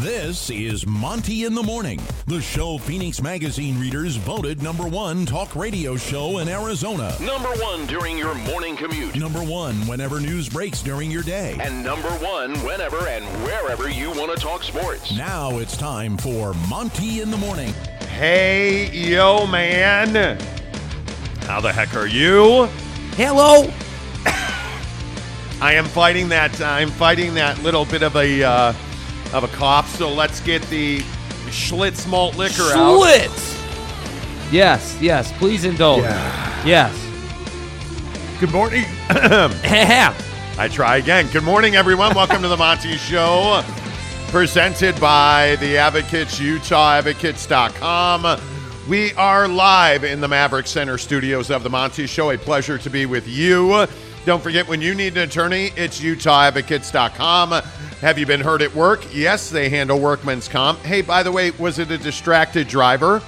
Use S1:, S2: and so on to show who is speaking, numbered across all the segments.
S1: This is Monty in the Morning, the show Phoenix Magazine readers voted number one talk radio show in Arizona.
S2: Number one during your morning commute.
S1: Number one whenever news breaks during your day.
S2: And number one whenever and wherever you want to talk sports.
S1: Now it's time for Monty in the Morning.
S3: Hey, yo, man. How the heck are you?
S4: Hello.
S3: I am fighting that. I'm fighting that little bit of a uh, of a cop. So let's get the Schlitz malt liquor out.
S4: Schlitz. Yes, yes. Please indulge. Yes.
S3: Good morning. I try again. Good morning, everyone. Welcome to the Monty Show, presented by the Advocates, UtahAdvocates.com. We are live in the Maverick Center studios of the Monty Show. A pleasure to be with you. Don't forget, when you need an attorney, it's UtahAdvocates.com. Have you been hurt at work? Yes, they handle workman's comp. Hey, by the way, was it a distracted driver?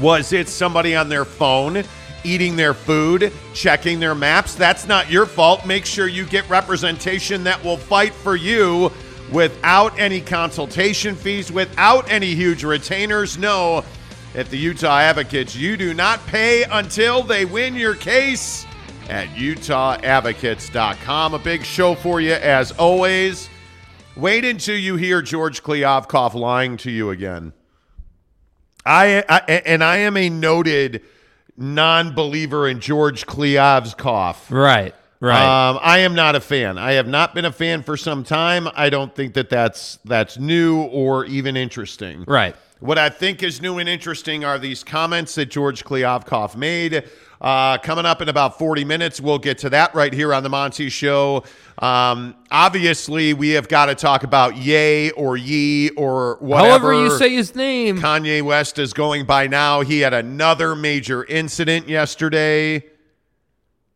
S3: Was it somebody on their phone eating their food, checking their maps? That's not your fault. Make sure you get representation that will fight for you without any consultation fees, without any huge retainers. No, at the Utah Advocates, you do not pay until they win your case at UtahAdvocates.com. A big show for you as always. Wait until you hear George Kliavkoff lying to you again. I, I and I am a noted non-believer in George cough.
S4: Right. Right.
S3: Um, I am not a fan. I have not been a fan for some time. I don't think that that's that's new or even interesting.
S4: right.
S3: What I think is new and interesting are these comments that George Kliavkoff made. Uh, coming up in about 40 minutes, we'll get to that right here on the Monty Show. Um, obviously, we have got to talk about yay or ye or whatever.
S4: However you say his name.
S3: Kanye West is going by now. He had another major incident yesterday.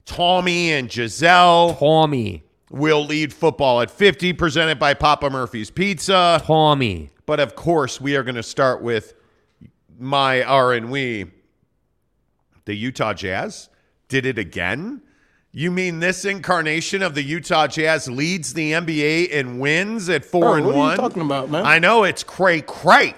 S3: Tommy and Giselle
S4: Tommy.
S3: will lead football at 50, presented by Papa Murphy's Pizza.
S4: Tommy.
S3: But of course, we are going to start with my R and we. The Utah Jazz did it again. You mean this incarnation of the Utah Jazz leads the NBA and wins at four
S5: Bro,
S3: and
S5: what
S3: one?
S5: are you talking about, man?
S3: I know it's cray cray,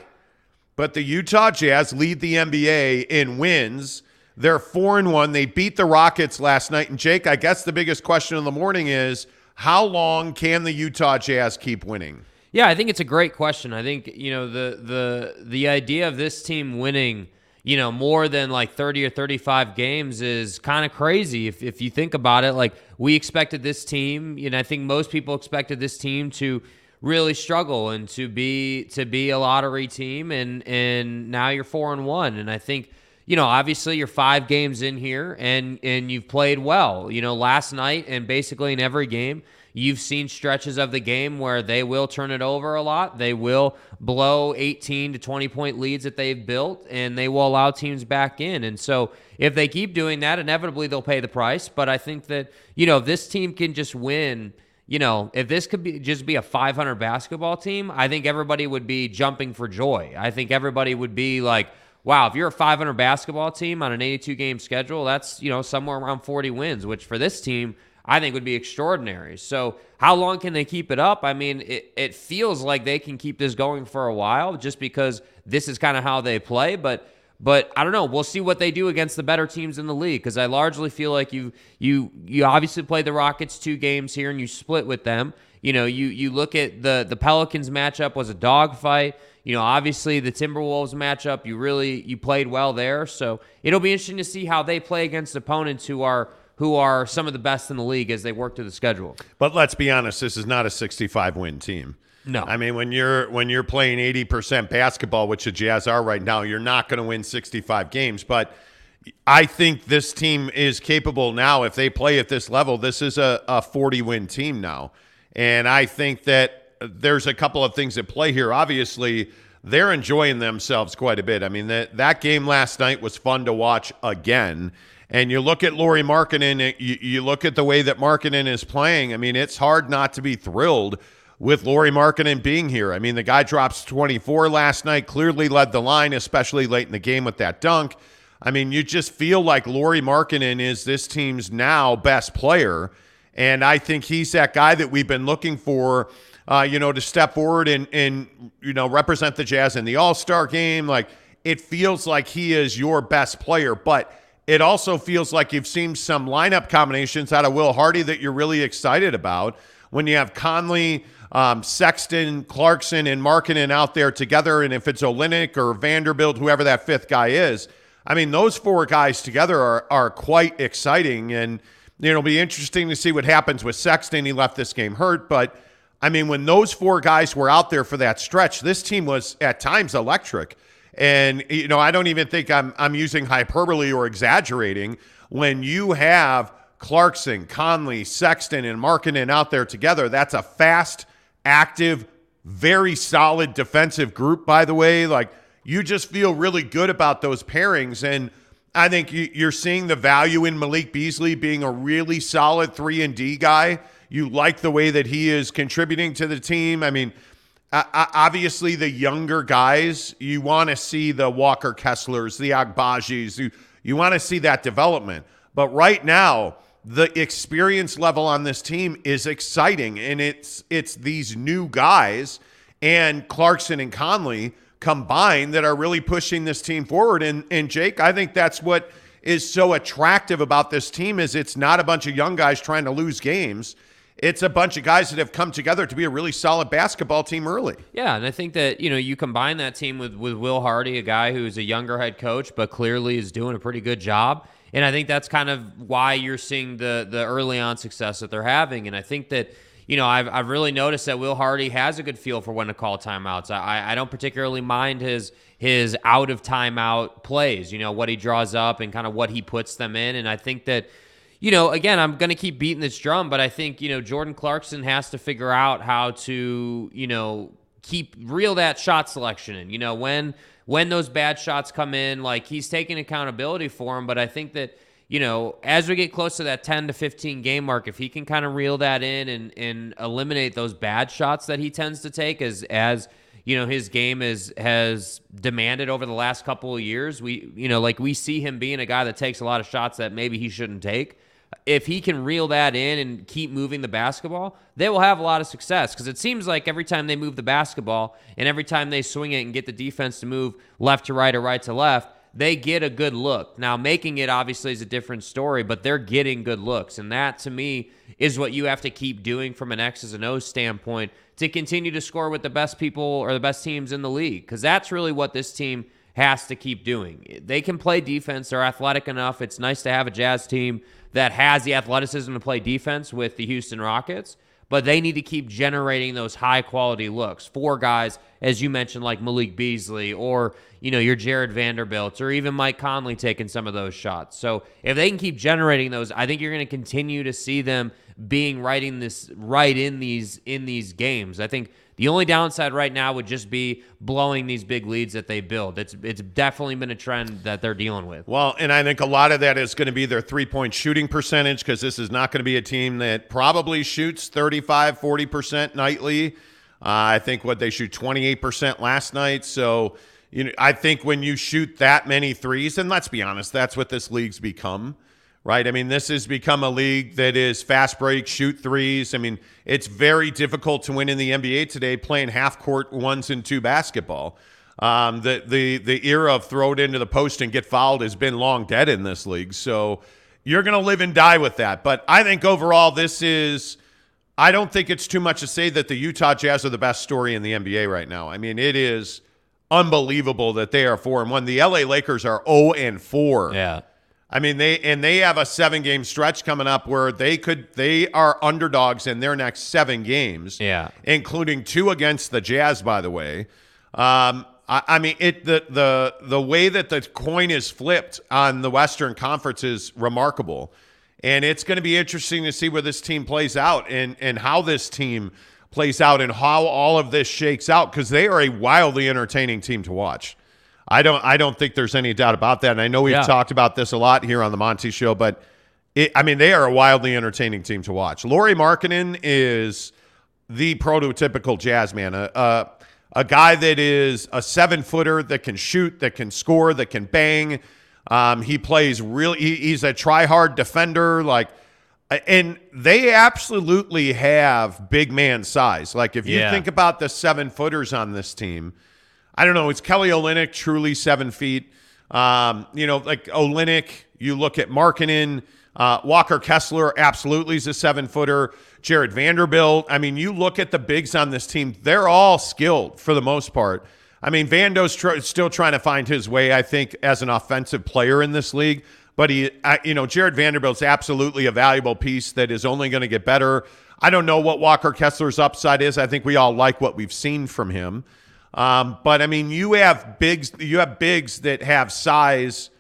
S3: but the Utah Jazz lead the NBA in wins. They're four and one. They beat the Rockets last night. And Jake, I guess the biggest question in the morning is how long can the Utah Jazz keep winning?
S4: Yeah, I think it's a great question. I think you know the the the idea of this team winning, you know, more than like thirty or thirty five games is kind of crazy. If if you think about it, like we expected this team, you know, I think most people expected this team to really struggle and to be to be a lottery team, and and now you're four and one, and I think. You know, obviously you're five games in here and and you've played well. You know, last night and basically in every game, You've seen stretches of the game where they will turn it over a lot. They will blow 18 to 20 point leads that they've built, and they will allow teams back in. And so, if they keep doing that, inevitably they'll pay the price. But I think that, you know, if this team can just win, you know, if this could be just be a 500 basketball team, I think everybody would be jumping for joy. I think everybody would be like, wow, if you're a 500 basketball team on an 82 game schedule, that's, you know, somewhere around 40 wins, which for this team, I think would be extraordinary. So, how long can they keep it up? I mean, it, it feels like they can keep this going for a while just because this is kind of how they play. But, but I don't know. We'll see what they do against the better teams in the league because I largely feel like you you you obviously play the Rockets two games here and you split with them. You know, you you look at the the Pelicans matchup was a dogfight. You know, obviously the Timberwolves matchup, you really you played well there. So it'll be interesting to see how they play against opponents who are who are some of the best in the league as they work through the schedule.
S3: But let's be honest, this is not a 65 win team.
S4: No.
S3: I mean, when you're when you're playing 80% basketball, which the Jazz are right now, you're not going to win 65 games, but I think this team is capable now if they play at this level. This is a, a 40 win team now. And I think that there's a couple of things at play here. Obviously, they're enjoying themselves quite a bit. I mean, that that game last night was fun to watch again. And you look at Lauri Markkanen, you, you look at the way that Markkanen is playing. I mean, it's hard not to be thrilled with Lauri Markkanen being here. I mean, the guy drops 24 last night, clearly led the line, especially late in the game with that dunk. I mean, you just feel like Lauri Markkanen is this team's now best player. And I think he's that guy that we've been looking for uh, you know, to step forward and and you know represent the Jazz in the All Star game. Like it feels like he is your best player, but it also feels like you've seen some lineup combinations out of Will Hardy that you're really excited about. When you have Conley, um, Sexton, Clarkson, and Markkanen out there together, and if it's Olynyk or Vanderbilt, whoever that fifth guy is, I mean, those four guys together are are quite exciting, and you know, it'll be interesting to see what happens with Sexton. He left this game hurt, but I mean, when those four guys were out there for that stretch, this team was at times electric. And you know, I don't even think I'm I'm using hyperbole or exaggerating when you have Clarkson, Conley, Sexton, and Markkanen out there together. That's a fast, active, very solid defensive group. By the way, like you just feel really good about those pairings, and I think you're seeing the value in Malik Beasley being a really solid three and D guy. You like the way that he is contributing to the team. I mean uh, obviously, the younger guys, you want to see the Walker Kesslers, the Agbajis. You, you want to see that development. But right now, the experience level on this team is exciting, and it's it's these new guys and Clarkson and Conley combined that are really pushing this team forward. And and Jake, I think that's what is so attractive about this team is it's not a bunch of young guys trying to lose games it's a bunch of guys that have come together to be a really solid basketball team early.
S4: Yeah, and I think that you know you combine that team with with Will Hardy, a guy who's a younger head coach, but clearly is doing a pretty good job. And I think that's kind of why you're seeing the the early on success that they're having. And I think that you know I've I've really noticed that Will Hardy has a good feel for when to call timeouts. I I don't particularly mind his his out of timeout plays. You know what he draws up and kind of what he puts them in. And I think that you know, again, I'm going to keep beating this drum, but I think, you know, Jordan Clarkson has to figure out how to, you know, keep reel that shot selection in. You know, when when those bad shots come in, like he's taking accountability for them, but I think that you know, as we get close to that 10 to 15 game mark, if he can kind of reel that in and, and eliminate those bad shots that he tends to take as as you know his game is has demanded over the last couple of years, we you know like we see him being a guy that takes a lot of shots that maybe he shouldn't take if he can reel that in and keep moving the basketball, they will have a lot of success because it seems like every time they move the basketball and every time they swing it and get the defense to move left to right or right to left, they get a good look. Now, making it obviously is a different story, but they're getting good looks. And that to me is what you have to keep doing from an X's and O's standpoint to continue to score with the best people or the best teams in the league because that's really what this team has to keep doing. They can play defense, they're athletic enough. It's nice to have a Jazz team that has the athleticism to play defense with the Houston Rockets, but they need to keep generating those high quality looks. Four guys, as you mentioned, like Malik Beasley or, you know, your Jared Vanderbilt or even Mike Conley taking some of those shots. So if they can keep generating those, I think you're going to continue to see them being right this right in these in these games. I think the only downside right now would just be blowing these big leads that they build. It's it's definitely been a trend that they're dealing with.
S3: Well, and I think a lot of that is going to be their three-point shooting percentage because this is not going to be a team that probably shoots 35, 40% nightly. Uh, I think what they shoot 28% last night. So, you know, I think when you shoot that many threes, and let's be honest, that's what this league's become right? I mean, this has become a league that is fast break, shoot threes. I mean, it's very difficult to win in the NBA today playing half court ones and two basketball. Um, the the the era of throw it into the post and get fouled has been long dead in this league. So you're going to live and die with that. But I think overall, this is. I don't think it's too much to say that the Utah Jazz are the best story in the NBA right now. I mean, it is unbelievable that they are four and one. The LA Lakers are zero oh and four.
S4: Yeah
S3: I mean, they and they have a seven game stretch coming up where they could they are underdogs in their next seven games.
S4: Yeah,
S3: including two against the Jazz, by the way. Um, I, I, mean, it the the the way that the coin is flipped on the Western Conference is remarkable, and it's going to be interesting to see where this team plays out and and how this team plays out and how all of this shakes out because they are a wildly entertaining team to watch. I don't I don't think there's any doubt about that. And I know we've yeah. talked about this a lot here on the Monty Show, but it, I mean they are a wildly entertaining team to watch. Lauri Markkanen is the prototypical jazz man, a, a, a guy that is a seven footer that can shoot, that can score, that can bang. Um, he plays really. He, he's a try hard defender. Like And they absolutely have big man size. Like if you
S4: Yeah.
S3: think about the seven footers on this team, I don't know, It's Kelly Olynyk truly seven feet? Um, you know, like Olynyk, you look at Markkanen, uh, Walker Kessler absolutely is a seven footer. Jared Vanderbilt. I mean, you look at the bigs on this team, they're all skilled for the most part. I mean, Vando's tr- still trying to find his way, I think, as an offensive player in this league. But he, I, you know, Jared Vanderbilt's absolutely a valuable piece that is only going to get better. I don't know what Walker Kessler's upside is. I think we all like what we've seen from him. Um, but I mean, you have bigs, you have bigs that have size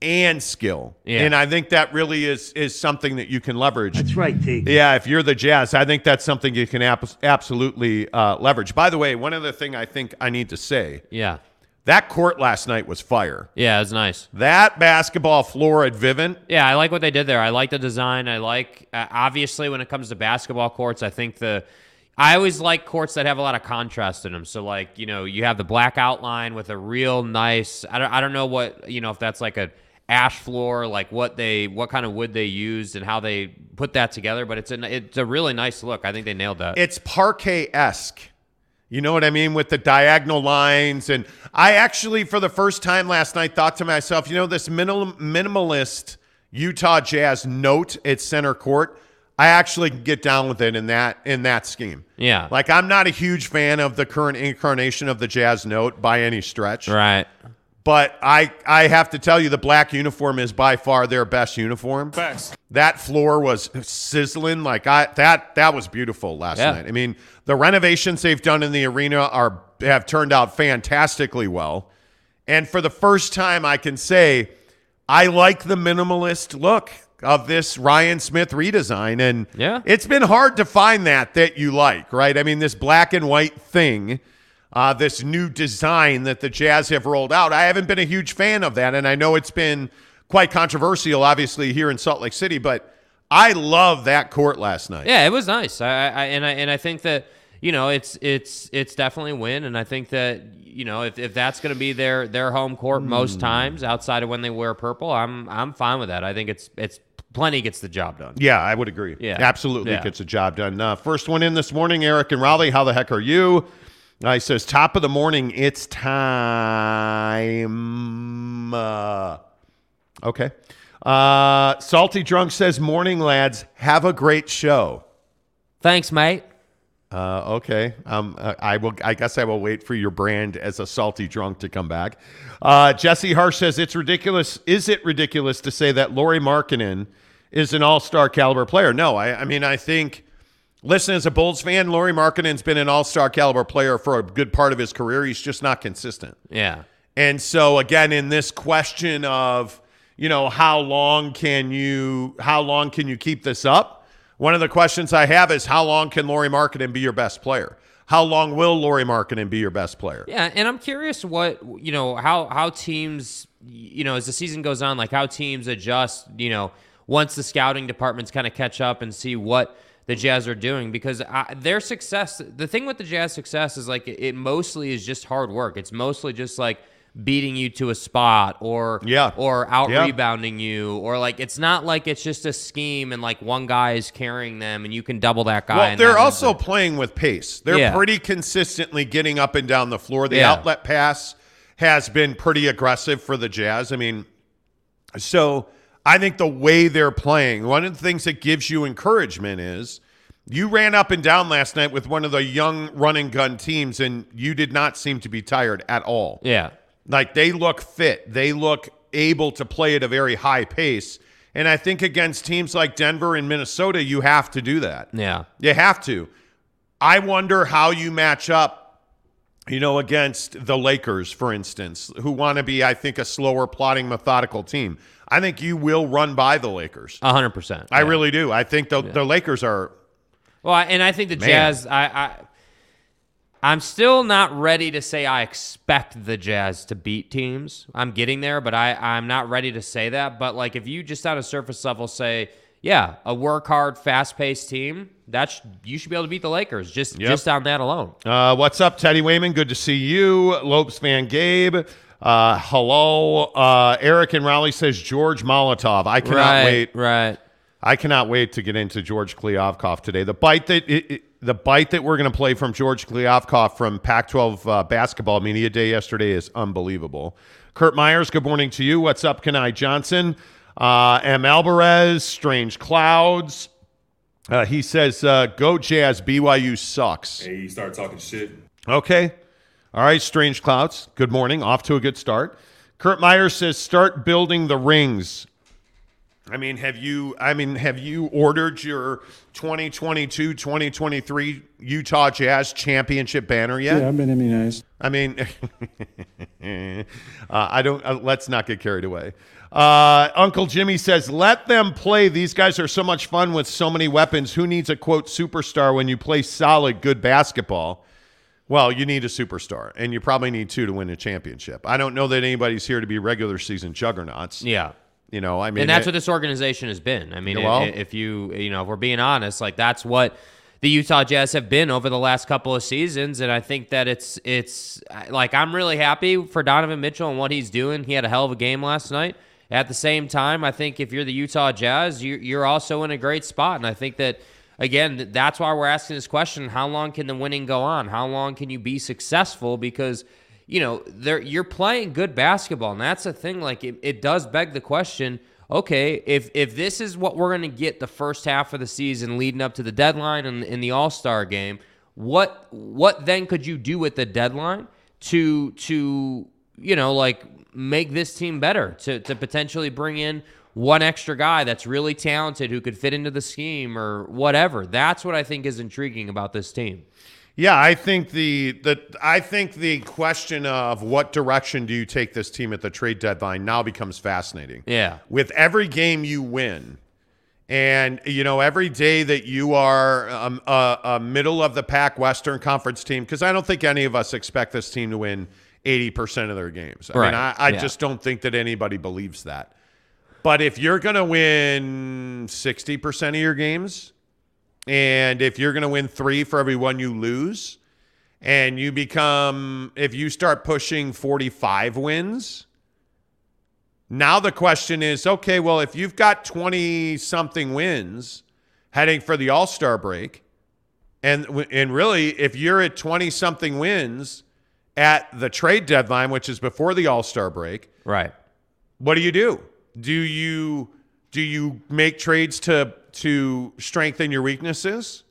S3: and skill,
S4: Yeah.
S3: and I think that really is is something that you can leverage.
S5: That's right, T.
S3: Yeah, if you're the Jazz, I think that's something you can ab- absolutely uh, leverage. By the way, one other thing I think I need to say
S4: Yeah.
S3: that court last night was fire.
S4: Yeah, it was nice.
S3: That basketball floor at Vivint,
S4: Yeah, I like what they did there. I like the design. I like uh, obviously when it comes to basketball courts, I think the I always like courts that have a lot of contrast in them. So like, you know, you have the black outline with a real nice I don't I don't know what, you know, if that's like a ash floor, like what they what kind of wood they used and how they put that together, but it's a it's a really nice look. I think they nailed that.
S3: it's parquet esque. You know what I mean? With the diagonal lines. And I actually, for the first time last night, thought to myself, you know, this minimal, minimalist Utah Jazz note at center court, I actually can get down with it in that in that scheme.
S4: Yeah.
S3: Like I'm not a huge fan of the current incarnation of the Jazz note by any stretch.
S4: right.
S3: But I I have to tell you the black uniform is by far their best uniform.
S6: Facts.
S3: That floor was sizzling like I that that was beautiful last
S4: Yeah.
S3: night. I mean, the renovations they've done in the arena are have turned out fantastically well. And for the first time I can say I like the minimalist look of this Ryan Smith redesign and
S4: Yeah.
S3: it's been hard to find that that you like, right? I mean, this black and white thing uh, this new design that the Jazz have rolled out. I haven't been a huge fan of that, and I know it's been quite controversial, obviously here in Salt Lake City. But I love that court last night.
S4: Yeah, it was nice. I, I and I and I think that you know it's it's it's definitely a win, and I think that you know if, if that's going to be their their home court most times outside of when they wear purple, I'm I'm fine with that. I think it's it's plenty gets the job done.
S3: Yeah, I would agree.
S4: Yeah.
S3: absolutely
S4: Yeah.
S3: gets the job done. Uh, first one in this morning, Eric and Raleigh. How the heck are you? Uh, he says, top of the morning. It's time. Uh, okay. Uh, Salty Drunk says, morning lads. Have a great show.
S4: Thanks, mate.
S3: Uh, okay. Um, uh, I will. I guess I will wait for your brand as a salty drunk to come back. Uh, Jesse Harsh says it's ridiculous. Is it ridiculous to say that Lauri Markkanen is an all-star caliber player? No. I, I mean, I think. Listen, as a Bulls fan, Lauri Markkanen's been an all-star caliber player for a good part of his career. He's just not consistent.
S4: Yeah.
S3: And so again, in this question of, you know, how long can you how long can you keep this up? One of the questions I have is how long can Lauri Markkanen be your best player? How long will Lauri Markkanen be your best player?
S4: Yeah, and I'm curious what you know how how teams you know as the season goes on, like how teams adjust. You know, once the scouting departments kind of catch up and see what the Jazz are doing, because I, their success. The thing with the Jazz success is like it, it mostly is just hard work. It's mostly just like beating you to a spot or
S3: Yeah.
S4: or out
S3: Yeah.
S4: rebounding you or like it's not like it's just a scheme and like one guy is carrying them and you can double that guy.
S3: Well, they're also playing with pace. They're
S4: Yeah.
S3: pretty consistently getting up and down the floor. The
S4: Yeah.
S3: outlet pass has been pretty aggressive for the Jazz. I mean, so I think the way they're playing, one of the things that gives you encouragement is you ran up and down last night with one of the young run and gun teams, and you did not seem to be tired at all.
S4: yeah.
S3: Like they look fit. They look able to play at a very high pace. And I think against teams like Denver and Minnesota, you have to do that.
S4: Yeah.
S3: You have to. I wonder how you match up, you know, against the Lakers, for instance, who want to be, I think, a slower, plotting, methodical team. I think you will run by the Lakers.
S4: A hundred percent.
S3: I
S4: Yeah.
S3: really do. I think the, the Lakers are.
S4: Well, and I think the
S3: Man.
S4: Jazz. I, I I'm still not ready to say I expect the Jazz to beat teams. I'm getting there, but I I'm not ready to say that. But like, if you just on a surface level say, yeah, a work hard, fast paced team, that's you should be able to beat the Lakers just
S3: Yep.
S4: just on that alone.
S3: Uh, what's up, Teddy Wayman? Good to see you. Lopes Van Gabe. Uh, hello. Uh, Eric and Raleigh says George Molotov. I cannot
S4: right,
S3: wait.
S4: right.
S3: I cannot wait to get into George Kliavkoff today. The bite that it, it, the bite that we're going to play from George Kliavkoff from Pac-12 uh, basketball media day yesterday is unbelievable. Kurt Myers, good morning to you. What's up, Kenai Johnson? Uh, M. Alvarez, Strange Clouds. Uh, he says, uh, "Go Jazz, BYU sucks."
S5: Hey, you start talking shit.
S3: Okay. All right, Strange Clouds. Good morning. Off to a good start. Kurt Myers says, "Start building the rings." I mean, have you I mean, have you ordered your 2022-2023 Utah Jazz championship banner yet?
S6: Yeah, I've been immunized.
S3: I mean, uh, I don't. Uh, let's not get carried away. Uh, Uncle Jimmy says, "Let them play. These guys are so much fun with so many weapons. Who needs a quote superstar when you play solid, good basketball?" Well, you need a superstar, and you probably need two to win a championship. I don't know that anybody's here to be regular season juggernauts.
S4: Yeah.
S3: You know, I mean,
S4: and that's
S3: it-
S4: what this organization has been. I mean,
S3: well-
S4: i- if you you know, if we're being honest, like that's what the Utah Jazz have been over the last couple of seasons, and I think that it's it's like I'm really happy for Donovan Mitchell and what he's doing. He had a hell of a game last night. At the same time, I think if you're the Utah Jazz, you, you're also in a great spot, and I think that again, that's why we're asking this question: How long can the winning go on? How long can you be successful? Because you know, there you're playing good basketball, and that's the thing. Like it, it does beg the question. Okay, if if this is what we're going to get the first half of the season leading up to the deadline and in the All Star game, what what then could you do with the deadline to to you know like make this team better to to potentially bring in one extra guy that's really talented who could fit into the scheme or whatever. That's what I think is intriguing about this team.
S3: Yeah, I think the the I think the question of what direction do you take this team at the trade deadline now becomes fascinating.
S4: Yeah.
S3: With every game you win, and you know every day that you are um, a, a middle of the pack Western Conference team, because I don't think any of us expect this team to win eighty percent of their games. I
S4: Right.
S3: mean, I, I
S4: Yeah.
S3: just don't think that anybody believes that. But if you're going to win sixty percent of your games, and if you're going to win three for every one you lose, and you become, if you start pushing 45 wins, now the question is okay, well, if you've got 20 something wins heading for the All Star break, and, and really, if you're at 20 something wins at the trade deadline, which is before the All Star break,
S4: Right.
S3: what do you do? Do you do you make trades to to strengthen your weaknesses?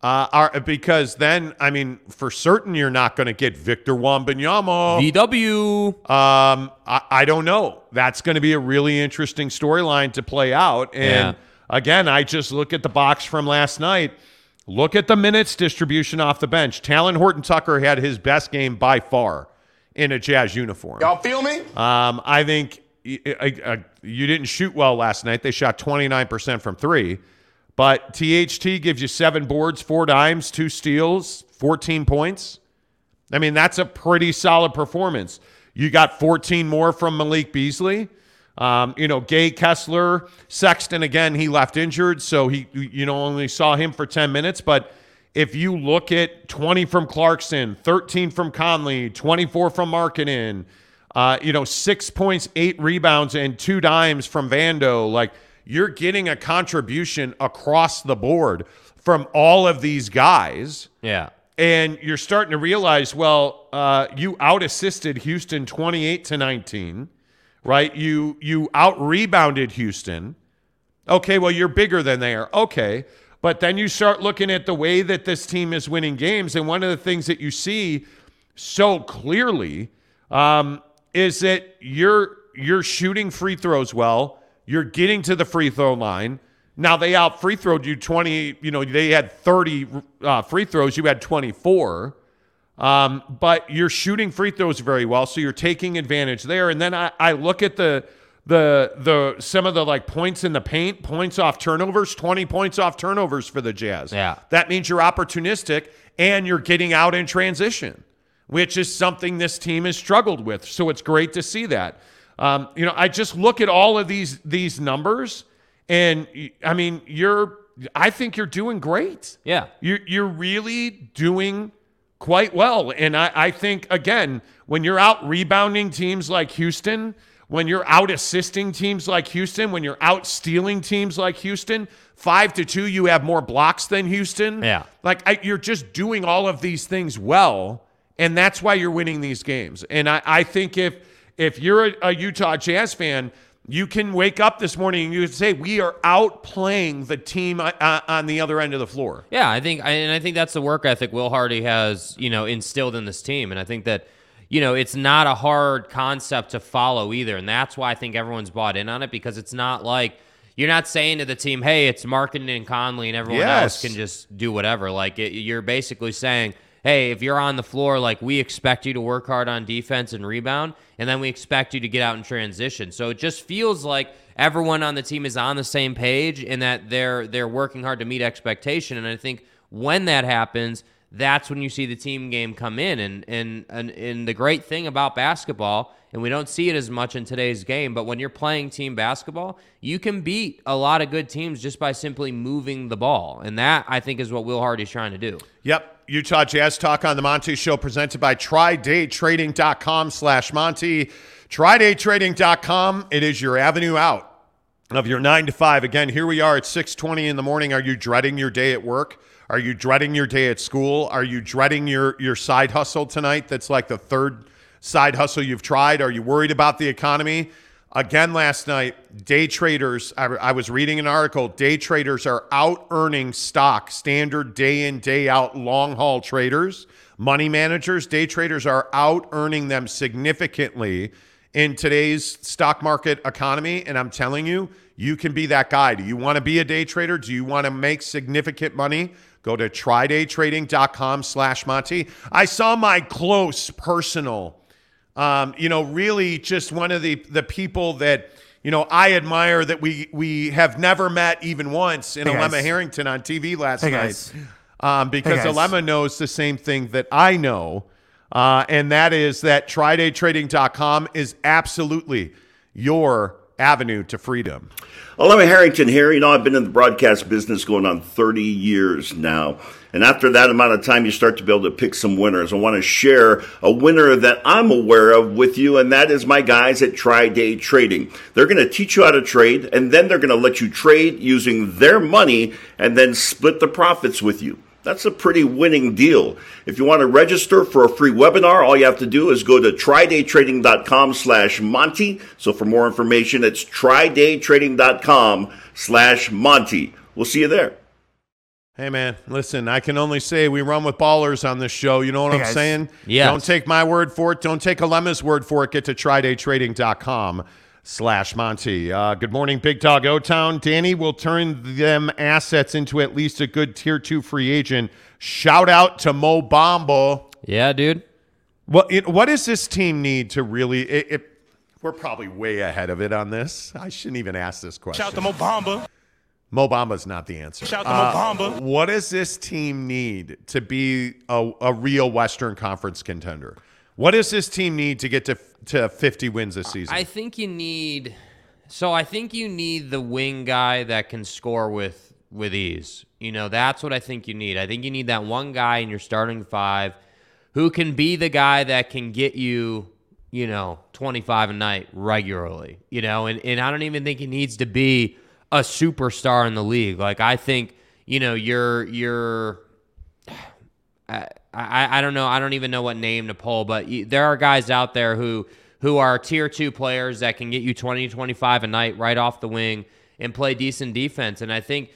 S3: Uh, are, because then, I mean, for certain, you're not going to get Victor Wembanyama.
S4: VW.
S3: Um, I, I don't know. That's going to be a really interesting storyline to play out. And
S4: Yeah.
S3: again, I just look at the box from last night. Look at the minutes distribution off the bench. Talen Horton Tucker had his best game by far in a Jazz uniform.
S7: Y'all feel me?
S3: Um, I think y- I- I- you didn't shoot well last night. They shot 29% from three. But THT gives you seven boards, four dimes, two steals, 14 points. I mean, that's a pretty solid performance. You got 14 more from Malik Beasley. Um, you know, Gay Kessler, Sexton again, he left injured, so he you know only saw him for 10 minutes. But if you look at 20 from Clarkson, 13 from Conley, 24 from Markkanen, uh, you know, six points, eight rebounds, and two dimes from Vando, like you're getting a contribution across the board from all of these guys
S4: Yeah.
S3: and you're starting to realize, well, uh, you out assisted Houston 28 to 19, right? You you out rebounded Houston. Okay, well, you're bigger than they are. Okay. But then you start looking at the way that this team is winning games. And one of the things that you see so clearly um, is that you're you're shooting free throws well. You're getting to the free throw line. Now they out free throwed you 20, you know, they had 30 uh, free throws, you had 24. Um, but you're shooting free throws very well, so you're taking advantage there. And then I, I look at the the the some of the like points in the paint, points off turnovers, 20 points off turnovers for the Jazz.
S4: Yeah.
S3: That means you're opportunistic and you're getting out in transition, which is something this team has struggled with. So it's great to see that. Um, you know, I just look at all of these these numbers, and I mean, you're. I think you're doing great.
S4: Yeah.
S3: You're you're really doing quite well. And I, I think again, when you're out rebounding teams like Houston, when you're out assisting teams like Houston, when you're out stealing teams like Houston, five to two, you have more blocks than Houston.
S4: Yeah.
S3: Like I, you're just doing all of these things well, and that's why you're winning these games. And I, I think if if you're a, a Utah Jazz fan, you can wake up this morning and you can say we are outplaying the team uh, uh, on the other end of the floor.
S4: Yeah, I think, and I think that's the work ethic Will Hardy has, you know, instilled in this team, and I think that, you know, it's not a hard concept to follow either, and that's why I think everyone's bought in on it because it's not like you're not saying to the team, "Hey, it's Markkanen and Conley, and everyone
S3: Yes.
S4: else can just do whatever." Like it, you're basically saying. Hey, if you're on the floor, like we expect you to work hard on defense and rebound, and then we expect you to get out in transition. So it just feels like everyone on the team is on the same page and that they're they're working hard to meet expectation. And I think when that happens, that's when you see the team game come in. And and and, and the great thing about basketball, and we don't see it as much in today's game, but when you're playing team basketball, you can beat a lot of good teams just by simply moving the ball. And that I think is what Will Hardy's trying to do.
S3: Yep. Utah Jazz Talk on the Monty Show presented by TryDayTrading.com slash Monty. TryDayTrading.com. It is your avenue out of your nine to five. Again, here we are at 620 in the morning. Are you dreading your day at work? Are you dreading your day at school? Are you dreading your, your side hustle tonight? That's like the third side hustle you've tried. Are you worried about the economy? Again, last night, day traders, I, I was reading an article. Day traders are out earning stock, standard day in, day out, long haul traders, money managers. Day traders are out earning them significantly in today's stock market economy. And I'm telling you, you can be that guy. Do you want to be a day trader? Do you want to make significant money? Go to trydaytrading.com slash Monty. I saw my close personal um, you know, really just one of the the people that you know I admire that we we have never met even once in
S5: Hey, guys.
S3: Alema Harrington on TV last
S5: Hey,
S3: night, um, because
S5: Hey.
S3: Alema knows the same thing that I know, uh, and that is that TryDayTrading.com is absolutely your avenue to freedom.
S6: Alema Harrington here. You know, I've been in the broadcast business going on 30 years now. And after that amount of time, you start to be able to pick some winners. I want to share a winner that I'm aware of with you, and that is my guys at Try Day Trading. They're going to teach you how to trade, and then they're going to let you trade using their money and then split the profits with you. That's a pretty winning deal. If you want to register for a free webinar, all you have to do is go to trydaytrading.com slash Monty. So for more information, it's trydaytrading.com slash Monty. We'll see you there.
S3: Hey man, listen, I can only say we run with ballers on this show. You know what
S5: Hey,
S3: I'm
S5: guys.
S3: saying?
S4: Yes.
S3: Don't take my word for it. Don't take Alema's word for it. Get to trydaytrading.com slash Monty. Uh, good morning, Big Dog O-Town. Danny will turn them assets into at least a good tier two free agent. Shout out to Mo Bamba.
S4: Yeah, dude.
S3: What, it, what does this team need to really... It, it, we're probably way ahead of it on this. I shouldn't even ask this question.
S5: Shout out to Mo Bamba.
S3: Mo Bamba's not the answer.
S5: Shout to
S3: Uh,
S5: Mo Bamba.
S3: What does this team need to be a, a real Western Conference contender? What does this team need to get to to 50 wins this season?
S4: I think you need so I think you need the wing guy that can score with with ease. You know, that's what I think you need. I think you need that one guy in your starting five who can be the guy that can get you, you know, 25 a night regularly. You know, and, and I don't even think he needs to be a superstar in the league. Like I think, you know, you're you're I, I I don't know. I don't even know what name to pull, but there are guys out there who who are tier two players that can get you 20 25 a night right off the wing and play decent defense. And I think,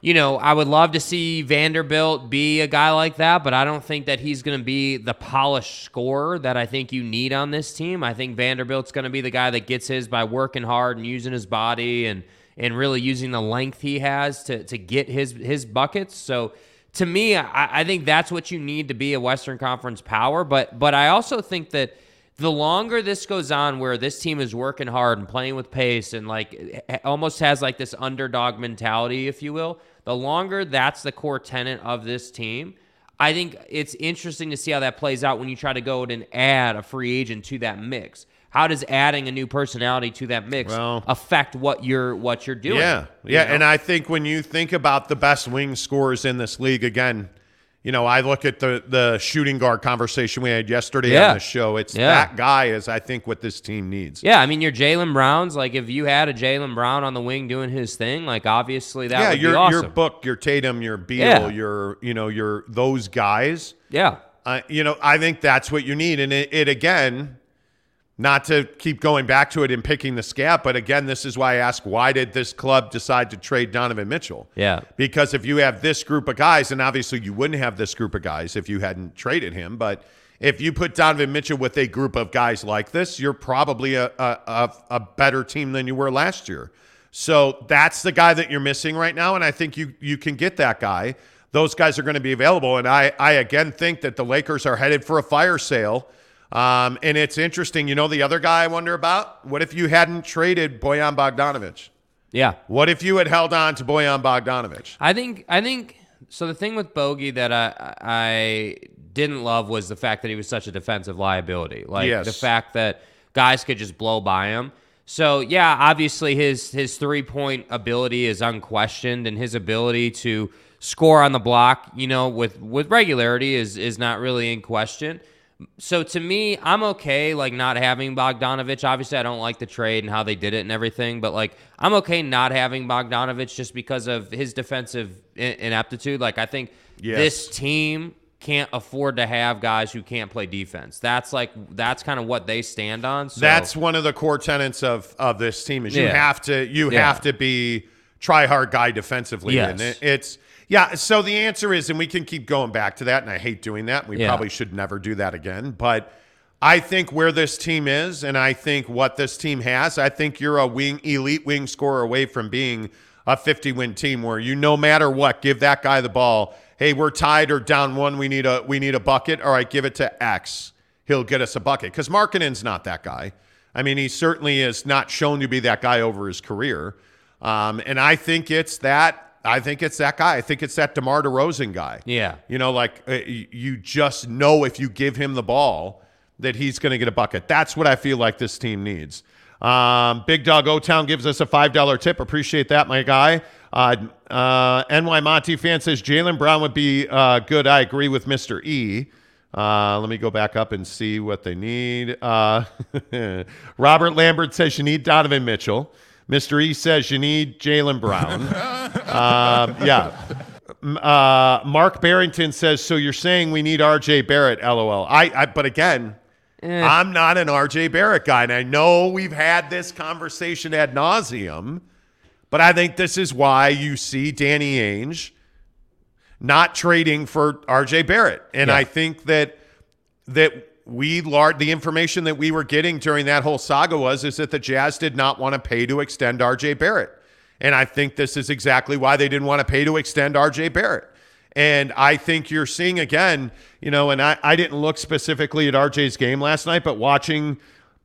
S4: you know, I would love to see Vanderbilt be a guy like that, but I don't think that he's going to be the polished scorer that I think you need on this team. I think Vanderbilt's going to be the guy that gets his by working hard and using his body and and really using the length he has to to get his his buckets. So to me, I, I think that's what you need to be a Western Conference power. But but I also think that the longer this goes on, where this team is working hard and playing with pace and like almost has like this underdog mentality, if you will, the longer that's the core tenet of this team. I think it's interesting to see how that plays out when you try to go and add a free agent to that mix. How does adding a new personality to that mix
S3: Well-
S4: affect what you're what you're doing?
S3: yeah,
S4: you
S3: yeah,
S4: know?
S3: and I think when you think about the best wing scorers in this league, again, you know, I look at the the shooting guard conversation we had yesterday
S4: Yeah.
S3: on the show. It's
S4: Yeah.
S3: that guy is I think what this team needs.
S4: Yeah, I mean, your Jaylen Browns. Like, if you had a Jaylen Brown on the wing doing his thing, like obviously that
S3: yeah,
S4: would
S3: your
S4: be awesome.
S3: your book, your Tatum, your Beal,
S4: Yeah.
S3: your you know your those guys.
S4: yeah,
S3: Uh, you know, I think that's what you need, and it, it again, not to keep going back to it and picking the scab, but again, this is why I ask: Why did this club decide to trade Donovan Mitchell?
S4: Yeah.
S3: because if you have this group of guys, and obviously you wouldn't have this group of guys if you hadn't traded him, but if you put Donovan Mitchell with a group of guys like this, you're probably a a, a, a better team than you were last year. So that's the guy that you're missing right now, and I think you you can get that guy. Those guys are going to be available, and I I again think that the Lakers are headed for a fire sale. Um, and it's interesting, you know, the other guy I wonder about. What if you hadn't traded Bojan Bogdanovic?
S4: yeah.
S3: What if you had held on to Bojan Bogdanovic?
S4: I think I think so. The thing with Bogey that I I didn't love was the fact that he was such a defensive liability. Like
S3: Yes.
S4: the fact that guys could just blow by him. So yeah, obviously his his three point ability is unquestioned, and his ability to score on the block, you know, with with regularity is is not really in question. So to me, I'm okay like not having Bogdanovic. Obviously, I don't like the trade and how they did it and everything, but like I'm okay not having Bogdanovic just because of his defensive in- ineptitude. Like I think
S3: Yes.
S4: this team can't afford to have guys who can't play defense. That's like that's kind of what they stand on. So
S3: That's one of the core tenets of of this team is you
S4: Yeah.
S3: have to you
S4: Yeah.
S3: have to be try hard guy defensively.
S4: Yes.
S3: And it, it's yeah. So the answer is, and we can keep going back to that, and I hate doing that. We
S4: Yeah.
S3: probably should never do that again. But I think where this team is, and I think what this team has, I think you're a wing elite wing scorer away from being a 50 win team where you no matter what give that guy the ball. Hey, we're tied or down one. We need a we need a bucket. All right, give it to X. He'll get us a bucket because Markkanen's not that guy. I mean, he certainly is not shown to be that guy over his career. Um, and I think it's that. I think it's that guy. I think it's that DeMar DeRozan guy.
S4: Yeah.
S3: You know, like uh, you just know if you give him the ball that he's going to get a bucket. That's what I feel like this team needs. Um, Big Dog O Town gives us a five dollar tip. Appreciate that, my guy. Uh, uh, NY Monty fan says Jaylen Brown would be uh, good. I agree with Mister E. Uh, let me go back up and see what they need. Uh, Robert Lambert says you need Donovan Mitchell. Mr. E says you need Jaylen Brown. Um, yeah. Uh, Mark Barrington says, so you're saying we need RJ Barrett, LOL. I, I but again, I'm not an RJ Barrett guy. And I know we've had this conversation ad nauseum, but I think this is why you see Danny Ainge not trading for RJ Barrett. And
S4: Yeah.
S3: I think that that we lar- the information that we were getting during that whole saga was is that the Jazz did not want to pay to extend RJ Barrett. And I think this is exactly why they didn't want to pay to extend RJ Barrett. And I think you're seeing again, you know, and I, I didn't look specifically at RJ's game last night, but watching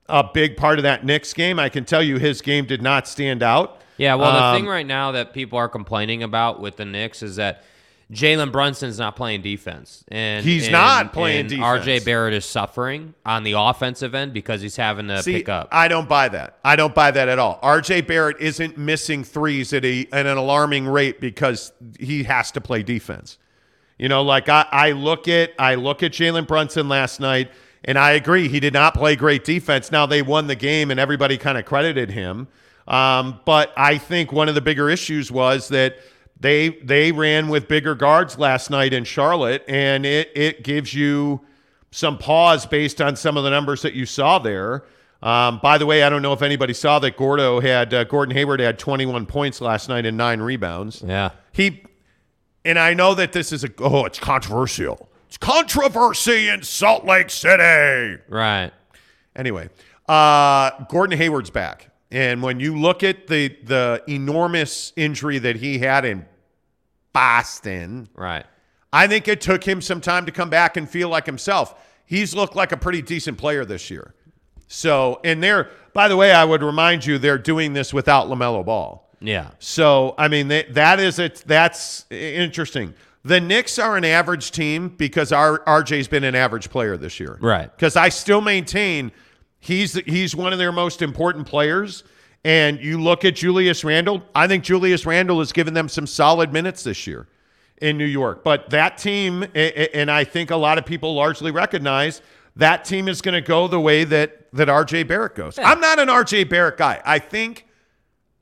S3: a big part of that Knicks game, I can tell you his game did not stand out.
S4: Yeah, well, the
S3: Um,
S4: thing right now that people are complaining about with the Knicks is that Jalen Brunson's not playing defense, and
S3: He's
S4: and-
S3: not playing defense.
S4: RJ Barrett is suffering on the offensive end because he's having to
S3: See,
S4: pick up.
S3: I don't buy that. I don't buy that at all. RJ Barrett isn't missing threes at, a, at an alarming rate because he has to play defense. You know, like I, I look at I look at Jalen Brunson last night, and I agree he did not play great defense. Now they won the game, and everybody kind of credited him. Um, but I think one of the bigger issues was that they they ran with bigger guards last night in Charlotte, and it it gives you some pause based on some of the numbers that you saw there. Um, by the way, I don't know if anybody saw that Gordo had uh, Gordon Hayward had 21 points last night and nine rebounds.
S4: yeah,
S3: He and I know that this is a oh, it's controversial. It's controversy in Salt Lake City.
S4: right.
S3: Anyway, uh, Gordon Hayward's back, and when you look at the the enormous injury that he had in Boston,
S4: Right.
S3: I think it took him some time to come back and feel like himself. He's looked like a pretty decent player this year. So, and they're, by the way, I would remind you, they're doing this without LaMelo Ball.
S4: Yeah.
S3: So, I mean, they, that is it. That's interesting. The Knicks are an average team because our RJ's been an average player this year.
S4: Right.
S3: Because I still maintain he's he's one of their most important players. And you look at Julius Randle, I think Julius Randle has given them some solid minutes this year. in New York. But that team, and I think a lot of people largely recognize that team is going to go the way that that RJ Barrett goes. I'm not an RJ Barrett guy. I think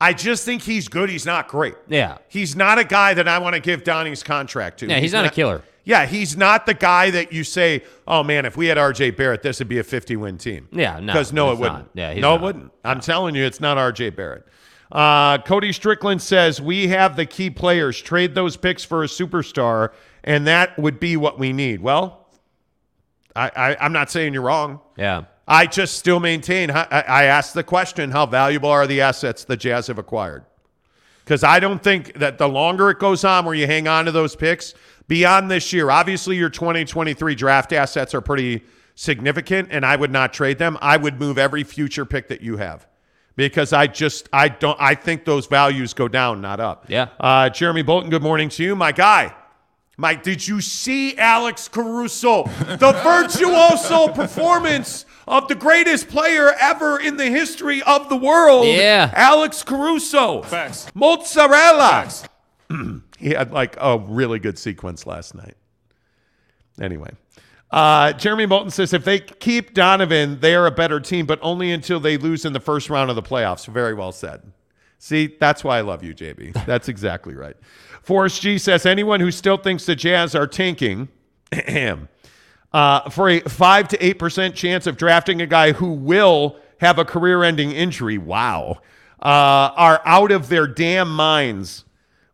S3: I just think he's good. He's not great.
S4: Yeah.
S3: He's not a guy that I want to give Donnie's contract to.
S4: Yeah, he's not a killer.
S3: Yeah, he's not the guy that you say, "Oh man, if we had RJ Barrett, this would be a 50-win team."
S4: Yeah, no,
S3: because no, it wouldn't.
S4: not. Yeah,
S3: no,
S4: not.
S3: it wouldn't. I'm telling you, it's not RJ Barrett. Uh, Cody Strickland says we have the key players. Trade those picks for a superstar, and that would be what we need. Well, I, I I'm not saying you're wrong.
S4: Yeah.
S3: I just still maintain. I, I asked the question: How valuable are the assets the Jazz have acquired? Because I don't think that the longer it goes on, where you hang on to those picks beyond this year, obviously your 2023 draft assets are pretty significant, and I would not trade them. I would move every future pick that you have because I just I don't I think those values go down, not up.
S4: Yeah.
S3: Uh, Jeremy Bolton, good morning to you, my guy. Mike, did you see Alex Caruso? The virtuoso performance of the greatest player ever in the history of the world.
S4: Yeah.
S3: Alex Caruso.
S5: Facts.
S3: Mozzarella. he had like a really good sequence last night. Anyway. Uh, Jeremy Moulton says if they keep Donovan, they are a better team, but only until they lose in the first round of the playoffs. Very well said. See, that's why I love you, JB. That's exactly right. Forrest G says anyone who still thinks the Jazz are tanking uh, for a five to eight percent chance of drafting a guy who will have a career-ending injury, wow, uh, are out of their damn minds.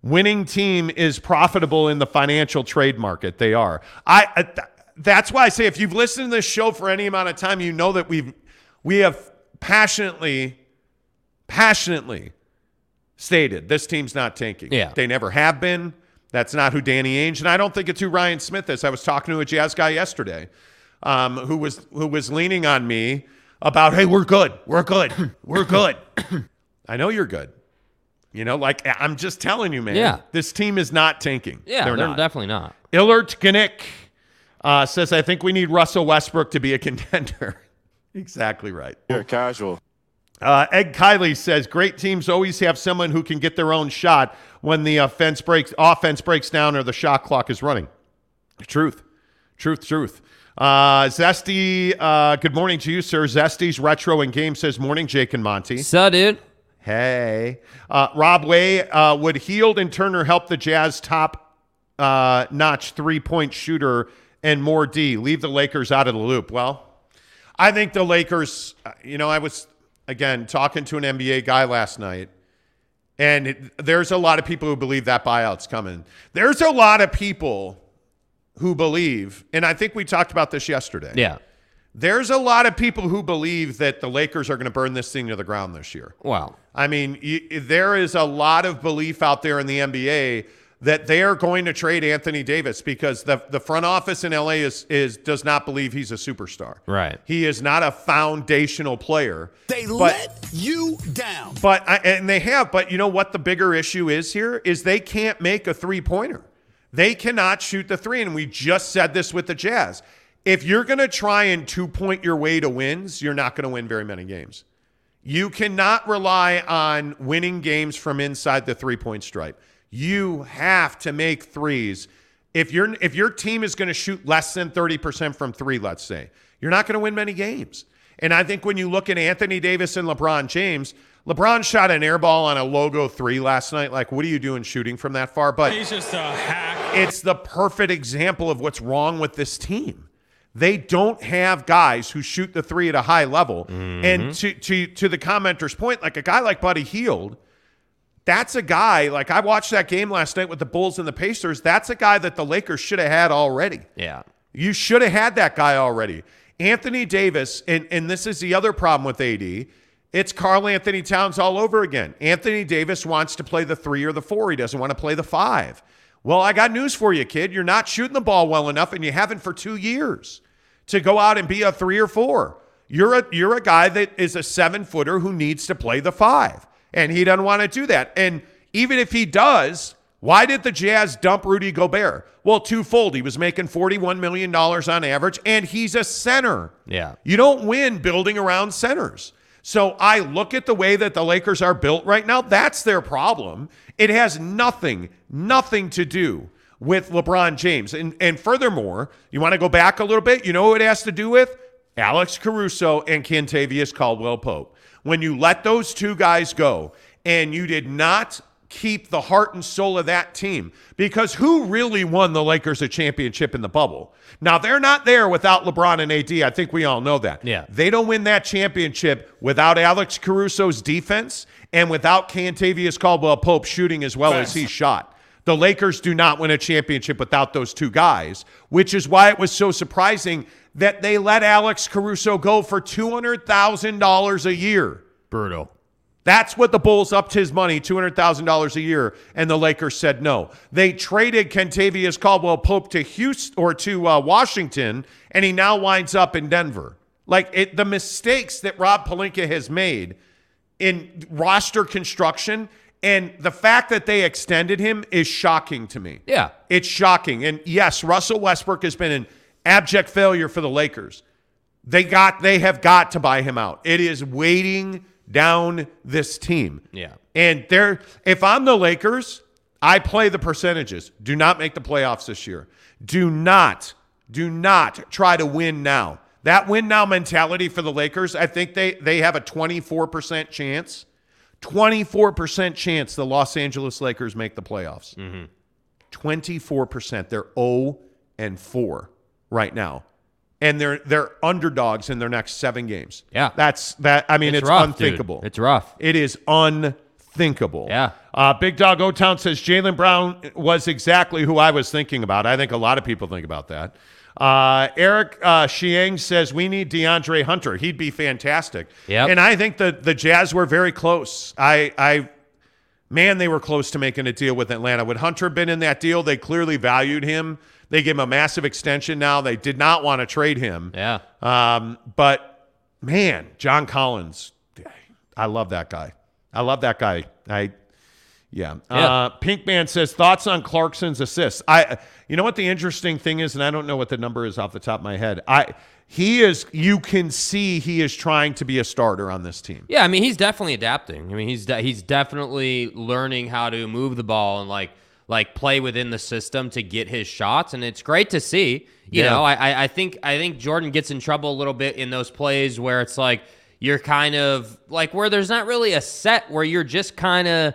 S3: Winning team is profitable in the financial trade market. They are. I. I th- that's why I say if you've listened to this show for any amount of time, you know that we've we have passionately, passionately stated this team's not tanking.
S4: Yeah.
S3: They never have been. That's not who Danny Ainge, and I don't think it's who Ryan Smith is. I was talking to a Jazz guy yesterday, um, who was who was leaning on me about, hey, we're good, we're good, we're good. I know you're good. You know, like I'm just telling you, man.
S4: Yeah.
S3: This team is not tanking.
S4: Yeah,
S3: they're,
S4: they're,
S3: not.
S4: definitely not.
S3: Illert Gnick uh, says, I think we need Russell Westbrook to be a contender. exactly right.
S5: You're casual.
S3: Uh, Ed Kiley says great teams always have someone who can get their own shot when the offense breaks offense breaks down or the shot clock is running. Truth, truth, truth. Uh, Zesty, uh, good morning to you, sir. Zesty's retro in game says morning, Jake and Monty.
S4: So, dude.
S3: Hey, uh, Rob Way, uh, would Hield and Turner help the Jazz top uh, notch three point shooter and more D? Leave the Lakers out of the loop. Well, I think the Lakers. uh, You know, I was again talking to an NBA guy last night, and it, there's a lot of people who believe that buyout's coming. There's a lot of people who believe, and I think we talked about this yesterday.
S4: Yeah.
S3: There's a lot of people who believe that the Lakers are going to burn this thing to the ground this year.
S4: Wow.
S3: I mean, y there is a lot of belief out there in the NBA that they are going to trade Anthony Davis because the the front office in LA is is does not believe he's a superstar.
S4: Right.
S3: He is not a foundational player.
S7: They
S3: But-
S7: let you down.
S3: But I, and they have, but you know what the bigger issue is here is they can't make a three pointer. They cannot shoot the three, and we just said this with the Jazz. If you're going to try and two point your way to wins, you're not going to win very many games. You cannot rely on winning games from inside the three point stripe. You have to make threes. If your if your team is going to shoot less than 30% from 3, let's say, you're not going to win many games. And I think when you look at Anthony Davis and LeBron James, LeBron shot an air ball on a logo 3 last night. Like what are you doing shooting from that far? But
S5: He's just a hack.
S3: it's the perfect example of what's wrong with this team. They don't have guys who shoot the three at a high level. And mm-hmm. to, to to the commenter's point, like a guy like Buddy Hield, that's a guy, like I watched that game last night with the Bulls and the Pacers. That's a guy that the Lakers should have had already.
S4: Yeah.
S3: You should have had that guy already. Anthony Davis, and, and this is the other problem with AD. It's Karl-Anthony Towns all over again. Anthony Davis wants to play the three or the four. He doesn't want to play the five. Well, I got news for you, kid. You're not shooting the ball well enough, and you haven't for two years to go out and be a three or four. You're a you're a guy that is a seven footer who needs to play the five, and he doesn't want to do that. And even if he does, why did the Jazz dump Rudy Gobert? Well, twofold. He was making $41 million on average, and he's a center.
S4: Yeah.
S3: You don't win building around centers. So I look at the way that the Lakers are built right now. That's their problem. It has nothing, nothing to do with LeBron James. And and furthermore, you want to go back a little bit, you know what it has to do with? Alex Caruso and Kentavious Caldwell Pope. When you let those two guys go and you did not keep the heart and soul of that team because who really won the Lakers a championship in the bubble? Now they're not there without LeBron and AD. I think we all know that.
S4: Yeah.
S3: They don't win that championship without Alex Caruso's defense and without Kentavious Caldwell Pope shooting as well as he shot. The Lakers do not win a championship without those two guys, which is why it was so surprising that they let Alex Caruso go for $200,000 a year.
S4: Brutal.
S3: That's what the Bulls upped his money, $200,000 a year, and the Lakers said no. They traded Kentavious Caldwell Pope to Houston or to uh, Washington, and he now winds up in Denver. Like it, the mistakes that Rob Pelinka has made in roster construction and the fact that they extended him is shocking to me.
S4: Yeah.
S3: It's shocking. And yes, Russell Westbrook has been an abject failure for the Lakers. They got they have got to buy him out. It is weighting down this team.
S4: Yeah.
S3: And there if I'm the Lakers, I play the percentages. Do not make the playoffs this year. Do not do not try to win now. That win now mentality for the Lakers, I think they they have a 24% chance. 24% chance the Los Angeles Lakers make the playoffs. 24%. They're 0 and 4 right now. And they're they're underdogs in their next 7 games.
S4: Yeah.
S3: That's that I mean it's,
S4: rough, dude.
S3: unthinkable.
S4: It's rough.
S3: It is unthinkable.
S4: Yeah.
S3: Uh, Big Dog O Town says Jaylen Brown was exactly who I was thinking about. I think a lot of people think about that. Uh, Eric uh, Xiang says we need DeAndre Hunter. He'd be fantastic.
S4: Yep.
S3: And I think the the Jazz were very close. I I man, they were close to making a deal with Atlanta. Would Hunter been in that deal? They clearly valued him. They gave him a massive extension. Now they did not want to trade him.
S4: Yeah.
S3: Um, but man, John Collins, I love that guy. I love that guy. I yeah.
S4: Yeah.
S3: Uh, Pink Man says thoughts on Clarkson's assists. I you know what the interesting thing is, and I don't know what the number is off the top of my head. I he is you can see he is trying to be a starter on this team.
S4: Yeah, I mean he's definitely adapting. I mean he's de- he's definitely learning how to move the ball and like like play within the system to get his shots, and it's great to see. You
S3: Yeah.
S4: know, I I- I think I think Jordan gets in trouble a little bit in those plays where it's like you're kind of like where there's not really a set where you're just kind of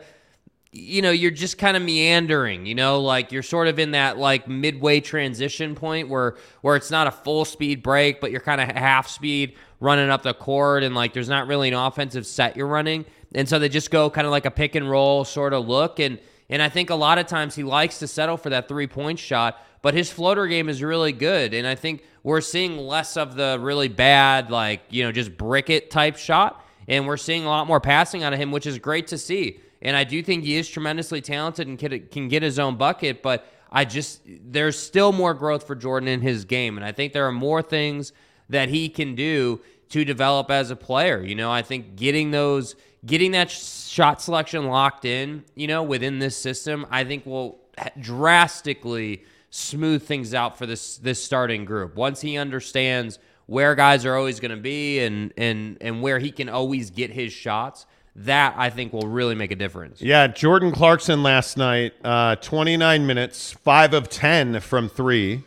S4: you know, you're just kind of meandering, you know, like you're sort of in that like midway transition point where where it's not a full speed break, but you're kind of half speed running up the court and like there's not really an offensive set you're running. And so they just go kind of like a pick and roll sort of look and and I think a lot of times he likes to settle for that three-point shot, but his floater game is really good and I think we're seeing less of the really bad like, you know, just brick it type shot and we're seeing a lot more passing out of him, which is great to see. And I do think he is tremendously talented and can, can get his own bucket, but I just, there's still more growth for Jordan in his game. And I think there are more things that he can do to develop as a player. You know, I think getting those, getting that shot selection locked in, you know, within this system, I think will drastically smooth things out for this this starting group. Once he understands where guys are always going to be and and and where he can always get his shots, that I think will really make a difference.
S3: Yeah, Jordan Clarkson last night, uh, 29 minutes, five of 10 from three,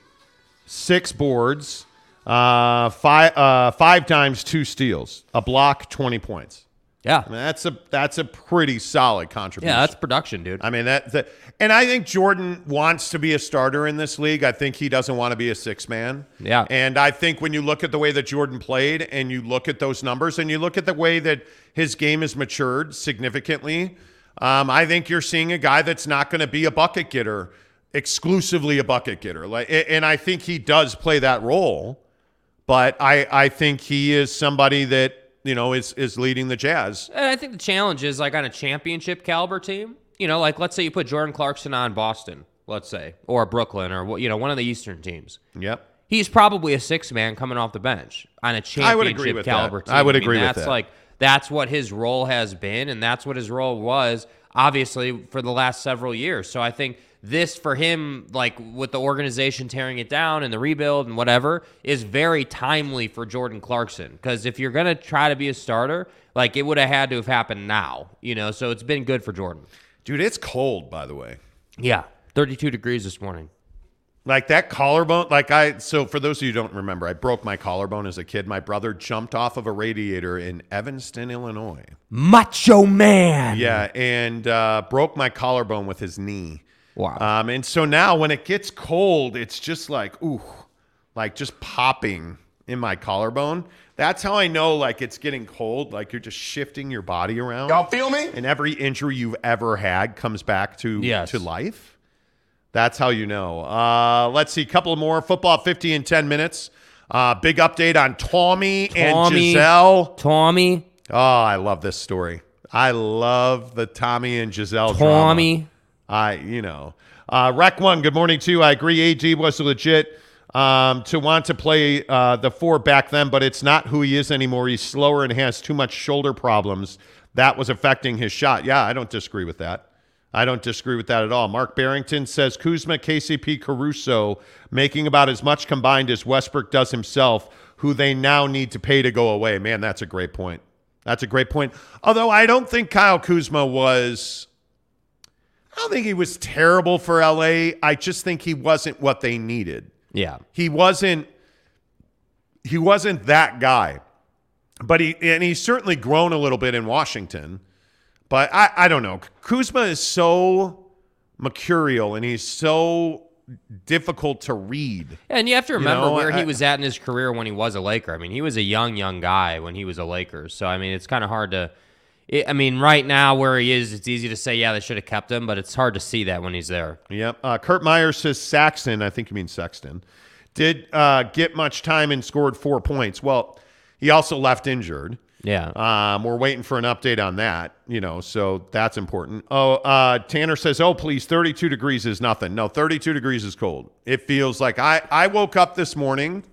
S3: six boards, uh, five, uh, five times two steals, a block, 20 points.
S4: Yeah.
S3: I mean, that's a that's a pretty solid contribution.
S4: Yeah, that's production, dude.
S3: I mean that, that and I think Jordan wants to be a starter in this league. I think he doesn't want to be a six man.
S4: Yeah.
S3: And I think when you look at the way that Jordan played and you look at those numbers and you look at the way that his game has matured significantly, um, I think you're seeing a guy that's not going to be a bucket getter, exclusively a bucket getter. Like, and I think he does play that role, but I I think he is somebody that you know is is leading the Jazz.
S4: And I think the challenge is like on a championship caliber team. You know, like let's say you put Jordan Clarkson on Boston, let's say, or Brooklyn, or you know one of the Eastern teams.
S3: Yep.
S4: He's probably a six man coming off the bench on a championship
S3: I would agree with
S4: caliber
S3: that.
S4: team.
S3: I would
S4: mean,
S3: agree with
S4: that's
S3: that.
S4: like that's what his role has been, and that's what his role was, obviously, for the last several years. So I think this for him, like with the organization tearing it down and the rebuild and whatever, is very timely for Jordan Clarkson. Because if you're gonna try to be a starter, like it would have had to have happened now, you know. So it's been good for Jordan.
S3: Dude, it's cold, by the way.
S4: Yeah. 32 degrees this morning.
S3: Like that collarbone, like I, so for those of you who don't remember, I broke my collarbone as a kid. My brother jumped off of a radiator in Evanston, Illinois.
S4: Macho man.
S3: Yeah, and uh, broke my collarbone with his knee.
S4: Wow.
S3: Um, and so now when it gets cold, it's just like, ooh, like just popping in my collarbone. That's how I know like it's getting cold. Like you're just shifting your body around.
S5: Y'all feel me?
S3: And every injury you've ever had comes back to
S4: Yes.
S3: to life. That's how you know. Uh, let's see, a couple more football, 50 in 10 minutes. Uh, big update on Tommy, and Gisele.
S4: Tommy.
S3: Oh, I love this story. I love the Tommy and Gisele drama. I, you know, uh, Rec One. Good morning too. I agree. AD was legit um, to want to play uh, the four back then, but it's not who he is anymore. He's slower and has too much shoulder problems. That was affecting his shot. Yeah, I don't disagree with that. I don't disagree with that at all. Mark Barrington says Kuzma, KCP, Caruso making about as much combined as Westbrook does himself, who they now need to pay to go away. Man, that's a great point. That's a great point. Although I don't think Kyle Kuzma was I don't think he was terrible for LA. I just think he wasn't what they needed.
S4: Yeah.
S3: He wasn't he wasn't that guy. But he and he's certainly grown a little bit in Washington. But I, I don't know. Kuzma is so mercurial and he's so difficult to read.
S4: And you have to remember
S3: know,
S4: where
S3: I-
S4: he was at in his career when he was a Laker. I mean, he was a young, young guy when he was a Laker. So, I mean, it's kind of hard to. It, I mean, right now where he is, it's easy to say, yeah, they should have kept him, but it's hard to see that when he's there.
S3: Yep. Uh, Kurt Myers says Saxton, I think you mean Sexton, did uh, get much time and scored four points. Well, he also left injured.
S4: Yeah.
S3: Um, we're waiting for an update on that, you know, so that's important. Oh, uh, Tanner says, "Oh, please, 32 degrees is nothing." No, 32 degrees is cold. It feels like I I woke up this morning,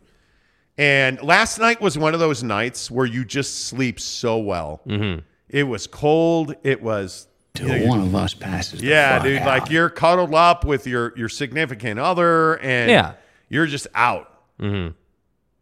S3: and last night was one of those nights where you just sleep so well. Mm-hmm. It was cold. It was
S7: Till one of us passes. the
S3: yeah,
S7: fuck
S3: dude.
S7: out.
S3: Like you're cuddled up with your your significant other, and
S4: Yeah.
S3: you're just out. Mm-hmm.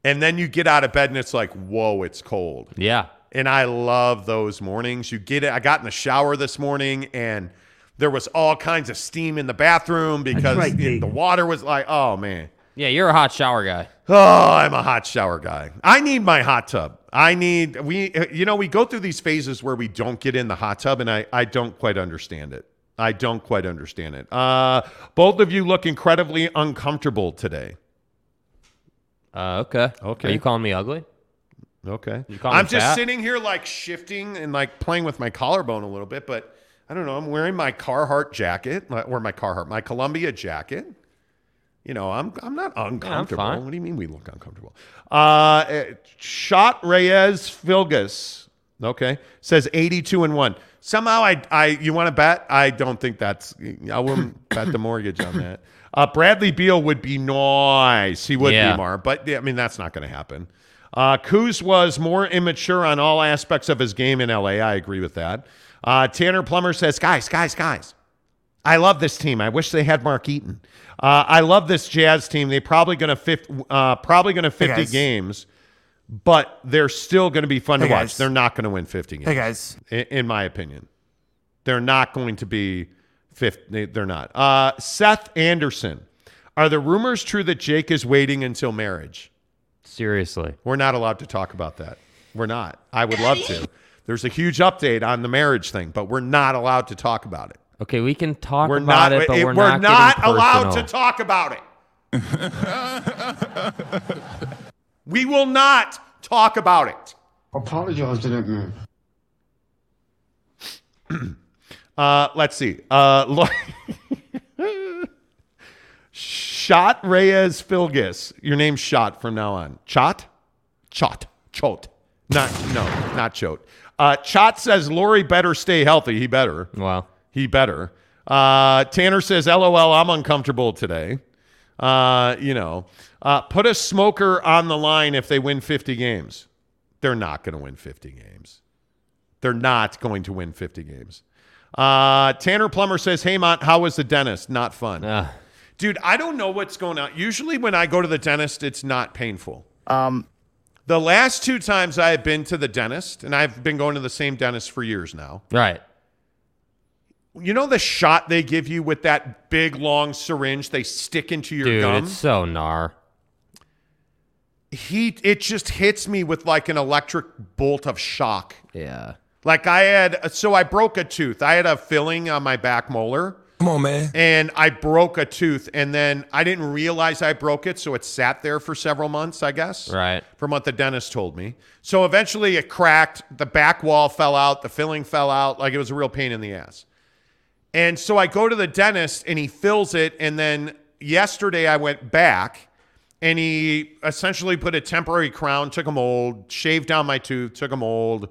S3: And then you get out of bed, and it's like, whoa, it's cold.
S4: yeah.
S3: And I love those mornings. You get it. I got in the shower this morning, and there was all kinds of steam in the bathroom because
S7: right,
S3: the water was like, oh man.
S4: Yeah, you're a hot shower guy.
S3: Oh, I'm a hot shower guy. I need my hot tub. I need we you know we go through these phases where we don't get in the hot tub and I I don't quite understand it. I don't quite understand it. Uh both of you look incredibly uncomfortable today.
S4: Uh, okay.
S3: Okay.
S4: Are you calling me ugly?
S3: Okay. I'm just
S4: fat?
S3: sitting here like shifting and like playing with my collarbone a little bit, but I don't know. I'm wearing my Carhartt jacket like- or my Carhartt, my Columbia You know, I'm I'm not uncomfortable.
S4: fine.
S3: what do you mean we look uncomfortable? Uh, uh, Shot Reyes Filgus, okay, says 82 and one. Somehow I I you want to bet? I don't think that's. I wouldn't bet the mortgage on that. Uh, Bradley Beal would be nice. He would
S4: Yeah.
S3: be more, but I mean that's not going to happen. Uh, Kuz was more immature on all aspects of his game in LA. I agree with that. Uh, Tanner Plummer says, guys, guys, guys. I love this team. I wish they had Mark Eaton. Uh, I love this Jazz team. They're probably going to uh, probably going to 50
S8: guys.
S3: games, but they're still going to be fun
S8: Hey,
S3: to watch. They're not going to win 50 games.
S8: Hey guys,
S3: in, in my opinion. They're not going to be fifty. they- They're not. Uh, Seth Anderson. Are the rumors true that Jake is waiting until marriage?
S4: Seriously.
S3: We're not allowed to talk about that. We're not. I would love to. There's a huge update on the marriage thing, but we're not allowed to talk about it.
S4: Okay, we can talk
S3: We're
S4: about
S3: not.
S4: it, but
S3: it-
S4: we're, not, getting
S3: allowed to talk about it. we will not talk about it.
S7: Apologize to that man.
S3: Uh, let's see. Uh, lo- Shot Reyes Filgis. Your name's Shot from now on. Chot? Chot. Chot. Not, no, not Chot. Uh, Chot says Lauri better stay healthy. He better.
S4: Well,
S3: He better. Uh, Tanner says, LOL, I'm uncomfortable today. Uh, you know, uh, put a smoker on the line if they win 50 games. They're not going to win 50 games. They're not going to win 50 games. Uh, Tanner Plummer says, Hey, Mont, how was the dentist? Not fun.
S4: uh,
S3: Dude, I don't know what's going on. Usually, when I go to the dentist, it's not painful. Um, the last two times I have been to the dentist, and I've been going to the same dentist for years now,
S4: right.
S3: You know the shot they give you with that big long syringe they stick into your
S4: Dude,
S3: gum?
S4: it's so gnar.
S3: he it just hits me with like an electric bolt of shock.
S4: Yeah.
S3: Like I had so I broke a tooth. I had a filling on my back molar.
S8: Come on, man.
S3: And I broke a tooth and then I didn't realize I broke it, so it sat there for several months, I guess.
S4: Right.
S3: From what the dentist told me. So eventually it cracked, the back wall fell out, the filling fell out, like it was a real pain in the ass. And so I go to the dentist and he fills it. And then yesterday I went back and he essentially put a temporary crown, took a mold, shaved down my tooth, took a mold,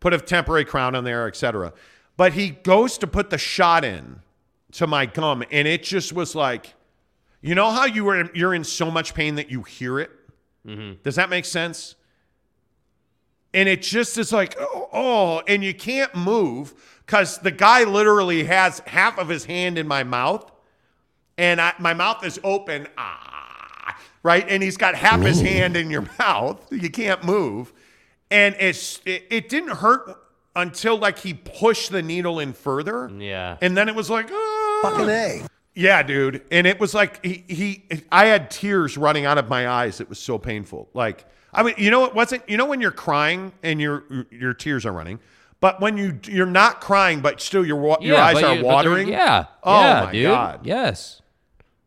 S3: put a temporary crown on there, etc. But he goes to put the shot in to my gum and it just was like, you know how you were you're in so much pain that you hear it? Mm-hmm. Does that make sense? and it just is like oh, oh and you can't move because the guy literally has half of his hand in my mouth and I, my mouth is open ah, right and he's got half his hand in your mouth you can't move and it's it, it didn't hurt until like he pushed the needle in further
S4: Yeah.
S3: and then it was like ah.
S8: Fucking A.
S3: yeah, dude. And it was like he, he I had tears running out of my eyes. It was so painful. Like I mean, you know it wasn't you know when you're crying and your your tears are running, but when you you're not crying but still your wa- your
S4: Yeah,
S3: eyes are
S4: you-
S3: watering.
S4: Yeah.
S3: Oh
S4: yeah,
S3: my
S4: dude.
S3: God.
S4: Yes.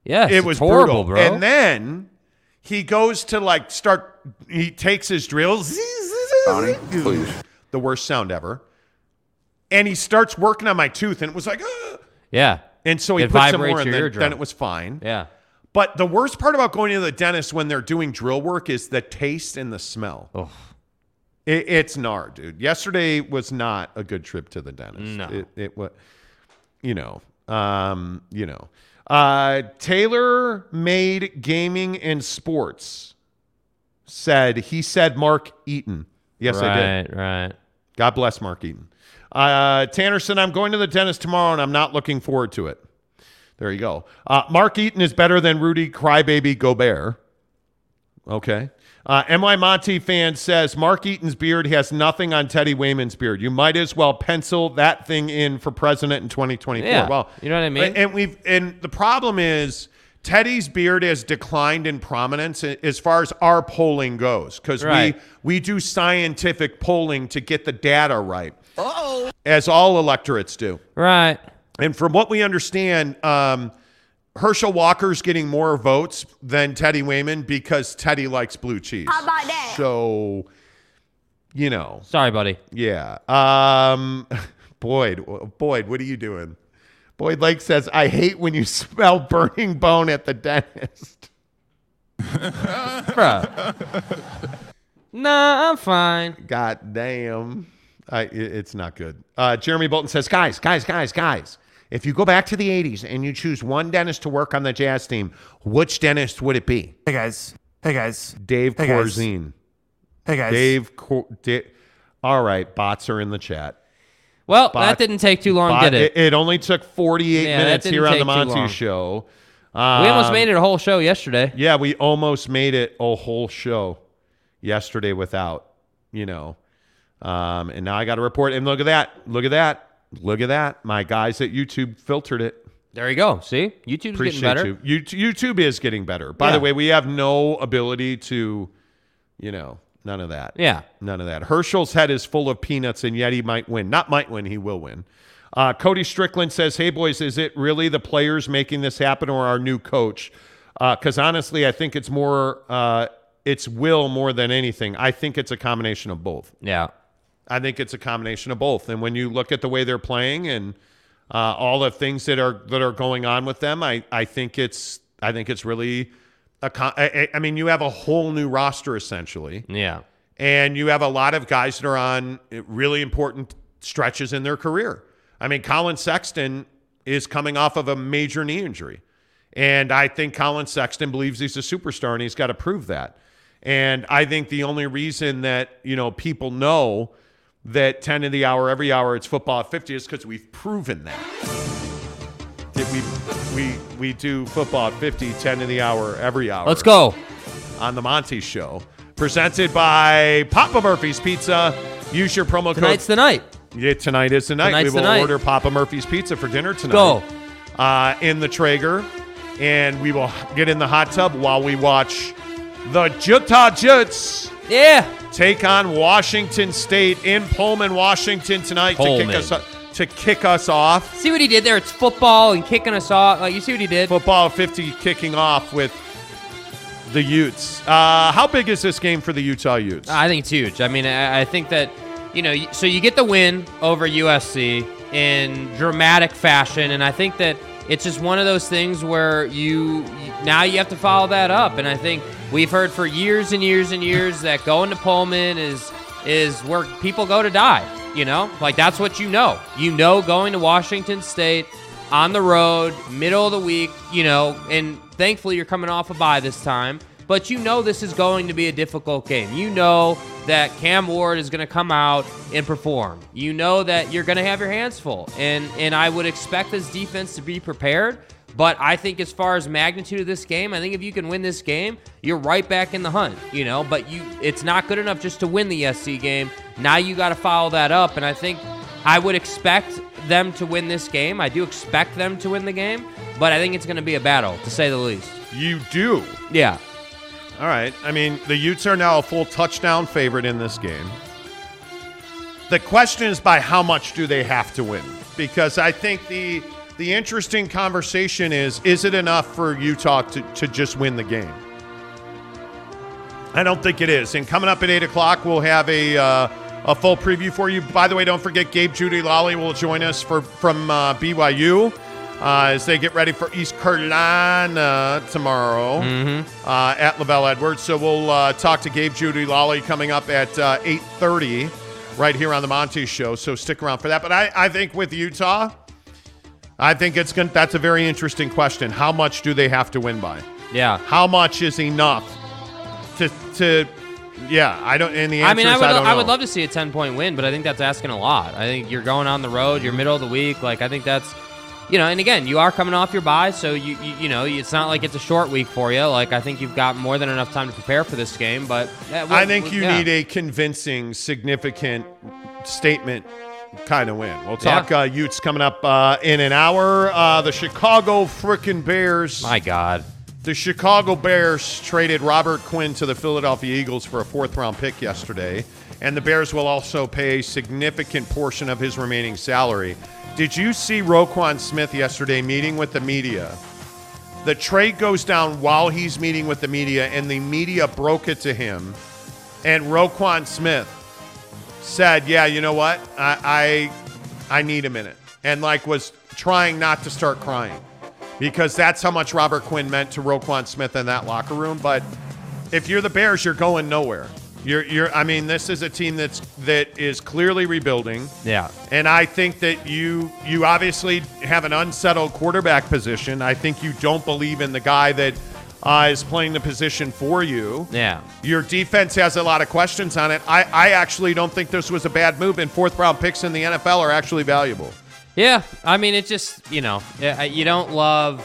S4: Yes.
S3: It was
S4: horrible,
S3: brutal.
S4: bro.
S3: And then he goes to like start he takes his drill
S8: please.
S3: the worst sound ever. And he starts working on my tooth and it was like "Ah."
S4: yeah.
S3: and so he
S4: It
S3: put some
S4: vibrates
S3: more and
S4: your
S3: then,
S4: eardrum.
S3: then it was fine.
S4: Yeah.
S3: But the worst part about going to the dentist when they're doing drill work is the taste and the smell.
S4: Oh.
S3: It, it's gnar, dude. Yesterday was not a good trip to the dentist.
S4: No.
S3: It, it was, you know, um, you know. Uh, Taylor made gaming and sports said he said Mark Eaton. Yes, I did.
S4: right, Right.
S3: God bless Mark Eaton. Uh, Tanner said, I'm going to the dentist tomorrow and I'm not looking forward to it. There you go. Uh, Mark Eaton is better than Rudy Crybaby Gobert. Okay. Uh, MY Monty fan says Mark Eaton's beard has nothing on Teddy Wayman's beard. You might as well pencil that thing in for president in 2024.
S4: Yeah.
S3: Well,
S4: You know what I mean?
S3: And, and we've and the problem is Teddy's beard has declined in prominence as far as our polling goes because
S4: Right.
S3: we we do scientific polling to get the data right. Oh, as all electorates do.
S4: Right.
S3: And from what we understand, um, Herschel Walker's getting more votes than Teddy Wayman because Teddy likes blue cheese. How about that? So, you know,
S4: Sorry, buddy.
S3: yeah. Um, Boyd, Boyd, what are you doing? Boyd Lake says, "I hate when you smell burning bone at the dentist."
S4: Bruh. nah, I'm fine.
S3: God damn. I, it's not good. Uh, Jeremy Bolton says, guys, guys, guys, guys, if you go back to the 80s and you choose one dentist to work on the Jazz team, which dentist would it be?
S5: Hey guys. Hey guys.
S3: Dave
S5: Hey, guys.
S3: Corzine.
S5: Hey guys.
S3: Dave, Cor- Da- all right, bots are in the chat.
S4: Well,
S3: Bot-
S4: that didn't take too long,
S3: Bot-
S4: did it?
S3: It only took 48
S4: Yeah,
S3: minutes here on the Monty
S4: long.
S3: Show.
S4: we almost
S3: Um,
S4: made it a whole show yesterday.
S3: Yeah, we almost made it a whole show yesterday without, you know. Um, and now I got to report. And look at that. Look at that. Look at that. My guys at YouTube filtered it.
S4: There you go. See, YouTube's getting better.
S3: you. You- YouTube is getting better. By the way, we have no ability to, you know, none of that.
S4: Yeah.
S3: None of that. Herschel's head is full of peanuts, and yet he might win. Not might win, he will win. Uh, Cody Strickland says, Hey, boys, is it really the players making this happen or our new coach? Because honestly, I think it's more, uh, it's will more than anything. I think it's a combination of both.
S4: Yeah.
S3: I think it's a combination of both. And when you look at the way they're playing and uh, all the things that are that are going on with them, I I think it's I think it's really a. Con- I, I- I mean, you have a whole new roster essentially,
S4: Yeah.
S3: and you have a lot of guys that are on really important stretches in their career. I mean, Colin Sexton is coming off of a major knee injury. And I think Colin Sexton believes he's a superstar and he's got to prove that. And I think the only reason that, you know, people know that 10 of the hour, every hour, it's football at 50 is because we've proven that. That we, we, we do football at 50, 10 of the hour, every hour
S4: Let's go.
S3: on the Monty Show. Presented by Papa Murphy's Pizza. Use your promo code
S4: Tonight's the night.
S3: Yeah, tonight is the night.
S4: Tonight's
S3: we will
S4: night.
S3: order Papa Murphy's Pizza for dinner tonight.
S4: Go.
S3: Uh, in the Traeger, and we will get in the hot tub while we watch the Utah Utes
S4: Yeah.
S3: take on Washington State in Pullman, Washington tonight to kick us to kick us off.
S4: See what he did there? It's football and kicking us off. Like you see what he did?
S3: Football 50 kicking off with the Utes. Uh, how big is this game for the Utah Utes?
S4: I think it's huge. I mean, I, I think that you know, so you get the win over USC in dramatic fashion, and I think that it's just one of those things where you now you have to follow that up. And I think we've heard for years and years and years that going to Pullman is is where people go to die. You know, like that's what you know. You know, going to Washington State on the road, middle of the week, you know, and thankfully you're coming off a bye this time, but you know this is going to be a difficult game. You know that Cam Ward is going to come out and perform. You know that you're going to have your hands full. And and I would expect this defense to be prepared, but I think as far as magnitude of this game, I think if you can win this game, you're right back in the hunt, you know, but you it's not good enough just to win the SC game. Now you got to follow that up and I think I would expect them to win this game. I do expect them to win the game, but I think it's going to be a battle, to say the least.
S3: you do.
S4: Yeah.
S3: All right. I mean, the Utes are now a full touchdown favorite in this game. The question is by how much do they have to win? Because I think the the interesting conversation is is it enough for Utah to, to just win the game? I don't think it is. And coming up at eight o'clock, we'll have a uh, a full preview for you. By the way, don't forget Gabe Judy Lally will join us for from uh, BYU uh, as they get ready for East Carolina tomorrow uh, at LaVell Edwards. So we'll uh, talk to Gabe Judy Lally coming up at uh, eight thirty right here on the Monty Show. So stick around for that. But I, I think with Utah, I think it's to That's a very interesting question. How much do they have to win by?
S4: Yeah.
S3: How much is enough to to? Yeah, I don't. And the answer
S4: I mean, I would,
S3: I
S4: I, would love to see a 10 point win, but I think that's asking a lot. I think you're going on the road, you're middle of the week. Like, I think that's, you know, and again, you are coming off your bye, so you, you, you know, it's not like it's a short week for you. Like, I think you've got more than enough time to prepare for this game, but yeah, we'll-
S3: I think you
S4: yeah.
S3: need a convincing, significant statement kind of win. We'll talk
S4: Yeah.
S3: uh, Utes coming up uh, in an hour. Uh, the Chicago freaking Bears.
S4: My God.
S3: The Chicago Bears traded Robert Quinn to the Philadelphia Eagles for a fourth round pick yesterday, and the Bears will also pay a significant portion of his remaining salary. Did you see Roquan Smith yesterday meeting with the media? The trade goes down while he's meeting with the media, and the media broke it to him. And Roquan Smith said, "Yeah, you know what? I I, I need a minute," and like was trying not to start crying because that's how much Robert Quinn meant to Roquan Smith in that locker room. But if you're the Bears, you're going nowhere. You're you're. I mean, this is a team that's that is clearly rebuilding.
S4: Yeah.
S3: And I think that you you obviously have an unsettled quarterback position. I think you don't believe in the guy that uh, is playing the position for you.
S4: Yeah.
S3: Your defense has a lot of questions on it. I, I actually don't think this was a bad move, and fourth round picks in the NFL are actually valuable.
S4: Yeah, I mean, it just you know, you don't love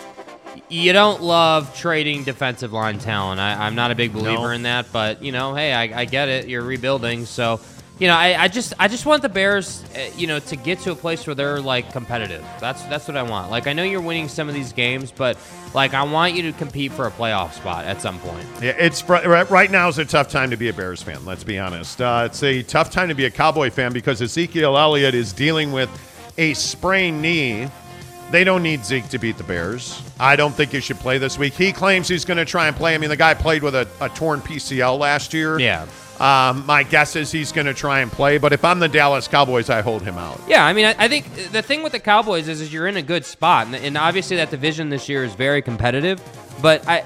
S4: you don't love trading defensive line talent. I, I'm not a big believer
S3: No.
S4: in that, but you know, hey, I, I get it. You're rebuilding, so you know, I, I just I just want the Bears, uh, you know, to get to a place where they're like competitive. That's that's what I want. Like I know you're winning some of these games, but like I want you to compete for a playoff spot at some point.
S3: Yeah, it's right right now is a tough time to be a Bears fan. Let's be honest. Uh, it's a tough time to be a Cowboy fan because Ezekiel Elliott is dealing with a sprained knee. They don't need Zeke to beat the Bears. I don't think he should play this week. He claims he's going to try and play. I mean, the guy played with a, a torn PCL last year.
S4: Yeah.
S3: Um, my guess is he's going to try and play. But if I'm the Dallas Cowboys, I hold him out.
S4: Yeah, I mean, I, I think the thing with the Cowboys is, is you're in a good spot, and, and obviously that division this year is very competitive. But I,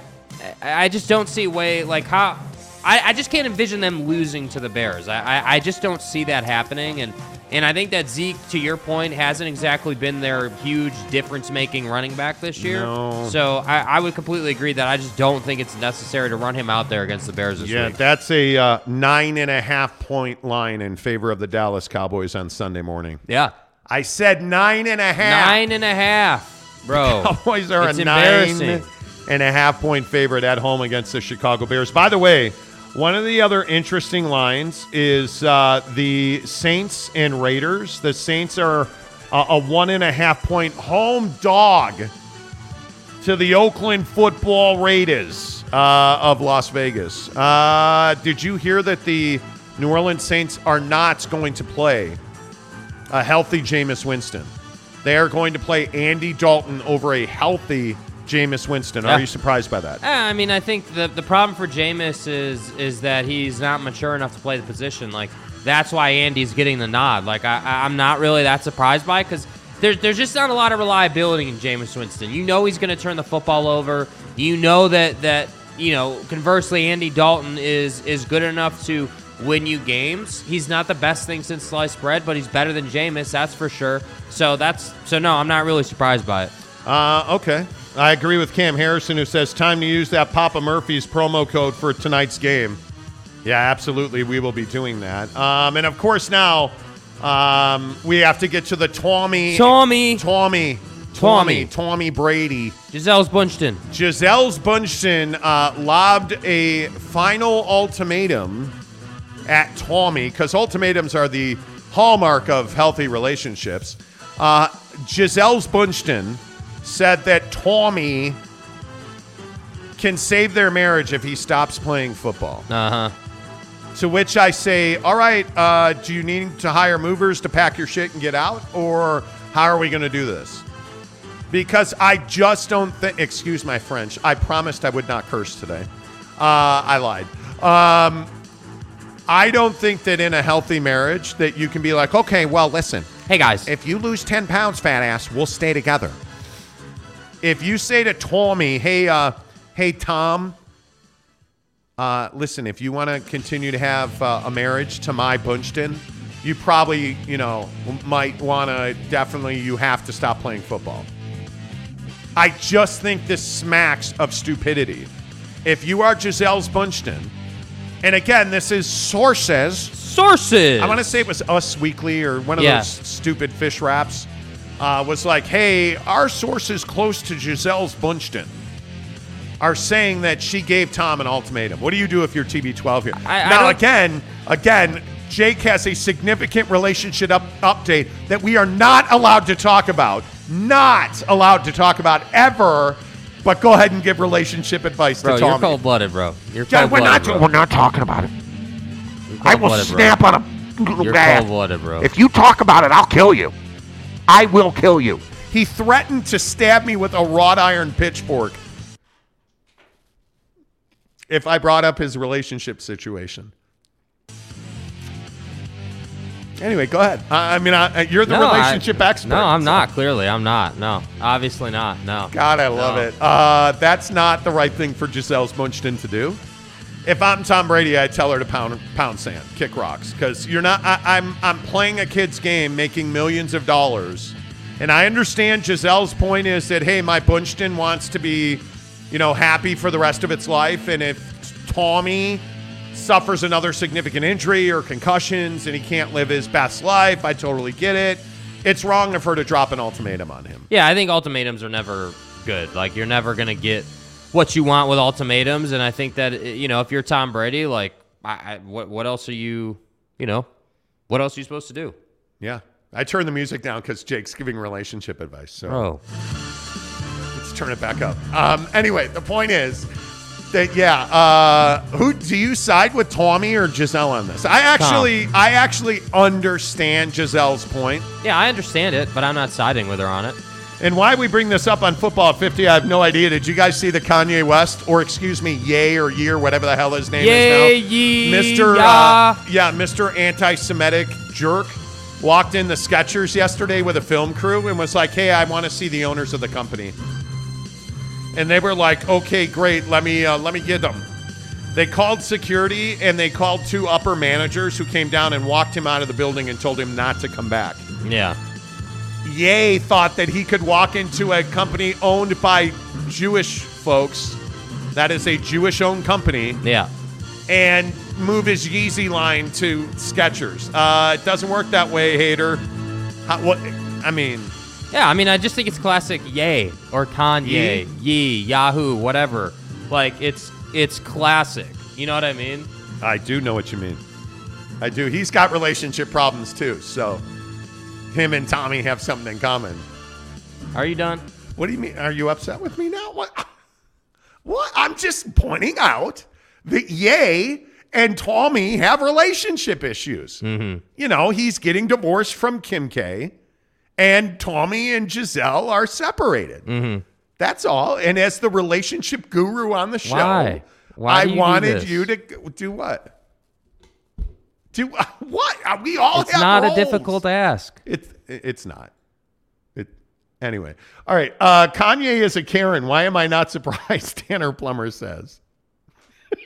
S4: I just don't see a way like how. I, I just can't envision them losing to the Bears. I, I, I just don't see that happening, and and I think that Zeke, to your point, hasn't exactly been their huge difference-making running back this year.
S3: No.
S4: So I, I would completely agree that I just don't think it's necessary to run him out there against the Bears this
S3: Yeah,
S4: week.
S3: that's a uh, nine and a half point line in favor of the Dallas Cowboys on Sunday morning.
S4: Yeah,
S3: I said nine and a half.
S4: nine and a half, bro.
S3: Cowboys are
S4: It's
S3: a nine and a half point favorite at home against the Chicago Bears. By the way, One of the other interesting lines is uh, the Saints and Raiders. The Saints are uh, a one and a half point home dog to the Oakland Football Raiders uh, of Las Vegas. Uh, did you hear that the New Orleans Saints are not going to play a healthy Jameis Winston? They are going to play Andy Dalton over a healthy Jameis Winston. Are
S4: Yeah.
S3: you surprised by that?
S4: I mean, I think the the problem for Jameis is is that he's not mature enough to play the position. Like that's why Andy's getting the nod. Like I, I'm not really that surprised by because there's there's just not a lot of reliability in Jameis Winston. You know he's going to turn the football over. You know that that you know conversely Andy Dalton is is good enough to win you games. He's not the best thing since sliced bread, but he's better than Jameis, that's for sure. So that's so no, I'm not really surprised by it.
S3: Uh, okay. I agree with Cam Harrison, who says time to use that Papa Murphy's promo code for tonight's game. Yeah, absolutely. We will be doing that. Um, and of course, now um, we have to get to the Tommy.
S4: Tommy.
S3: Tommy.
S4: Tommy.
S3: Tommy Brady.
S4: Gisele's Bündchen.
S3: Gisele's Bündchen uh, lobbed a final ultimatum at Tommy because ultimatums are the hallmark of healthy relationships. Uh, Gisele's Bündchen said that Tommy can save their marriage if he stops playing football.
S4: Uh huh.
S3: To which I say, all right, uh, do you need to hire movers to pack your shit and get out? Or how are we going to do this? Because I just don't think, excuse my French, I promised I would not curse today. Uh, I lied. Um, I don't think that in a healthy marriage that you can be like, okay, well, listen,
S4: Hey guys.
S3: if you lose 10 pounds, fat ass, we'll stay together. If you say to Tommy, hey, uh, hey, Tom, uh, listen, if you want to continue to have uh, a marriage to my Bunchton, you probably, you know, might want to definitely, you have to stop playing football. I just think this smacks of stupidity. If you are Gisele's Bündchen, and again, this is sources.
S4: Sources.
S3: I want to say it was Us Weekly or one of
S4: Yeah.
S3: those stupid fish wraps. Uh, was like, hey, our sources close to Gisele's Bündchen are saying that she gave Tom an ultimatum. What do you do if you're TB12 here?
S4: I- I
S3: now,
S4: don't-
S3: again, again, Jake has a significant relationship up, update that we are not allowed to talk about. Not allowed to talk about ever. But go ahead and give relationship advice
S4: bro,
S3: to
S4: you're cold blooded, bro. You're cold
S7: we're not.
S4: blooded.
S7: We're not talking about it. I will snap on a
S4: You're cold blooded, bro.
S7: If you talk about it, I'll kill you. I will kill you.
S3: He threatened to stab me with a wrought iron pitchfork if I brought up his relationship situation. Anyway, go ahead. I I mean, I, you're the
S4: No, I-
S3: relationship expert.
S4: No, I'm
S3: so-
S4: not. Clearly, I'm not. No, obviously not. No.
S3: God, I love
S4: No.
S3: it. Uh, that's not the right thing for Gisele's Bündchen to do. If I'm Tom Brady, I'd tell her to pound pound sand, kick rocks, because you're not. I, I'm I'm playing a kid's game, making millions of dollars, and I understand Gisele's point is that hey, my Bunchton wants to be, you know, happy for the rest of its life, and if Tommy suffers another significant injury or concussions and he can't live his best life, I totally get it. It's wrong of her to drop an ultimatum on him.
S4: Yeah, I think ultimatums are never good. Like you're never gonna get what you want with ultimatums, and I think that you know if you're Tom Brady, like I, I, what what else are you, you know, what else are you supposed to do?
S3: Yeah. I turned the music down because Jake's giving relationship advice. So
S4: Bro,
S3: let's turn it back up. Um, anyway, the point is that yeah, uh, who do you side with Tommy or Gisele on this? I actually I actually understand Gisele's point.
S4: yeah, I understand it, but I'm not siding with her on it.
S3: And why we bring this up on Football 50, I have no idea. Did you guys see the Kanye West, or excuse me, Yay or Year, whatever the hell his name
S4: Yay,
S3: is now?
S4: yee,
S3: Mr.
S4: ya.
S3: Uh, yeah, Mr. Anti-Semitic jerk walked in the Skechers yesterday with a film crew and was like, "Hey, I want to see the owners of the company." And they were like, "Okay, great. Let me uh, let me get them." They called security and they called two upper managers who came down and walked him out of the building and told him not to come back.
S4: Yeah,
S3: Ye thought that he could walk into a company owned by Jewish folks, that is a Jewish owned company,
S4: yeah.
S3: and move his Yeezy line to Skechers. Uh, it doesn't work that way, hater. How, what? I mean,
S4: Yeah, I mean, I just think it's classic Yay or Kanye, Yee, Yahoo, whatever. Like it's it's classic. You know what I mean?
S3: I do know what you mean. I do. He's got relationship problems too. So him and Tommy have something in common.
S4: Are you done?
S3: What do you mean? Are you upset with me now? What? What? I'm just pointing out that Yay and Tommy have relationship issues. Mm-hmm. You know, he's getting divorced from Kim K, and Tommy and Gisele are separated. Mm-hmm. That's all. And as the relationship guru on the show,
S4: Why? Why
S3: I
S4: you
S3: wanted you to do what? Do what? We all
S4: It's not
S3: roles.
S4: a difficult ask.
S3: It's it's not. It anyway. All right. Uh, Kanye is a Karen. Why am I not surprised? Tanner Plummer says.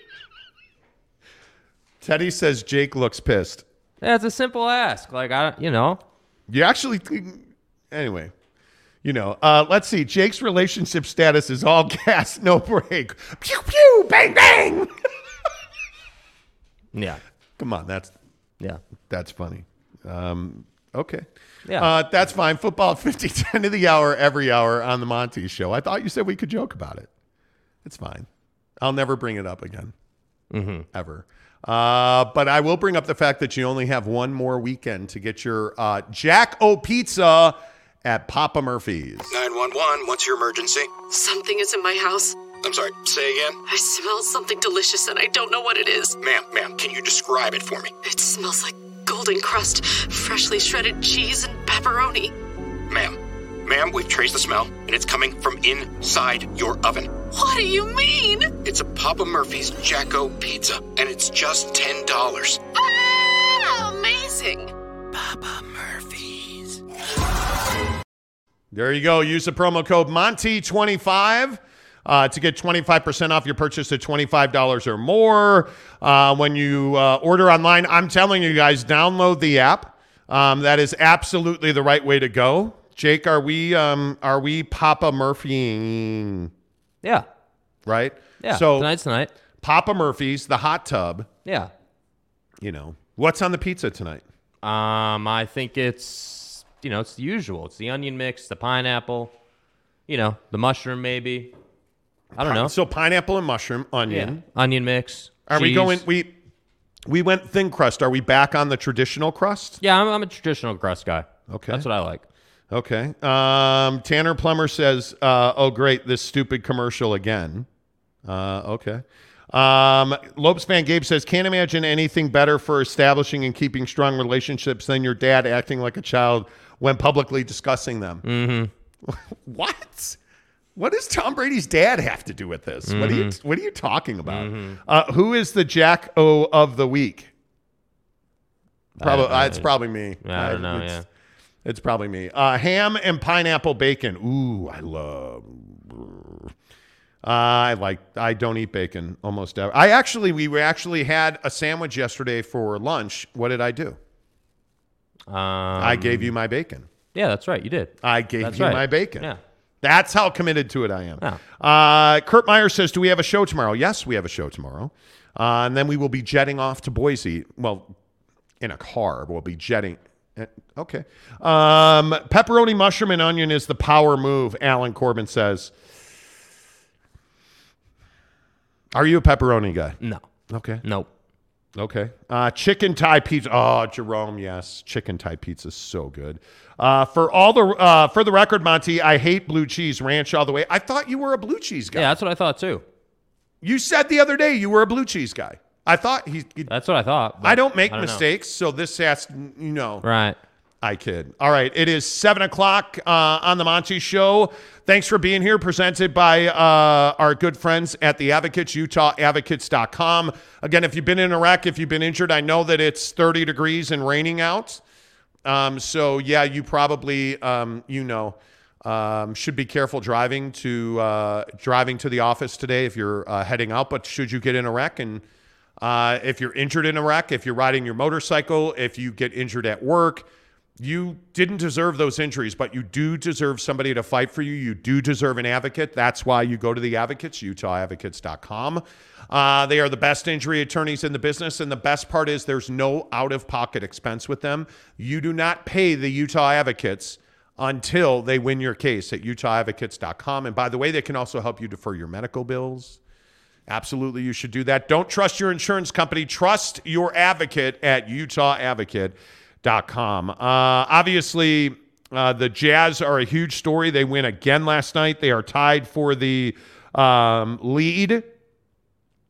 S3: Teddy says Jake looks pissed.
S4: Yeah, it's a simple ask. Like I, you know,
S3: You actually anyway. You know, uh, let's see. Jake's relationship status is all gas, no break. Pew pew, bang bang.
S4: yeah,
S3: Come on, that's
S4: yeah.
S3: That's funny. Um, okay.
S4: Yeah.
S3: Uh, that's fine. Football at 50, 10 of the hour, every hour on the Monty show. I thought you said we could joke about it. It's fine. I'll never bring it up again. Ever. Uh, but I will bring up the fact that you only have one more weekend to get your uh, Jack O Pizza at Papa Murphy's.
S8: 911, what's your emergency?
S9: Something is in my house.
S8: I'm sorry, say again.
S9: I smell something delicious and I don't know what it is.
S8: Ma'am, ma'am, can you describe it for me?
S9: It smells like golden crust, freshly shredded cheese, and pepperoni.
S8: Ma'am, ma'am, we've traced the smell, and it's coming from inside your oven.
S9: What do you mean?
S8: It's a Papa Murphy's Jacko pizza, and it's just $10.
S9: Ah, amazing.
S8: Papa Murphy's.
S3: There you go. Use the promo code Monty25 uh, to get 25% off your purchase at $25 or more. Uh, when you uh, order online, I'm telling you guys, download the app. Um, that is absolutely the right way to go. Jake, are we um, are we Papa Murphy?
S4: Yeah.
S3: Right?
S4: Yeah.
S3: So
S4: tonight's tonight.
S3: Papa Murphy's, the hot tub.
S4: Yeah.
S3: You know what's on the pizza tonight?
S4: Um, I think it's you know it's the usual. It's the onion mix, the pineapple, you know, the mushroom maybe. I don't know.
S3: So pineapple and mushroom,
S4: yeah.
S3: onion.
S4: Onion mix.
S3: Are we going? We we went thin crust. Are we back on the traditional crust?
S4: Yeah, I'm, I'm a traditional crust guy.
S3: Okay.
S4: That's what I like.
S3: Okay. Um, Tanner Plummer says, uh, "Oh, great, this stupid commercial again." Uh, okay. Um, Lopes Van Gabe says, "Can't imagine anything better for establishing and keeping strong relationships than your dad acting like a child when publicly discussing them." Mm-hmm. what? What does Tom Brady's dad have to do with this? What are you What are you talking about? Uh, who is the Jack O of the week? Probably.
S4: I-
S3: it's probably me.
S4: I don't know,
S3: it's-
S4: yeah.
S3: it's probably me. Uh, ham and pineapple bacon. Ooh, I love. Uh, I like. I don't eat bacon almost ever. I actually, we actually had a sandwich yesterday for lunch. What did I do?
S4: Um,
S3: I gave you my bacon.
S4: Yeah, that's right. You did.
S3: I gave
S4: That's
S3: you
S4: right.
S3: my bacon.
S4: Yeah.
S3: That's how committed to it I am.
S4: Yeah.
S3: Uh, Kurt Meyer says, "Do we have a show tomorrow?" Yes, we have a show tomorrow, uh, and then we will be jetting off to Boise. Well, in a car, we'll be jetting. eh, Okay. Um, pepperoni, mushroom, and onion is the power move. Alan Corbin says. Are you a pepperoni guy?
S4: No.
S3: Okay.
S4: Nope.
S3: Okay. Uh, chicken Thai pizza. Oh, Jerome, yes. Chicken Thai pizza is so good. Uh, for all the uh, for the record, Monty, I hate blue cheese ranch all the way. I thought you were a blue cheese guy.
S4: Yeah, that's what I thought too.
S3: You said the other day you were a blue cheese guy. I thought he. he-
S4: That's what I thought.
S3: I don't make
S4: know.
S3: mistakes, so this has you know.
S4: Right.
S3: I kid. All right. It is seven o'clock uh, on the Monty Show. Thanks for being here. Presented by uh, our good friends at the Advocates, UtahAdvocates.com. Again, if you've been in Iraq, if you've been injured, I know that it's 30 degrees and raining out. Um, so, yeah, you probably, um, you know, um, should be careful driving to uh, driving to the office today if you're uh, heading out. But should you get in a wreck and uh, if you're injured in a wreck, if you're riding your motorcycle, if you get injured at work, you didn't deserve those injuries, but you do deserve somebody to fight for you. You do deserve an advocate. That's why you go to the advocates, UtahAdvocates.com. Uh, they are the best injury attorneys in the business. And the best part is there's no out of pocket expense with them. You do not pay the Utah Advocates until they win your case at UtahAdvocates.com. And by the way, they can also help you defer your medical bills Absolutely, you should do that. Don't trust your insurance company. Trust your advocate at utahadvocate.com. Uh, obviously, uh, the Jazz are a huge story. They win again last night. They are tied for the um, lead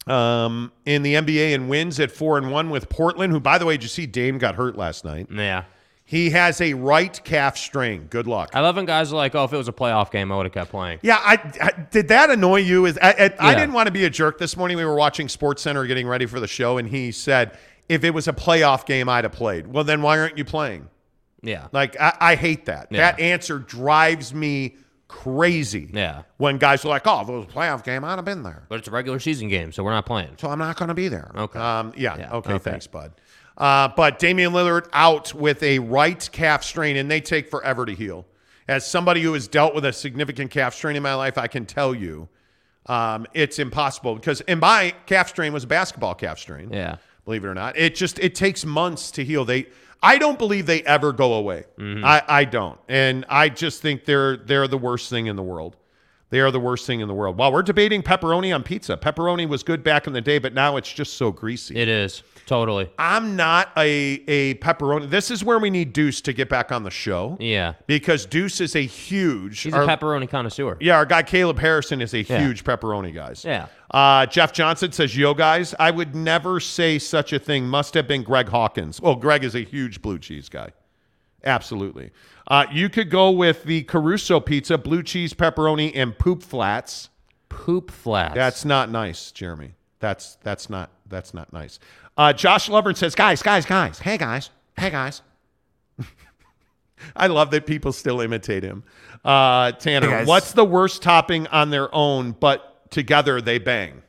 S3: um, in the NBA and wins at four and one with Portland. Who, by the way, did you see Dame got hurt last night?
S4: Yeah.
S3: He has a right calf strain. Good luck.
S4: I love when guys are like, "Oh, if it was a playoff game, I would have kept playing."
S3: Yeah, I, I did that annoy you? Is I, I, I didn't want to be a jerk this morning. We were watching Sports Center getting ready for the show, and he said, "If it was a playoff game, I'd have played." Well, then why aren't you playing?
S4: Yeah.
S3: Like I, I hate that.
S4: Yeah.
S3: That answer drives me crazy.
S4: Yeah.
S3: When guys are like, "Oh, if it was a playoff game, I'd have been there."
S4: But it's a regular season game, so we're not playing.
S3: So I'm not going to be there.
S4: Okay.
S3: Um, yeah.
S4: Yeah,
S3: Okay,
S4: okay.
S3: Thanks, bud. Uh, but Damian Lillard out with a right calf strain, and they take forever to heal. As somebody who has dealt with a significant calf strain in my life, I can tell you um, it's impossible because, and my calf strain was a basketball calf strain.
S4: Yeah.
S3: Believe it or not, it just it takes months to heal. They, I don't believe they ever go away.
S4: Mm-hmm.
S3: I, I don't, and I just think they're they're the worst thing in the world. They are the worst thing in the world. While we're debating pepperoni on pizza, pepperoni was good back in the day, but now it's just so greasy.
S4: It is totally.
S3: I'm not a a pepperoni. This is where we need Deuce to get back on the show
S4: Yeah.
S3: because Deuce is a huge.
S4: He's
S3: our-
S4: a pepperoni connoisseur.
S3: yeah, our guy Caleb Harrison is a
S4: Yeah.
S3: huge pepperoni guys.
S4: Yeah.
S3: Uh, Jeff Johnson says, "Yo, guys, I would never say such a thing. Must have been Greg Hawkins. Well, Greg is a huge blue cheese guy. Absolutely. Uh, you could go with the Caruso pizza, blue cheese, pepperoni, and poop flats.
S4: Poop flats.
S3: That's not nice, Jeremy. That's that's not that's not nice. Uh, Josh Lovern says, "Guys, guys, guys. Hey, guys. Hey, guys." I love that people still imitate him. Uh, Tanner,
S5: Hey,
S3: what's the worst topping on their own, but together they bang?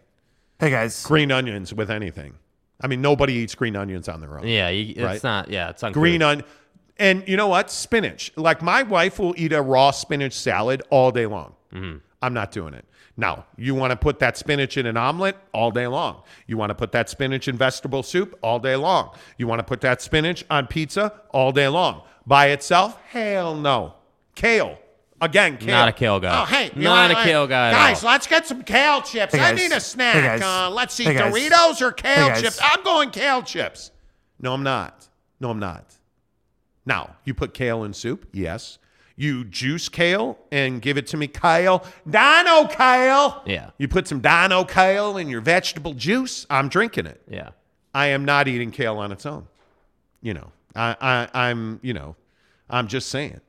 S5: Hey guys.
S3: Green onions with anything. I mean, nobody eats green onions on their own.
S4: yeah. You, it's
S3: Right.
S4: not. Yeah. It's uncouth.
S3: Green onion. And you know what? Spinach. Like my wife will eat a raw spinach salad all day long.
S4: Mm-hmm.
S3: I'm not doing it. Now, you want to put that spinach in an omelet all day long. You want to put that spinach in vegetable soup all day long. You want to put that spinach on pizza all day long. By itself? Hell no. Kale. Again, kale.
S4: Not a kale guy.
S3: Oh, hey. you
S4: Not
S3: want-
S4: a kale guy at
S3: Guys,
S4: all.
S3: let's get some kale chips.
S5: Hey,
S3: I need a snack.
S5: Hey.
S3: Uh, let's see,
S5: Hey.
S3: Doritos or kale
S5: Hey,
S3: chips? I'm going kale chips. No, I'm not. No, I'm not. Now, you put kale in soup? Yes. You juice kale and give it to me, kale. Dino kale.
S4: Yeah.
S3: You put some dino kale in your vegetable juice. I'm drinking it.
S4: Yeah.
S3: I am not eating kale on its own. You know, I, I, I'm, you know, I'm just saying.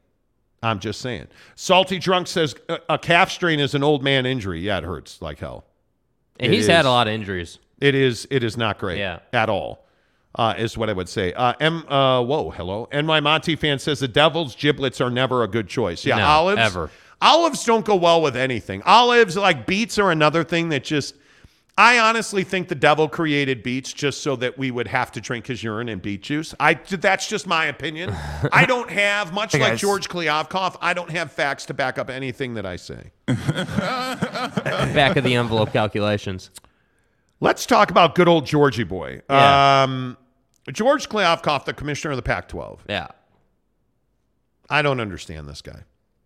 S3: I'm just saying. Salty Drunk says a, a calf strain is an old man injury. Yeah, it hurts like hell.
S4: And
S3: It
S4: he's had a lot of injuries.
S3: It is. It is not great.
S4: Yeah.
S3: At all. Uh, is what I would say. Uh, M. Uh, whoa. Hello. And my Monty fan says the Devil's giblets are never a good choice. Yeah.
S4: No,
S3: olives.
S4: ever.
S3: Olives don't go well with anything. Olives, like beets, are another thing that just. I honestly think the devil created beets just so that we would have to drink his urine and beet juice. I that's just my opinion. I don't have much
S5: Hey,
S3: like
S5: guys.
S3: George Kliavkoff. I don't have facts to back up anything that I say.
S4: Back of the envelope calculations.
S3: Let's talk about good old Georgie boy.
S4: Yeah.
S3: Um, George Kliavkoff, the commissioner of the Pac-12.
S4: Yeah.
S3: I don't understand this guy.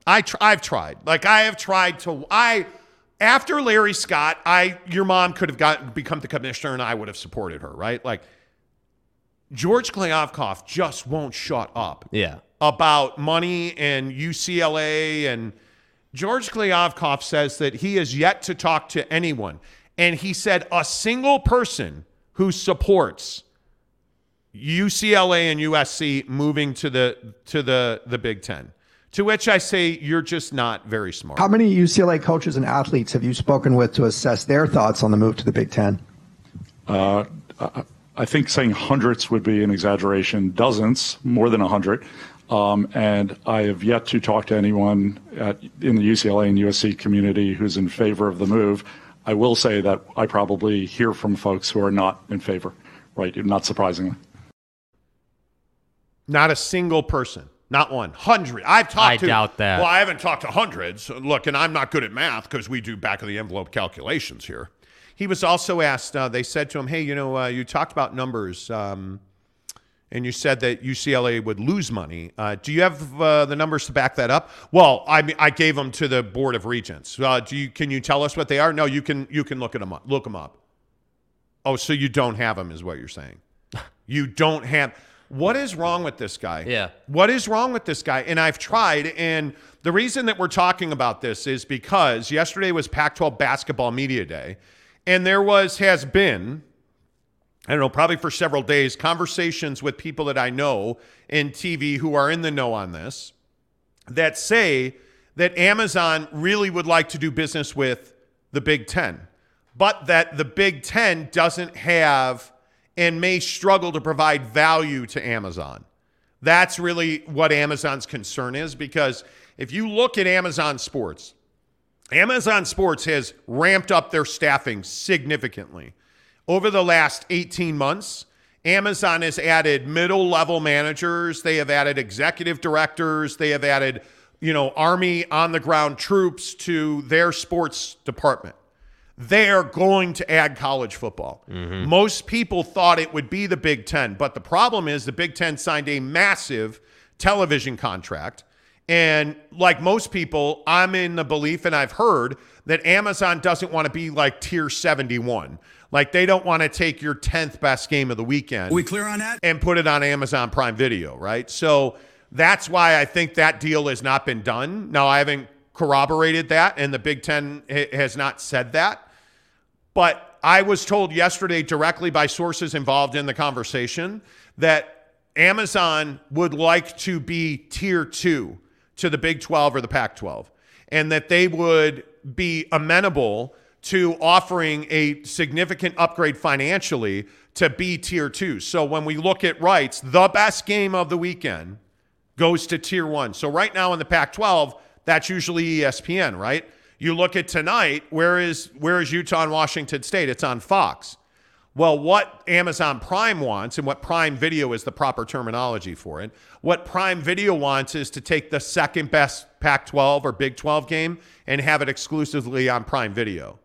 S3: I tr- I've tried. Like I have tried to. I after Larry Scott, I your mom could have gotten become the commissioner, and I would have supported her. Right? Like George Kliavkoff just won't shut up
S4: Yeah.
S3: about money and UCLA. And George Kliavkoff says that he has yet to talk to anyone. And he said a single person who supports UCLA and USC moving to the to the the Big Ten. To which I say you're just not very smart.
S10: How many UCLA coaches and athletes have you spoken with to assess their thoughts on the move to the Big Ten?
S11: Uh, I- I think saying hundreds would be an exaggeration. Dozens, more than a hundred. Um, and I have yet to talk to anyone at, in the UCLA and USC community who's in favor of the move. I will say that I probably hear from folks who are not in favor, right? Not surprisingly.
S3: Not a single person. Not one. Hundred. I've talked
S4: I
S3: to.
S4: doubt that.
S3: Well, I haven't talked to hundreds. Look, and I'm not good at math because we do back of the envelope calculations here. He was also asked. Uh, they said to him, "Hey, you know, uh, you talked about numbers. Um, and you said that UCLA would lose money. Uh, do you have uh, the numbers to back that up? Well, I mean, I gave them to the Board of Regents. Uh, do you? Can you tell us what they are? No, you can. You can look at them up. Look them up. Oh, so you don't have them, is what you're saying? you don't have. What is wrong with this guy?
S4: Yeah.
S3: What is wrong with this guy? And I've tried, and the reason that we're talking about this is because yesterday was Pac-12 basketball media day, and there was has been I don't know, probably for several days, conversations with people that I know in TV who are in the know on this that say that Amazon really would like to do business with the Big Ten, but that the Big Ten doesn't have and may struggle to provide value to Amazon. That's really what Amazon's concern is because if you look at Amazon Sports, Amazon Sports has ramped up their staffing significantly. Over the last 18 months, Amazon has added middle level managers, they have added executive directors, they have added, you know, army on the ground troops to their sports department. They are going to add college football. Mm-hmm. Most people thought it would be the Big 10, but the problem is the Big 10 signed a massive television contract. And like most people, I'm in the belief, and I've heard that Amazon doesn't want to be like tier 71. Like they don't want to take your 10th best game of the weekend.
S12: we clear on that?
S3: And put it on Amazon Prime Video, right? So that's why I think that deal has not been done. Now, I haven't corroborated that, and the Big Ten has not said that. But I was told yesterday directly by sources involved in the conversation that Amazon would like to be tier two to the Big 12 or the Pac 12, and that they would be amenable to offering a significant upgrade financially to be tier two. So when we look at rights, the best game of the weekend goes to tier one. So right now in the Pac 12, that's usually ESPN, right? You look at tonight, where is where is Utah and Washington State? It's on Fox. Well, what Amazon Prime wants, and what Prime Video is the proper terminology for it, what Prime Video wants is to take the second best Pac 12 or Big 12 game and have it exclusively on Prime Video.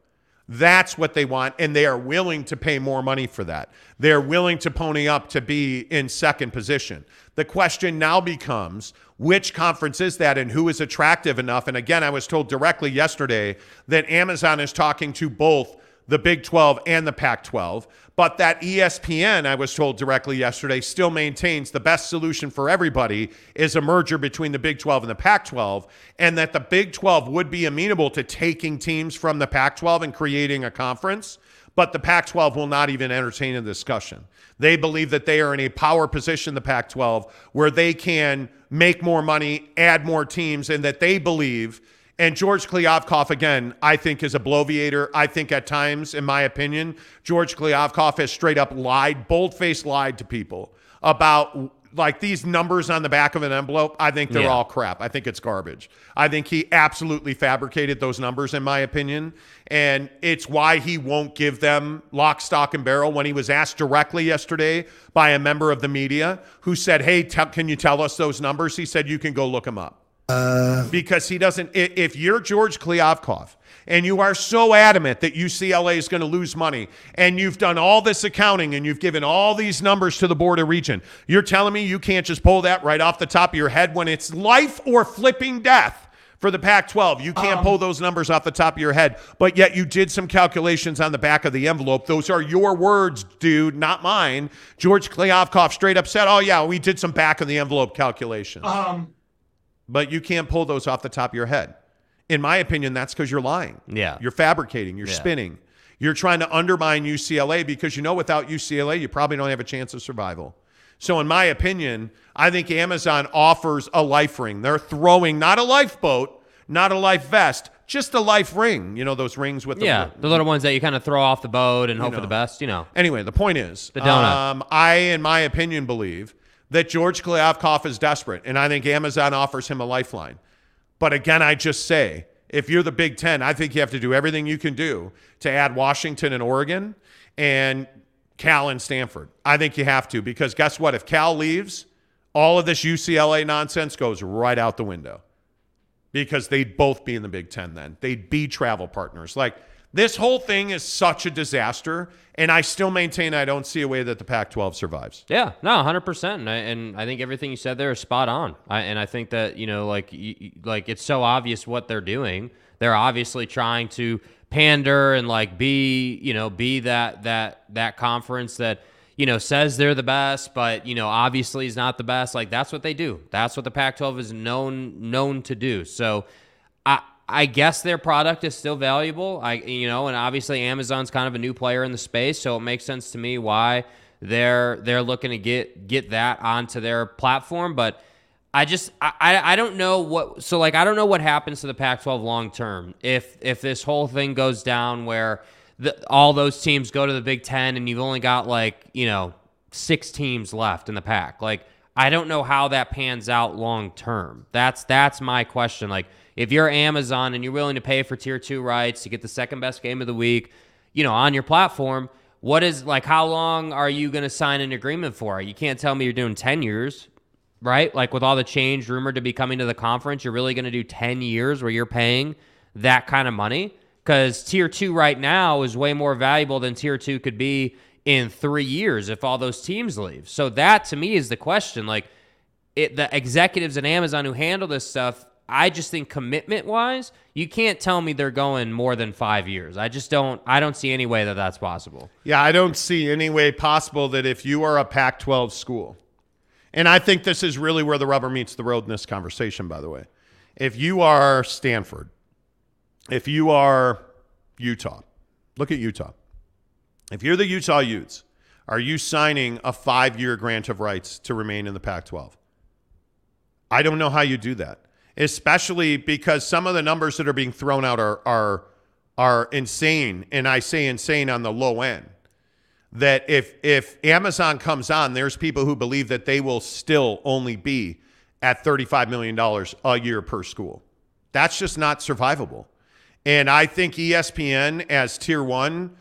S3: That's what they want, and they are willing to pay more money for that. They're willing to pony up to be in second position. The question now becomes which conference is that and who is attractive enough? And again, I was told directly yesterday that Amazon is talking to both the Big 12 and the Pac 12, but that ESPN, I was told directly yesterday, still maintains the best solution for everybody is a merger between the Big 12 and the Pac 12, and that the Big 12 would be amenable to taking teams from the Pac 12 and creating a conference. But the Pac 12 will not even entertain a discussion. They believe that they are in a power position, the Pac 12, where they can make more money, add more teams, and that they believe and George Kliavkoff, again, I think is a bloviator. I think at times, in my opinion, George Kliavkoff has straight up lied, bold faced lied to people about like these numbers on the back of an envelope. I think they're
S4: Yeah.
S3: all crap. I think it's garbage. I think he absolutely fabricated those numbers, in my opinion. And it's why he won't give them lock, stock, and barrel. When he was asked directly yesterday by a member of the media who said, Hey, tell can you tell us those numbers? He said, You can go look them up uh, because he doesn't. If you're George Kliavkoff and you are so adamant that UCLA is going to lose money, and you've done all this accounting and you've given all these numbers to the board of region, you're telling me you can't just pull that right off the top of your head when it's life or flipping death. For the Pac 12, you can't pull those numbers off the top of your head, but yet you did some calculations on the back of the envelope. Those are your words, dude, not mine. George Kliavkoff straight up said, Oh, yeah, we did some back of the envelope calculations
S12: Um,
S3: but you can't pull those off the top of your head. In my opinion, that's because you're lying.
S4: Yeah.
S3: You're fabricating, you're
S4: Yeah.
S3: spinning. You're trying to undermine UCLA because you know without UCLA, you probably don't have a chance of survival. So, in my opinion, I think Amazon offers a life ring. They're throwing not a lifeboat, not a life vest, just a life ring. You know, those rings with the.
S4: Yeah, the little ones that you kind of throw off the boat and hope
S3: know.
S4: for the best. You know.
S3: Anyway, the point is,
S4: The donut.
S3: Um, I, in my opinion, believe that George Kliavkoff is desperate, and I think Amazon offers him a lifeline. But again, I just say, if you're the Big Ten, I think you have to do everything you can do to add Washington and Oregon and Cal and Stanford. I think you have to because guess what? If Cal leaves, all of this UCLA nonsense goes right out the window because they'd both be in the Big Ten then. They'd be travel partners. Like This whole thing is such a disaster, and I still maintain I don't see a way that the Pac-12 survives.
S4: Yeah, no, hundred percent, and I, think everything you said there is spot on. I, and I think that you know, like, y- like it's so obvious what they're doing. They're obviously trying to pander and like be, you know, be that that that conference that you know says they're the best, but you know, obviously is not the best. Like that's what they do. That's what the Pac-12 is known known to do. So, I guess their product is still valuable. I you know, and obviously Amazon's kind of a new player in the space, so it makes sense to me why they're they're looking to get get that onto their platform. But I just I I don't know what so like I don't know what happens to the Pac-12 long term if if this whole thing goes down where the, all those teams go to the Big Ten and you've only got like you know six teams left in the pack. Like I don't know how that pans out long term. That's that's my question. Like if you're Amazon and you're willing to pay for tier two rights to get the second best game of the week, you know, on your platform, what is like how long are you going to sign an agreement for? You can't tell me you're doing 10 years, right? Like with all the change rumored to be coming to the conference, you're really going to do 10 years where you're paying that kind of money? Because tier two right now is way more valuable than tier two could be in three years if all those teams leave. So that to me is the question. Like it, the executives at Amazon who handle this stuff, I just think commitment wise, you can't tell me they're going more than five years. I just don't. I don't see any way that that's possible.
S3: Yeah, I don't see any way possible that if you are a Pac-12 school, and I think this is really where the rubber meets the road in this conversation. By the way, if you are Stanford, if you are Utah, look at Utah. If you're the Utah Utes, are you signing a five-year grant of rights to remain in the Pac-12? I don't know how you do that especially because some of the numbers that are being thrown out are are are insane, and I say insane on the low end. That if if Amazon comes on, there's people who believe that they will still only be at $35 million a year per school. That's just not survivable. And I think ESPN as tier one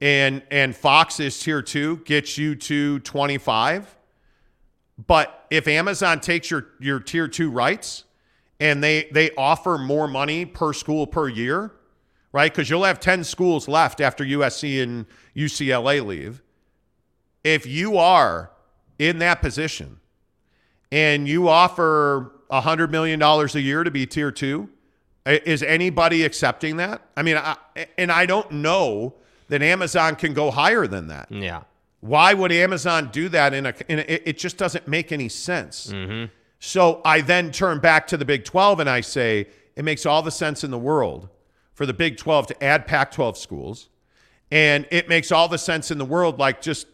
S3: and and Fox is tier two gets you to 25. But if Amazon takes your your tier two rights, and they they offer more money per school per year, right? Because you'll have 10 schools left after USC and UCLA leave. If you are in that position and you offer $100 million a year to be tier two, is anybody accepting that? I mean, I, and I don't know that Amazon can go higher than that.
S4: Yeah.
S3: Why would Amazon do that? In a, in a it just doesn't make any sense.
S4: Mm-hmm.
S3: So I then turn back to the Big 12 and I say it makes all the sense in the world for the Big 12 to add Pac 12 schools. And it makes all the sense in the world, like just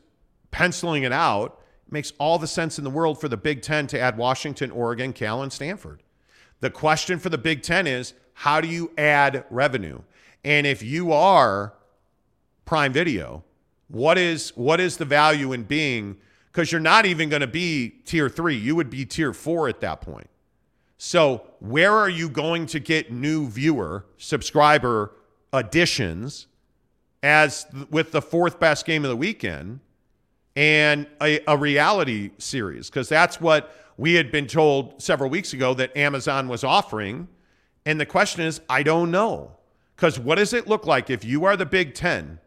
S3: penciling it out, it makes all the sense in the world for the Big 10 to add Washington, Oregon, Cal, and Stanford. The question for the Big 10 is how do you add revenue? And if you are Prime Video, what is what is the value in being because you're not even going to be tier three. You would be tier four at that point. So, where are you going to get new viewer, subscriber additions as with the fourth best game of the weekend and a, a reality series? Because that's what we had been told several weeks ago that Amazon was offering. And the question is, I don't know. Because what does it look like if you are the Big Ten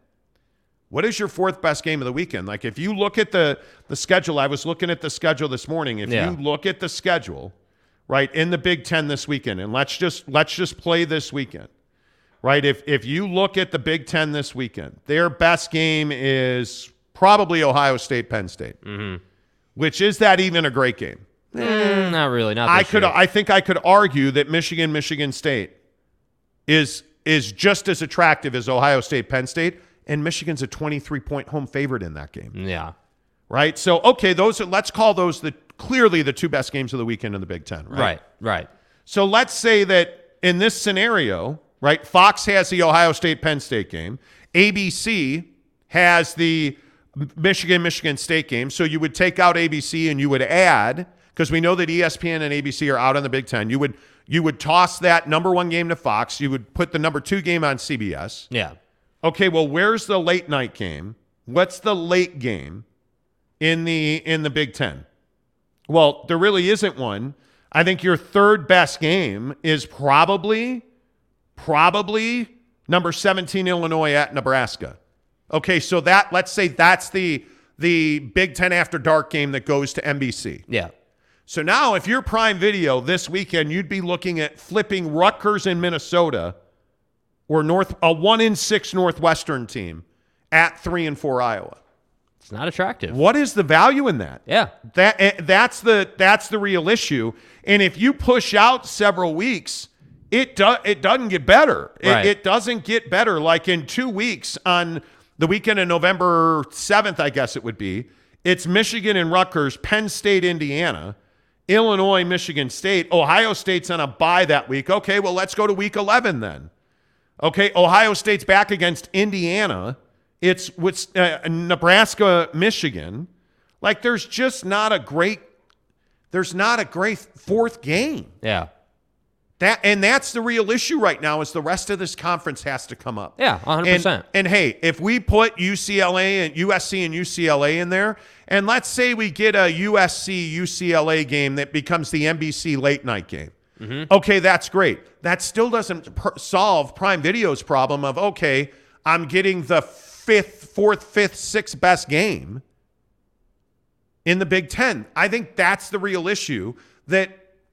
S3: what is your fourth best game of the weekend? Like if you look at the the schedule, I was looking at the schedule this morning. If
S4: Yeah.
S3: you look at the schedule, right, in the Big 10 this weekend and let's just let's just play this weekend. Right? If if you look at the Big 10 this weekend, their best game is probably Ohio State Penn State. Which is that even a great game?
S4: Mm, not really. Not
S3: I could
S4: year.
S3: I think I could argue that Michigan Michigan State is is just as attractive as Ohio State Penn State and Michigan's a 23 point home favorite in that game.
S4: Yeah.
S3: Right? So okay, those are let's call those the clearly the two best games of the weekend in the Big 10, right?
S4: Right. Right.
S3: So let's say that in this scenario, right, Fox has the Ohio State Penn State game, ABC has the Michigan Michigan State game. So you would take out ABC and you would add because we know that ESPN and ABC are out on the Big 10. You would you would toss that number 1 game to Fox, you would put the number 2 game on CBS.
S4: Yeah.
S3: Okay, well, where's the late night game? What's the late game in the in the Big 10? Well, there really isn't one. I think your third best game is probably probably Number 17 Illinois at Nebraska. Okay, so that let's say that's the the Big 10 after dark game that goes to NBC.
S4: Yeah.
S3: So now if you're Prime Video this weekend, you'd be looking at flipping Rutgers in Minnesota or North a 1 in 6 Northwestern team at 3 and 4 Iowa.
S4: It's not attractive.
S3: What is the value in that?
S4: Yeah.
S3: That eh, that's the that's the real issue. And if you push out several weeks, it do, it doesn't get better. It,
S4: Right.
S3: it doesn't get better. Like in two weeks on the weekend of November seventh, I guess it would be. It's Michigan and Rutgers, Penn State, Indiana, Illinois, Michigan State, Ohio State's on a bye that week. Okay, well let's go to week eleven then. Okay, Ohio State's back against Indiana. It's with uh, Nebraska, Michigan. Like there's just not a great there's not a great fourth game.
S4: Yeah.
S3: That and that's the real issue right now is the rest of this conference has to come up.
S4: Yeah, 100%.
S3: And, and hey, if we put UCLA and USC and UCLA in there, and let's say we get a USC UCLA game that becomes the NBC late night game. Mm-hmm. Okay, that's great. That still doesn't solve Prime Video's problem of okay, I'm getting the fifth, fourth, fifth, sixth best game in the Big Ten. I think that's the real issue that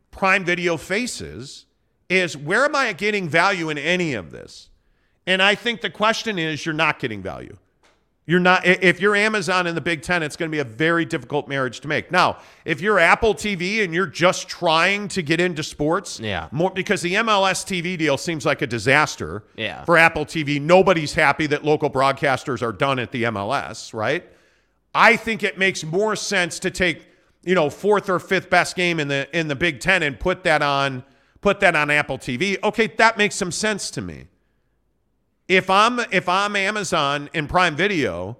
S3: Prime Video faces is where am I getting value in any of this? And I think the question is you're not getting value. You're not if you're Amazon in the Big Ten, it's going to be a very difficult marriage to make. Now, if you're Apple TV and you're just trying to get into sports,
S4: Yeah.
S3: more because the MLS TV deal seems like a disaster
S4: Yeah.
S3: for Apple TV. Nobody's happy that local broadcasters are done at the MLS, right? I think it makes more sense to take, you know, fourth or fifth best game in the in the Big Ten and put that on put that on Apple TV. Okay, that makes some sense to me. If I'm if I'm Amazon and Prime Video,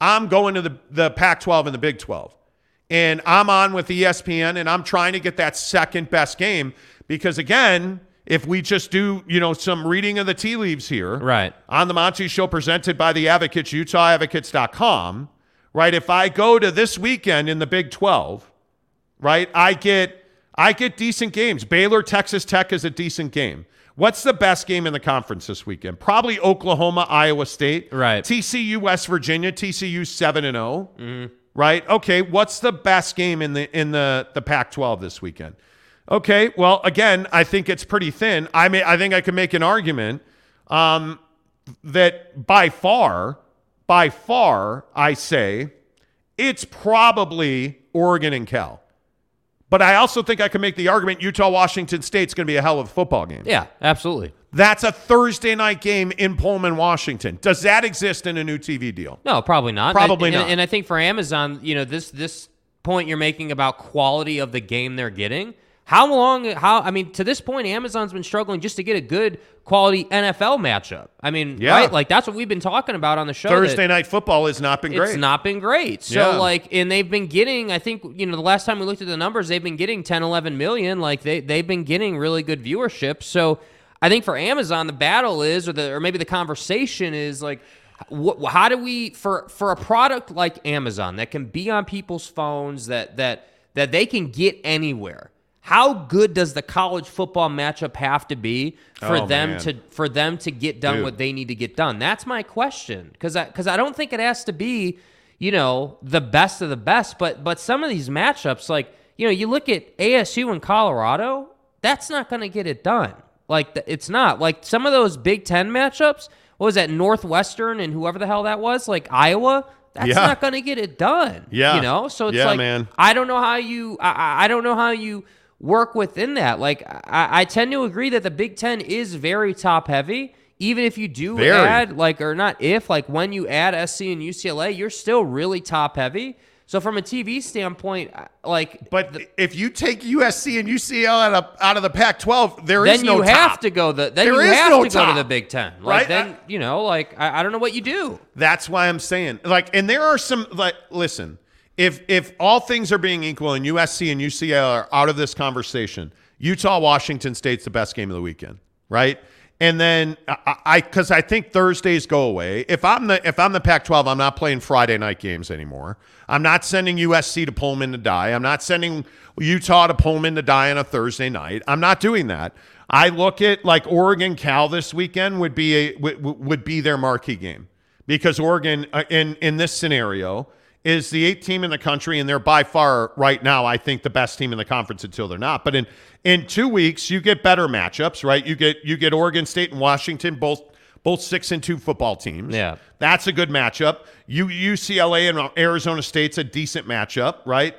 S3: I'm going to the, the Pac-12 and the Big 12. And I'm on with ESPN and I'm trying to get that second best game because again, if we just do, you know, some reading of the tea leaves here,
S4: Right.
S3: on the Monty Show presented by the Advocates, UtahAdvocates.com, right? If I go to this weekend in the Big 12, right, I get I get decent games. Baylor, Texas Tech is a decent game. What's the best game in the conference this weekend? Probably Oklahoma, Iowa State.
S4: Right.
S3: TCU, West Virginia. TCU seven and 0
S4: Mm-hmm.
S3: Right. Okay. What's the best game in the in the the Pac-12 this weekend? Okay. Well, again, I think it's pretty thin. I mean, I think I can make an argument um, that by far, by far, I say it's probably Oregon and Cal. But I also think I can make the argument Utah Washington State's going to be a hell of a football game.
S4: Yeah, absolutely.
S3: That's a Thursday night game in Pullman, Washington. Does that exist in a new TV deal?
S4: No, probably not.
S3: Probably
S4: and,
S3: not.
S4: And I think for Amazon, you know, this this point you're making about quality of the game they're getting. How long? How? I mean, to this point, Amazon's been struggling just to get a good quality NFL matchup. I mean,
S3: Yeah.
S4: right? Like that's what we've been talking about on the show.
S3: Thursday night football has not been great.
S4: It's not been great. So
S3: Yeah.
S4: like, and they've been getting. I think you know the last time we looked at the numbers, they've been getting 10, 11 million. Like they they've been getting really good viewership. So I think for Amazon, the battle is, or the or maybe the conversation is like. how do we for for a product like Amazon that can be on people's phones that that that they can get anywhere? How good does the college football matchup have to be for
S3: Oh,
S4: them
S3: man.
S4: to for them to get done
S3: Dude.
S4: what they need to get done? That's my question because I because I don't think it has to be you know the best of the best, but but some of these matchups like you know you look at ASU and Colorado, that's not going to get it done. Like th- it's not like some of those Big Ten matchups. What was that Northwestern and whoever the hell that was like Iowa? That's
S3: Yeah.
S4: not going to get it done.
S3: Yeah.
S4: you know. So it's
S3: Yeah,
S4: like
S3: man.
S4: I don't know how you I, I don't know how you work within that. Like I, I tend to agree that the Big Ten is very top heavy. Even if you do
S3: Very.
S4: add like or not if like when you add SC and UCLA, you're still really top heavy. So from a TV standpoint, like
S3: But if you take USC and UCLA out of, out of the Pac-12, there is
S4: then
S3: no
S4: you have to go the then
S3: There
S4: you
S3: is
S4: have
S3: no
S4: to go
S3: top.
S4: to the Big Ten. Like
S3: Right?
S4: then you know like I, I don't know what you do.
S3: That's why I'm saying like, and there are some like, listen, if if all things are being equal and USC and UCL are out of this conversation, Utah Washington State's the best game of the weekend, right? And then I because I, think Thursdays go away. If I'm the if I'm the Pac-12, I'm not playing Friday night games anymore. I'm not sending USC to Pullman to die. I'm not sending Utah to Pullman to die on a Thursday night. I'm not doing that. I look at like Oregon Cal this weekend would be a would, would be their marquee game because Oregon uh, in in this scenario is the eighth team in the country and they're by far right now I think the best team in the conference until they're not. But in in 2 weeks you get better matchups, right? You get you get Oregon State and Washington both both 6 and 2 football teams.
S4: Yeah.
S3: That's a good matchup. You UCLA and Arizona State's a decent matchup, right?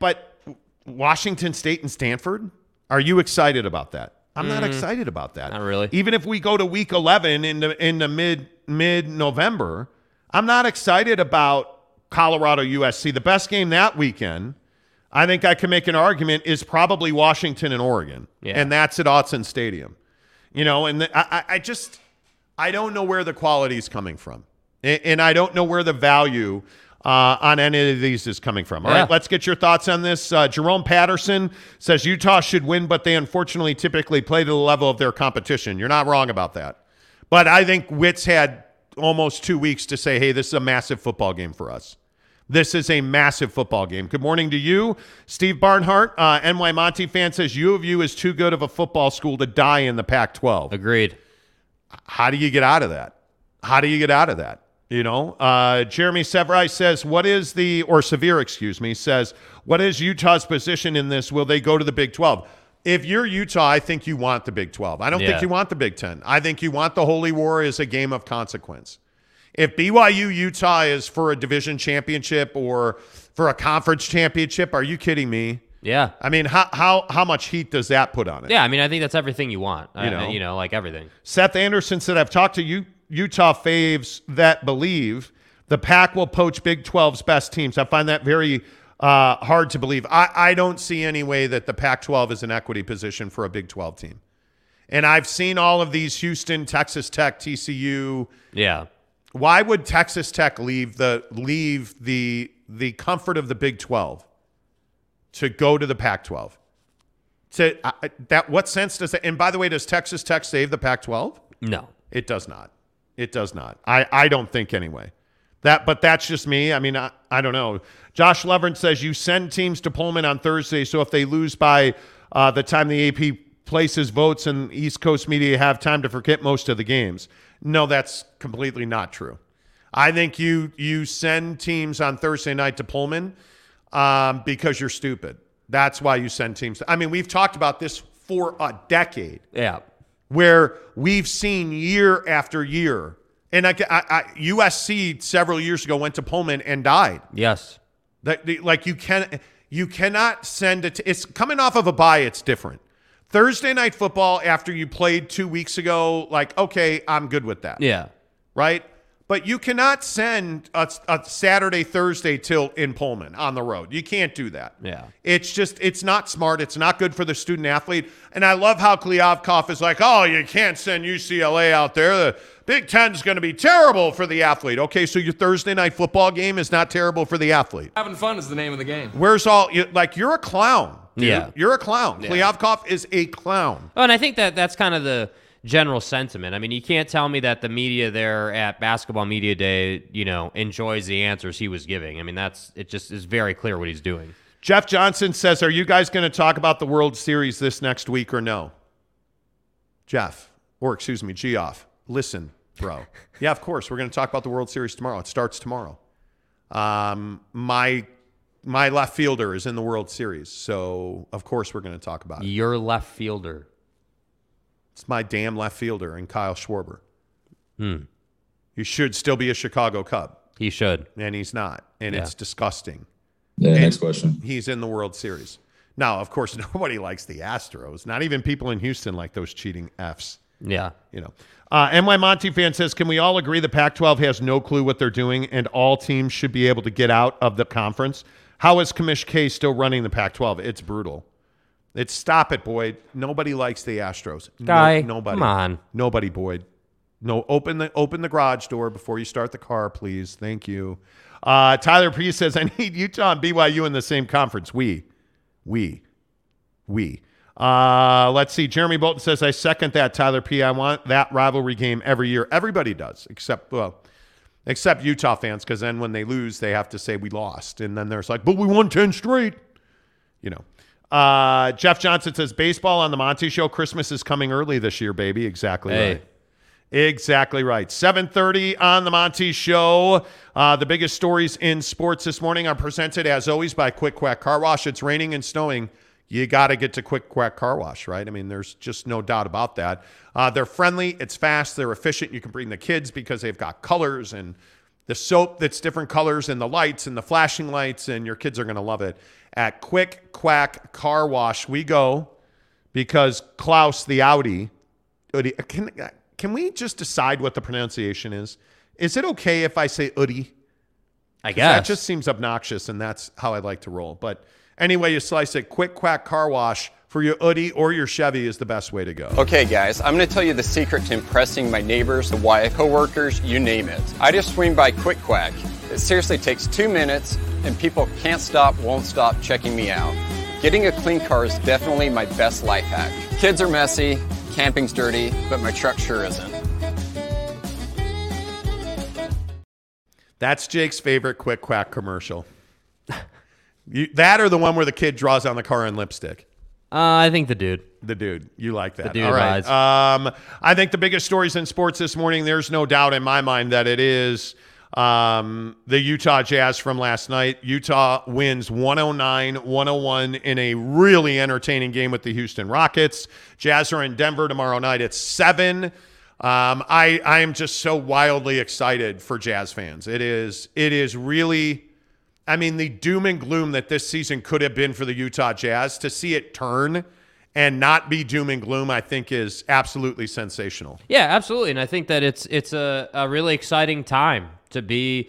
S3: But Washington State and Stanford, are you excited about that? I'm mm, not excited about that.
S4: Not really.
S3: Even if we go to week 11 in the in the mid mid November, I'm not excited about Colorado USC. The best game that weekend, I think I can make an argument, is probably Washington and Oregon,
S4: yeah.
S3: and that's at Autzen Stadium. You know, and the, I, I just I don't know where the quality is coming from, and, and I don't know where the value uh, on any of these is coming from. All yeah. right, let's get your thoughts on this. Uh, Jerome Patterson says Utah should win, but they unfortunately typically play to the level of their competition. You're not wrong about that. But I think Whitt's had almost two weeks to say, hey, this is a massive football game for us. This is a massive football game. Good morning to you, Steve Barnhart. Uh, NY Monty fan says U of U is too good of a football school to die in the Pac 12.
S4: Agreed.
S3: How do you get out of that? How do you get out of that? You know, uh, Jeremy Severai says, what is the, or Severe, excuse me, says, what is Utah's position in this? Will they go to the Big 12? If you're Utah, I think you want the Big 12. I don't yeah. think you want the Big 10. I think you want the Holy War as a game of consequence. If BYU Utah is for a division championship or for a conference championship, are you kidding me?
S4: Yeah.
S3: I mean, how how how much heat does that put on it?
S4: Yeah, I mean, I think that's everything you want. You know, you know, like everything.
S3: Seth Anderson said, "I've talked to you Utah faves that believe the pack will poach Big 12's best teams. I find that very uh, hard to believe. I, I don't see any way that the Pac 12 is an equity position for a Big 12 team. And I've seen all of these Houston, Texas Tech, TCU.
S4: Yeah.
S3: Why would Texas Tech leave the leave the the comfort of the Big 12 to go to the Pac 12? To uh, that what sense does that and by the way, does Texas Tech save the Pac 12?
S4: No.
S3: It does not. It does not. I, I don't think anyway. That, but that's just me. I mean, I, I don't know. Josh Levern says you send teams to Pullman on Thursday, so if they lose by uh, the time the AP places votes and East Coast media have time to forget most of the games. No, that's completely not true. I think you you send teams on Thursday night to Pullman um, because you're stupid. That's why you send teams. To, I mean, we've talked about this for a decade.
S4: Yeah
S3: where we've seen year after year. And I, I, I, USC several years ago went to Pullman and died.
S4: Yes.
S3: That, like you can you cannot send it. It's coming off of a bye. It's different. Thursday night football after you played two weeks ago. Like okay, I'm good with that.
S4: Yeah.
S3: Right. But you cannot send a, a, Saturday, Thursday tilt in Pullman on the road. You can't do that.
S4: Yeah.
S3: It's just, it's not smart. It's not good for the student athlete. And I love how Kliavkoff is like, oh, you can't send UCLA out there. The Big Ten is going to be terrible for the athlete. Okay, so your Thursday night football game is not terrible for the athlete.
S12: Having fun is the name of the game.
S3: Where's all, you, like, you're a clown. Dude.
S4: Yeah.
S3: You're a clown. Yeah. Kliavkoff is a clown.
S4: Oh, and I think that that's kind of the general sentiment. I mean, you can't tell me that the media there at Basketball Media Day, you know, enjoys the answers he was giving. I mean, that's it. Just is very clear what he's doing.
S3: Jeff Johnson says, "Are you guys going to talk about the World Series this next week or no?" Jeff, or excuse me, Geoff, listen, bro. yeah, of course, we're going to talk about the World Series tomorrow. It starts tomorrow. Um, my my left fielder is in the World Series, so of course we're going to talk about it.
S4: Your left fielder.
S3: It's my damn left fielder and Kyle Schwarber.
S4: Hmm.
S3: He should still be a Chicago Cub.
S4: He should.
S3: And he's not. And yeah. it's disgusting.
S13: Yeah, and next question.
S3: He's in the World Series. Now, of course, nobody likes the Astros. Not even people in Houston like those cheating Fs.
S4: Yeah.
S3: You know. Uh, NY Monty fan says, can we all agree the Pac 12 has no clue what they're doing and all teams should be able to get out of the conference? How is Commish K still running the Pac 12? It's brutal. It's stop it, Boyd. Nobody likes the Astros.
S4: Guy,
S3: no, nobody.
S4: Come on.
S3: Nobody, Boyd. No, open the open the garage door before you start the car, please. Thank you. Uh, Tyler P says, I need Utah and BYU in the same conference. We, we, we. Uh, let's see. Jeremy Bolton says, I second that, Tyler P. I want that rivalry game every year. Everybody does, except, well, except Utah fans, because then when they lose, they have to say we lost. And then there's like, but we won 10 straight. you know. Uh, Jeff Johnson says baseball on the Monty Show. Christmas is coming early this year, baby. Exactly
S4: Hey.
S3: right. Exactly right. 7:30 on the Monty Show. Uh, the biggest stories in sports this morning are presented as always by Quick Quack Car Wash. It's raining and snowing. You got to get to Quick Quack Car Wash, right? I mean, there's just no doubt about that. Uh, they're friendly. It's fast. They're efficient. You can bring the kids because they've got colors and the soap that's different colors and the lights and the flashing lights, and your kids are going to love it. At Quick Quack Car Wash, we go because Klaus the Audi. Can can we just decide what the pronunciation is? Is it okay if I say Udi?
S4: I guess.
S3: that just seems obnoxious, and that's how I like to roll. But anyway, you slice it. Quick Quack Car Wash for your Udi or your Chevy is the best way to go.
S12: Okay, guys, I'm going to tell you the secret to impressing my neighbors, the Wyatt coworkers, you name it. I just swing by Quick Quack. It seriously takes two minutes, and people can't stop, won't stop checking me out. Getting a clean car is definitely my best life hack. Kids are messy, camping's dirty, but my truck sure isn't.
S3: That's Jake's favorite Quick Quack commercial. You, that or the one where the kid draws on the car in lipstick.
S4: Uh, I think the dude.
S3: The dude. You like that.
S4: dude
S3: All right. Um, I think the biggest stories in sports this morning, there's no doubt in my mind that it is um, the Utah Jazz from last night. Utah wins 109 101 in a really entertaining game with the Houston Rockets. Jazz are in Denver tomorrow night at 7. Um, I, I am just so wildly excited for Jazz fans. It is it is really I mean, the doom and gloom that this season could have been for the Utah Jazz, to see it turn and not be doom and gloom, I think is absolutely sensational.
S4: Yeah, absolutely. And I think that it's it's a, a really exciting time to be,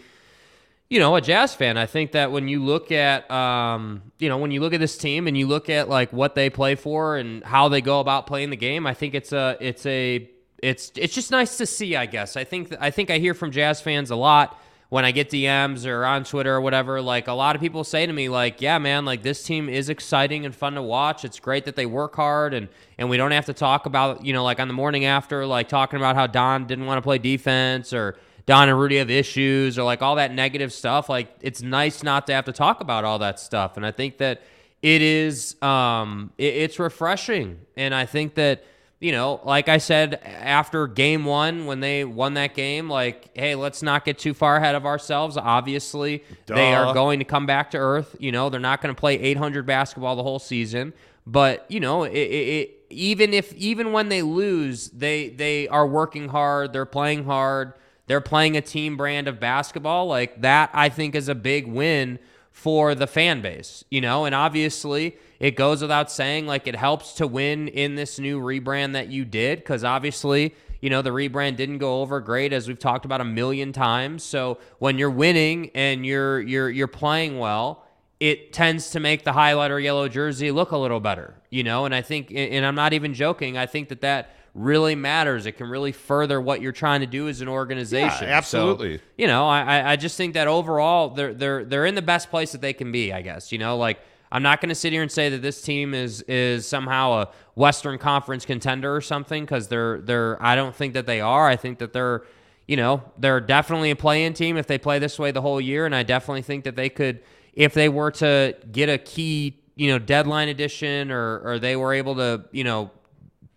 S4: you know, a Jazz fan. I think that when you look at um, you know, when you look at this team and you look at like what they play for and how they go about playing the game, I think it's a it's a it's it's just nice to see, I guess. I think I think I hear from Jazz fans a lot when I get DMs or on Twitter or whatever, like a lot of people say to me, like, yeah, man, like this team is exciting and fun to watch. It's great that they work hard and and we don't have to talk about, you know, like on the morning after, like talking about how Don didn't want to play defense or Don and Rudy have issues or like all that negative stuff. Like it's nice not to have to talk about all that stuff. And I think that it is um it, it's refreshing. And I think that you know, like I said after game one, when they won that game, like, hey, let's not get too far ahead of ourselves. Obviously, they are going to come back to earth. You know, they're not going to play 800 basketball the whole season. But you know, it, it, it, even if even when they lose, they they are working hard. They're playing hard. They're playing a team brand of basketball. Like that, I think is a big win for the fan base. You know, and obviously it goes without saying, like it helps to win in this new rebrand that you did, because obviously, you know, the rebrand didn't go over great, as we've talked about a million times. So when you're winning and you're you're you're playing well, it tends to make the highlighter yellow jersey look a little better, you know. And I think, and I'm not even joking. I think that that really matters. It can really further what you're trying to do as an organization.
S3: Yeah, absolutely.
S4: So, you know, I I- I just think that overall they're they're they're in the best place that they can be. I guess you know, like I'm not going to sit here and say that this team is is somehow a Western Conference contender or something because they're they're. I don't think that they are. I think that they're you know they're definitely a play-in team if they play this way the whole year, and I definitely think that they could if they were to get a key you know deadline edition or or they were able to you know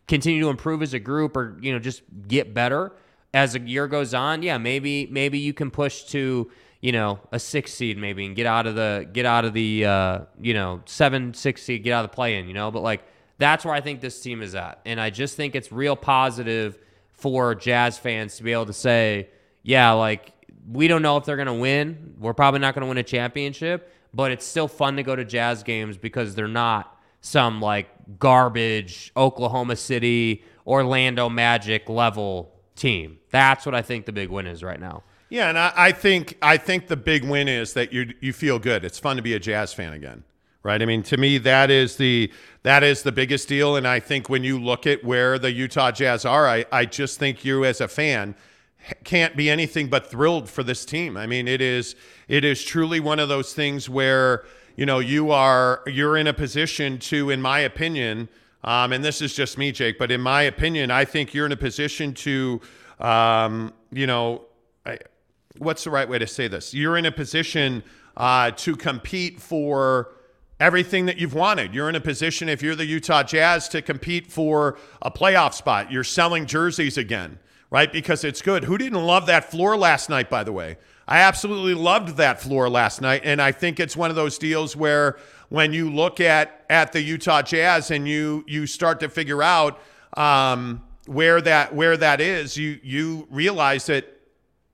S4: continue to improve as a group or you know just get better as a year goes on yeah maybe maybe you can push to you know a six seed maybe and get out of the get out of the uh you know seven six seed get out of the play in you know but like that's where i think this team is at and i just think it's real positive for jazz fans to be able to say yeah like we don't know if they're to win we're probably not to win a championship but it's still fun to go to jazz games because they're not some like garbage Oklahoma City, Orlando Magic level team. That's what I think the big win is right now.
S3: Yeah, and I, I think I think the big win is that you you feel good. It's fun to be a Jazz fan again, right? I mean, to me, that is the that is the biggest deal. And I think when you look at where the Utah Jazz are, I I just think you as a fan can't be anything but thrilled for this team. I mean, it is it is truly one of those things where you know you are you're in a position to, in my opinion, um, and this is just me, Jake, but in my opinion, I think you're in a position to, um, you know, what's the right way to say this? You're in a position uh, to compete for everything that you've wanted. You're in a position, if you're the Utah Jazz, to compete for a playoff spot. You're selling jerseys again, right? Because it's good. Who didn't love that floor last night, by the way? I absolutely loved that floor last night. And I think it's one of those deals where when you look at at the Utah Jazz and you you start to figure out um, where that where that is, you you realize that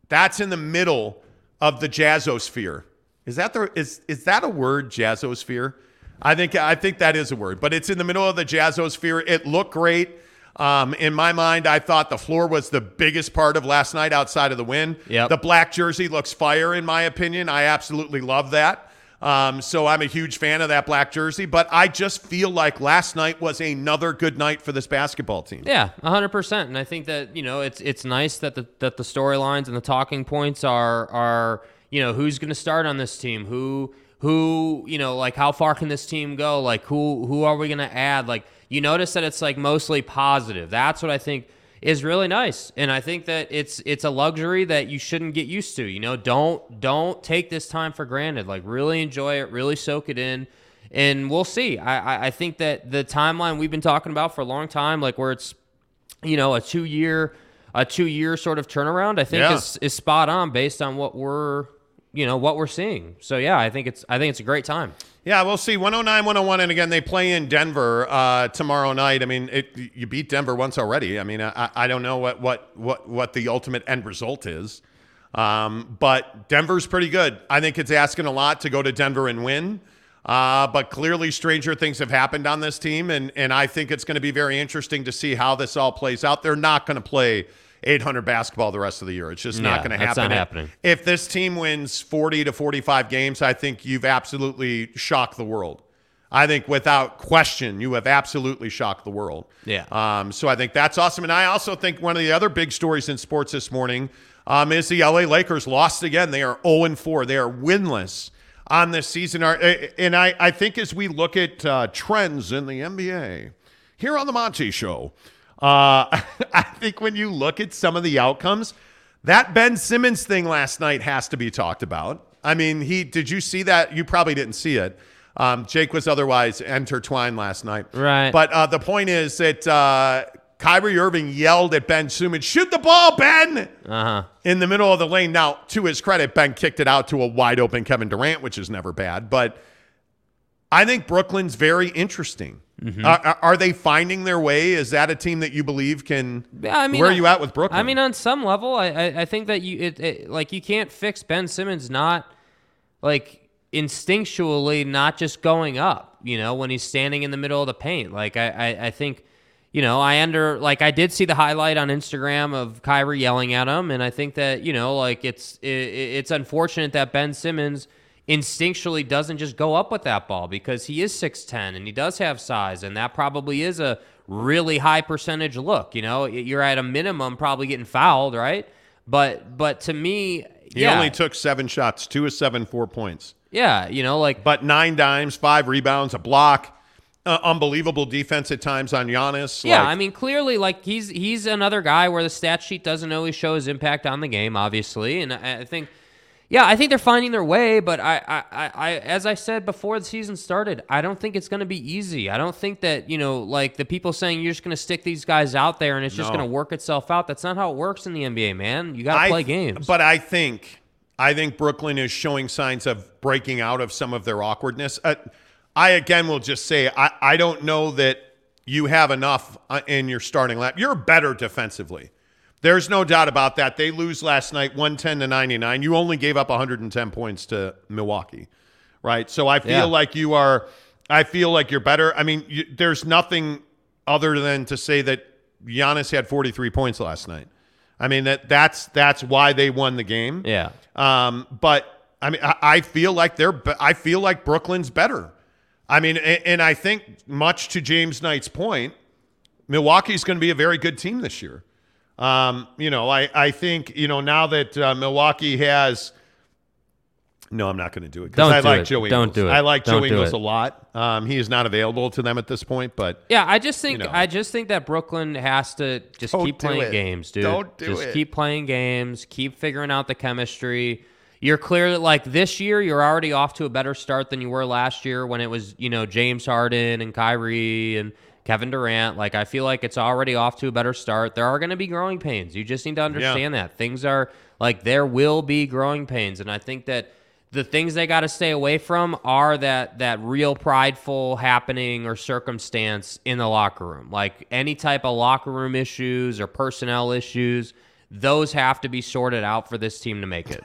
S3: that's in the middle of the jazzosphere. Is that the is is that a word, jazzosphere? I think I think that is a word, but it's in the middle of the jazzosphere. It looked great. Um, in my mind, I thought the floor was the biggest part of last night outside of the win.
S4: Yep.
S3: The black jersey looks fire, in my opinion. I absolutely love that. Um, so I'm a huge fan of that black jersey, but I just feel like last night was another good night for this basketball team.
S4: Yeah, 100%. And I think that, you know, it's it's nice that the that the storylines and the talking points are are, you know, who's going to start on this team? Who who, you know, like how far can this team go? Like who who are we going to add? Like you notice that it's like mostly positive. That's what I think is really nice. And I think that it's it's a luxury that you shouldn't get used to. You know, don't don't take this time for granted. Like really enjoy it, really soak it in. And we'll see. I, I, think that the timeline we've been talking about for a long time, like where it's, you know, a two year a two year sort of turnaround, I think
S3: Yeah.
S4: is is spot on based on what we're you know what we're seeing. So yeah, I think it's I think it's a great time.
S3: Yeah, we'll see. 109, 101. And again, they play in Denver uh, tomorrow night. I mean, it, you beat Denver once already. I mean, I, I don't know what, what, what, what the ultimate end result is. Um, but Denver's pretty good. I think it's asking a lot to go to Denver and win. Uh, but clearly, stranger things have happened on this team. And, and I think it's going to be very interesting to see how this all plays out. They're not going to play 800 basketball the rest of the year. It's just not going to happen.
S4: not happening.
S3: If this team wins 40 to 45 games, I think you've absolutely shocked the world. I think without question, you have absolutely shocked the world.
S4: Yeah.
S3: Um, so I think that's awesome. And I also think one of the other big stories in sports this morning um, is the LA Lakers lost again. They are 0 4. They are winless on this season. And I, I think as we look at uh, trends in the NBA here on the Monty Show, uh, I think when you look at some of the outcomes, that Ben Simmons thing last night has to be talked about. I mean, he did you see that? You probably didn't see it. Um, Jake was otherwise intertwined last night.
S4: Right.
S3: But uh, the point is that uh, Kyrie Irving yelled at Ben Simmons, shoot the ball, Ben,
S4: Uh-huh.
S3: in the middle of the lane. Now, to his credit, Ben kicked it out to a wide open Kevin Durant, which is never bad. But I think Brooklyn's very interesting.
S4: Mm-hmm.
S3: Are- Are, are they finding their way? Is that a team that you believe can?
S4: Yeah, I mean,
S3: where are you at with Brooklyn?
S4: I mean, on some level, I I, I think that you it, it like you can't fix Ben Simmons not like instinctually not just going up. You know, when he's standing in the middle of the paint, like I I, I think. You know, I under like I did see the highlight on Instagram of Kyrie yelling at him, and I think that you know, like it's it, it's unfortunate that Ben Simmons instinctually doesn't just go up with that ball because he is 6'10 and he does have size and that probably is a really high percentage look you know you're at a minimum probably getting fouled right but but to me
S3: he
S4: yeah
S3: only took seven shots, two of seven, four points.
S4: yeah you know like
S3: But nine dimes, five rebounds, a block. Uh, unbelievable defense at times on Giannis.
S4: Yeah,
S3: Like,
S4: I mean, clearly, like he's he's another guy where the stat sheet doesn't always show his impact on the game, obviously, and I, I think, yeah, I think they're finding their way. But I, I, I, as I said before the season started, I don't think it's going to be easy. I don't think that you know, like the people saying you're just going to stick these guys out there and it's just
S3: No.
S4: going to work itself out. That's not how it works in the NBA, man. You got to
S3: I-
S4: play games.
S3: But I think I think Brooklyn is showing signs of breaking out of some of their awkwardness. Uh, I again will just say I, I don't know that you have enough uh, in your starting lap. You're better defensively. There's no doubt about that. They lose last night 110 to 99. You only gave up 110 points to Milwaukee. Right? So I feel
S4: Yeah.
S3: like you are I feel like you're better. I mean, you, there's nothing other than to say that Giannis had 43 points last night. I mean that that's that's why they won the game.
S4: yeah,
S3: Um, but I mean, I, I feel like they're. I feel like Brooklyn's better. I mean, and, and I think much to James Knight's point, Milwaukee's going to be a very good team this year. Um, you know, I I think you know now that uh, Milwaukee has. No, I'm not going to do it because
S4: Don't
S3: I
S4: do
S3: like
S4: it.
S3: Joe Ingles.
S4: Don't do it.
S3: I like
S4: Don't
S3: Joe
S4: do
S3: Ingles
S4: it.
S3: a lot. Um, he is not available to them at this point, but
S4: Yeah, I just think
S3: You know.
S4: I just think that Brooklyn has to just
S3: Don't
S4: keep playing
S3: it.
S4: games, dude.
S3: Don't do
S4: just
S3: it.
S4: keep playing games, keep figuring out the chemistry. you're clear that like this year you're already off to a better start than you were last year when it was you know James Harden and Kyrie and Kevin Durant. Like I feel like it's already off to a better start. There are going to be growing pains. You just need to understand that things are like there will be growing pains, and I think that the things they got to stay away from are that that real prideful happening or circumstance in the locker room. Like any type of locker room issues or personnel issues, those have to be sorted out for this team to make it.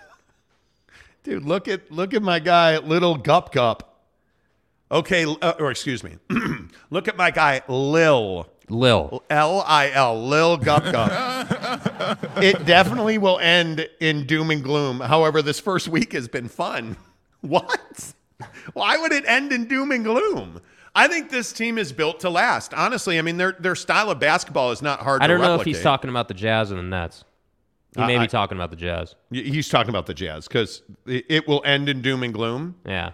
S3: Dude, look at look at my guy, little Gup Gup. Okay, uh, or excuse me, look at my guy, Lil.
S4: Lil.
S3: L I L. Lil Gup Gup. it definitely will end in doom and gloom. However, this first week has been fun. What? Why would it end in doom and gloom? I think this team is built to last. Honestly, I mean their their style of basketball is not hard.
S4: I don't know
S3: replicate.
S4: if he's talking about the Jazz and the Nets. He
S3: Uh,
S4: may
S3: I-
S4: be talking about the Jazz.
S3: He's talking about the Jazz because it it will end in doom and gloom.
S4: Yeah.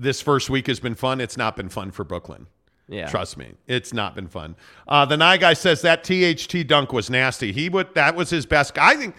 S3: This first week has been fun. It's not been fun for Brooklyn.
S4: Yeah.
S3: Trust me, it's not been fun. Uh, the Nye guy says that THT dunk was nasty. He would that was his best. I think,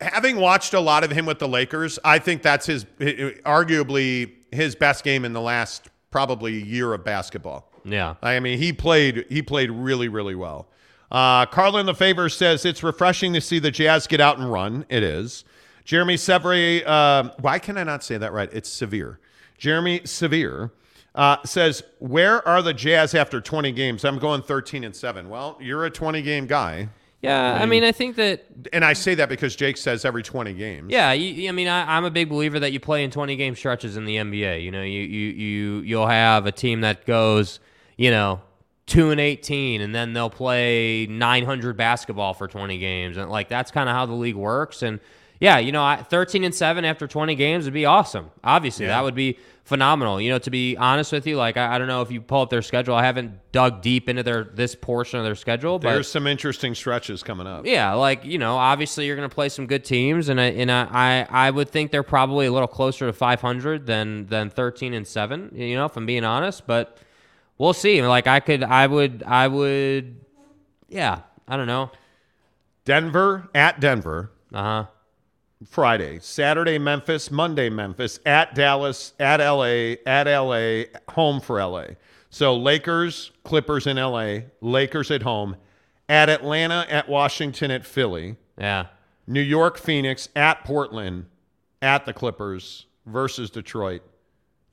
S3: having watched a lot of him with the Lakers, I think that's his arguably his best game in the last probably year of basketball.
S4: Yeah.
S3: I mean, he played he played really really well. Uh, Carlin Lefevre says it's refreshing to see the Jazz get out and run. It is. Jeremy Severi, uh, why can I not say that right? It's severe. Jeremy Severe uh, says, "Where are the Jazz after 20 games? I'm going 13 and seven. Well, you're a 20 game guy.
S4: Yeah, I mean, I think that,
S3: and I say that because Jake says every 20 games.
S4: yeah, you, I mean, I, I'm a big believer that you play in 20 game stretches in the NBA. You know, you you you you'll have a team that goes, you know, two and 18, and then they'll play 900 basketball for 20 games, and like that's kind of how the league works. And yeah, you know, I, 13 and seven after 20 games would be awesome. Obviously,
S3: Yeah.
S4: that would be phenomenal. You know, to be honest with you, like I, I don't know if you pull up their schedule. I haven't dug deep into their this portion of their schedule, but
S3: There's some interesting stretches coming up.
S4: yeah, like you know, obviously you're going to play some good teams, and I and I, I I would think they're probably a little closer to 500 than than 13 and seven. You know, if I'm being honest, but we'll see. Like I could, I would, I would, yeah, I don't know.
S3: Denver at Denver.
S4: Uh huh.
S3: Friday, Saturday, Memphis, Monday, Memphis, at Dallas, at LA, at LA, home for LA. So Lakers, Clippers in LA, Lakers at home, at Atlanta, at Washington, at Philly,
S4: Yeah,
S3: New York, Phoenix, at Portland, at the Clippers versus Detroit,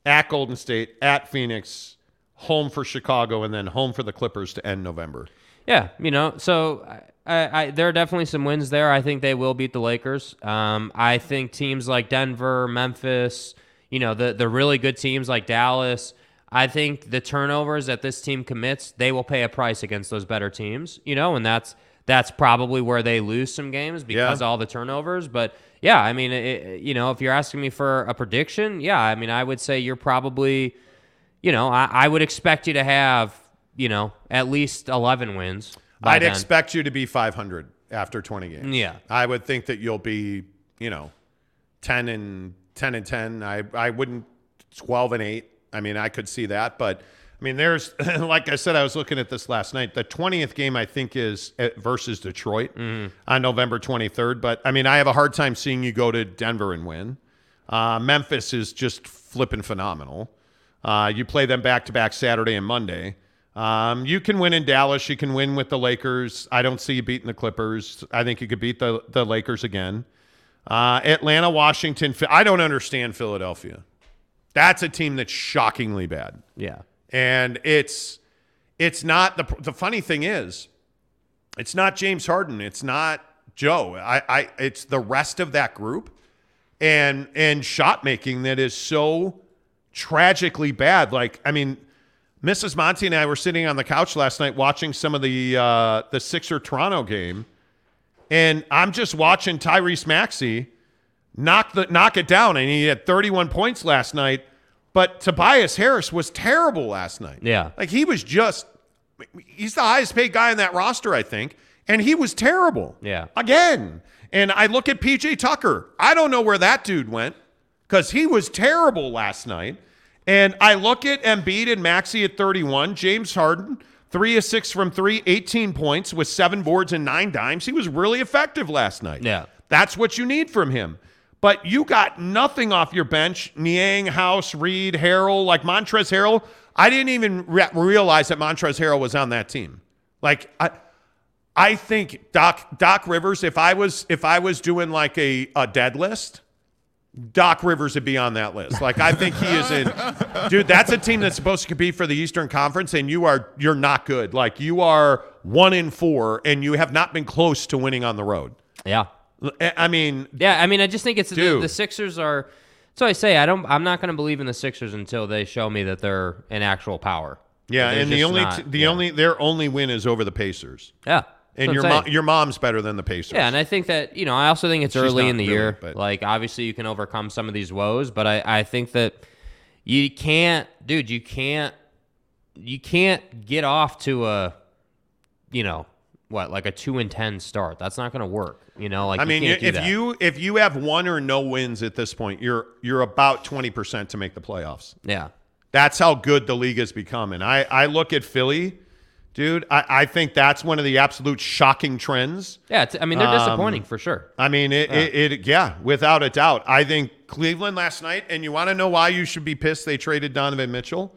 S3: at Golden State, at Phoenix, home for Chicago, and then home for the Clippers to end November.
S4: yeah. You know, so. I, I, there are definitely some wins there. I think they will beat the Lakers. Um, I think teams like Denver, Memphis, you know, the the really good teams like Dallas. I think the turnovers that this team commits, they will pay a price against those better teams. You know, and that's that's probably where they lose some games because
S3: Yeah.
S4: of all the turnovers. But yeah, I mean, it, you know, if you're asking me for a prediction, yeah, I mean, I would say you're probably, you know, I, I would expect you to have, you know, at least 11 wins.
S3: I'd
S4: then.
S3: expect you to be 500 after 20 games.
S4: Yeah.
S3: I would think that you'll be, you know, 10 and 10 and 10. I I wouldn't 12 and 8. I mean, I could see that, but I mean, there's like I said I was looking at this last night. The 20th game I think is at, versus Detroit
S4: Mm-hmm.
S3: on November 23rd, but I mean, I have a hard time seeing you go to Denver and win. Uh, Memphis is just flipping phenomenal. Uh, you play them back to back Saturday and Monday. Um, you can win in Dallas. You can win with the Lakers. I don't see you beating the Clippers. I think you could beat the, the Lakers again. Uh, Atlanta, Washington. I don't understand Philadelphia. That's a team that's shockingly bad.
S4: Yeah.
S3: And it's it's not the the funny thing is, it's not James Harden. It's not Joe. I, I it's the rest of that group and and shot making that is so tragically bad. Like, I mean, Mrs. Monty and I were sitting on the couch last night watching some of the uh, the Sixer Toronto game, and I'm just watching Tyrese Maxey knock the knock it down, and he had 31 points last night. But Tobias Harris was terrible last night.
S4: Yeah.
S3: like he was just he's the highest paid guy in that roster, I think, and he was terrible.
S4: Yeah.
S3: again. And I look at PJ Tucker. I don't know where that dude went because he was terrible last night. And I look at Embiid and Maxey at 31, James Harden, three of six from three, 18 points with seven boards and nine dimes. He was really effective last night.
S4: Yeah.
S3: That's what you need from him. But you got nothing off your bench. Niang, House, Reed, Harrell, like Montrezl Harrell. I didn't even re- realize that Montrezl Harrell was on that team. Like I, I think Doc Doc Rivers. If I was if I was doing like a a dead list, Doc Rivers would be on that list. Like I think he is in. Dude, that's a team that's supposed to compete for the Eastern Conference, and you are you're not good. Like you are one in four, and you have not been close to winning on the road.
S4: Yeah.
S3: I mean,
S4: yeah. I mean, I just think it's the,
S3: Dude.
S4: the Sixers are. So I say I don't. I'm not going to believe in the Sixers until they show me that they're an actual power.
S3: Yeah, and the only
S4: not,
S3: t- the
S4: yeah.
S3: only their only win is over the Pacers.
S4: Yeah.
S3: And your
S4: what I'm
S3: mom
S4: saying.
S3: your mom's better than the Pacers.
S4: Yeah, and I think that you know I also think it's
S3: She's
S4: early in the
S3: really,
S4: year.
S3: but-
S4: Like obviously you can overcome some of these woes, but I I think that you can't, dude. You can't you can't get off to a you know what like a two and ten start. That's not going to work. You know, like
S3: I
S4: you
S3: mean,
S4: can't do
S3: if
S4: that.
S3: you if you have one or no wins at this point, you're you're about twenty percent to make the playoffs.
S4: yeah.
S3: That's how good the league has become. And I, I look at Philly, dude, I, I think that's one of the absolute shocking trends.
S4: Yeah, it's, I mean they're
S3: Um,
S4: disappointing for sure.
S3: I mean, it,
S4: Yeah.
S3: it, it, yeah, without a doubt. I think Cleveland last night, and you want to know why you should be pissed they traded Donovan Mitchell?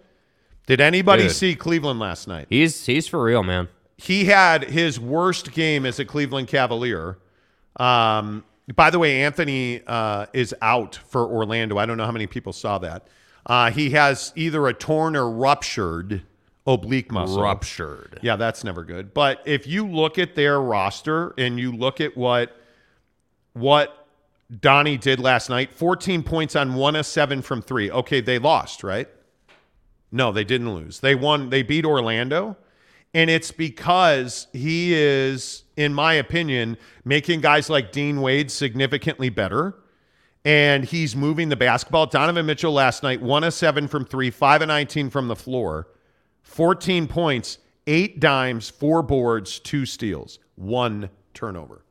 S3: Did anybody
S4: Dude.
S3: see Cleveland last night?
S4: He's he's for real, man.
S3: He had his worst game as a Cleveland Cavalier. Um, by the way, Anthony uh, is out for Orlando. I don't know how many people saw that. Uh, he has either a torn or ruptured oblique muscle.
S4: Ruptured.
S3: Yeah, that's never good. But if you look at their roster and you look at what what Donnie did last night, 14 points on one of seven from three. Okay, they lost, right? No, they didn't lose. They won. They beat Orlando. And it's because he is, in my opinion, making guys like Dean Wade significantly better. And he's moving the basketball. Donovan Mitchell last night, one of seven from three, five of 19 from the floor, 14 points, eight dimes, four boards, two steals, one turnover.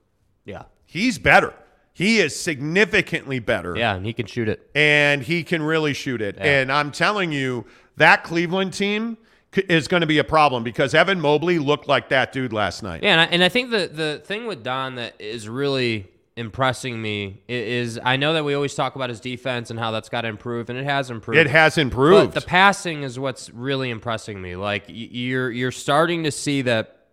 S4: Yeah.
S3: He's better. He is significantly better.
S4: Yeah, and he can shoot it.
S3: And he can really shoot it.
S4: Yeah.
S3: And I'm telling you, that Cleveland team is going to be a problem because Evan Mobley looked like that dude last night.
S4: Yeah, and I, and I think the the thing with Don that is really impressing me is I know that we always talk about his defense and how that's got to improve, and it has improved.
S3: It has improved.
S4: But the passing is what's really impressing me. Like you're you're starting to see that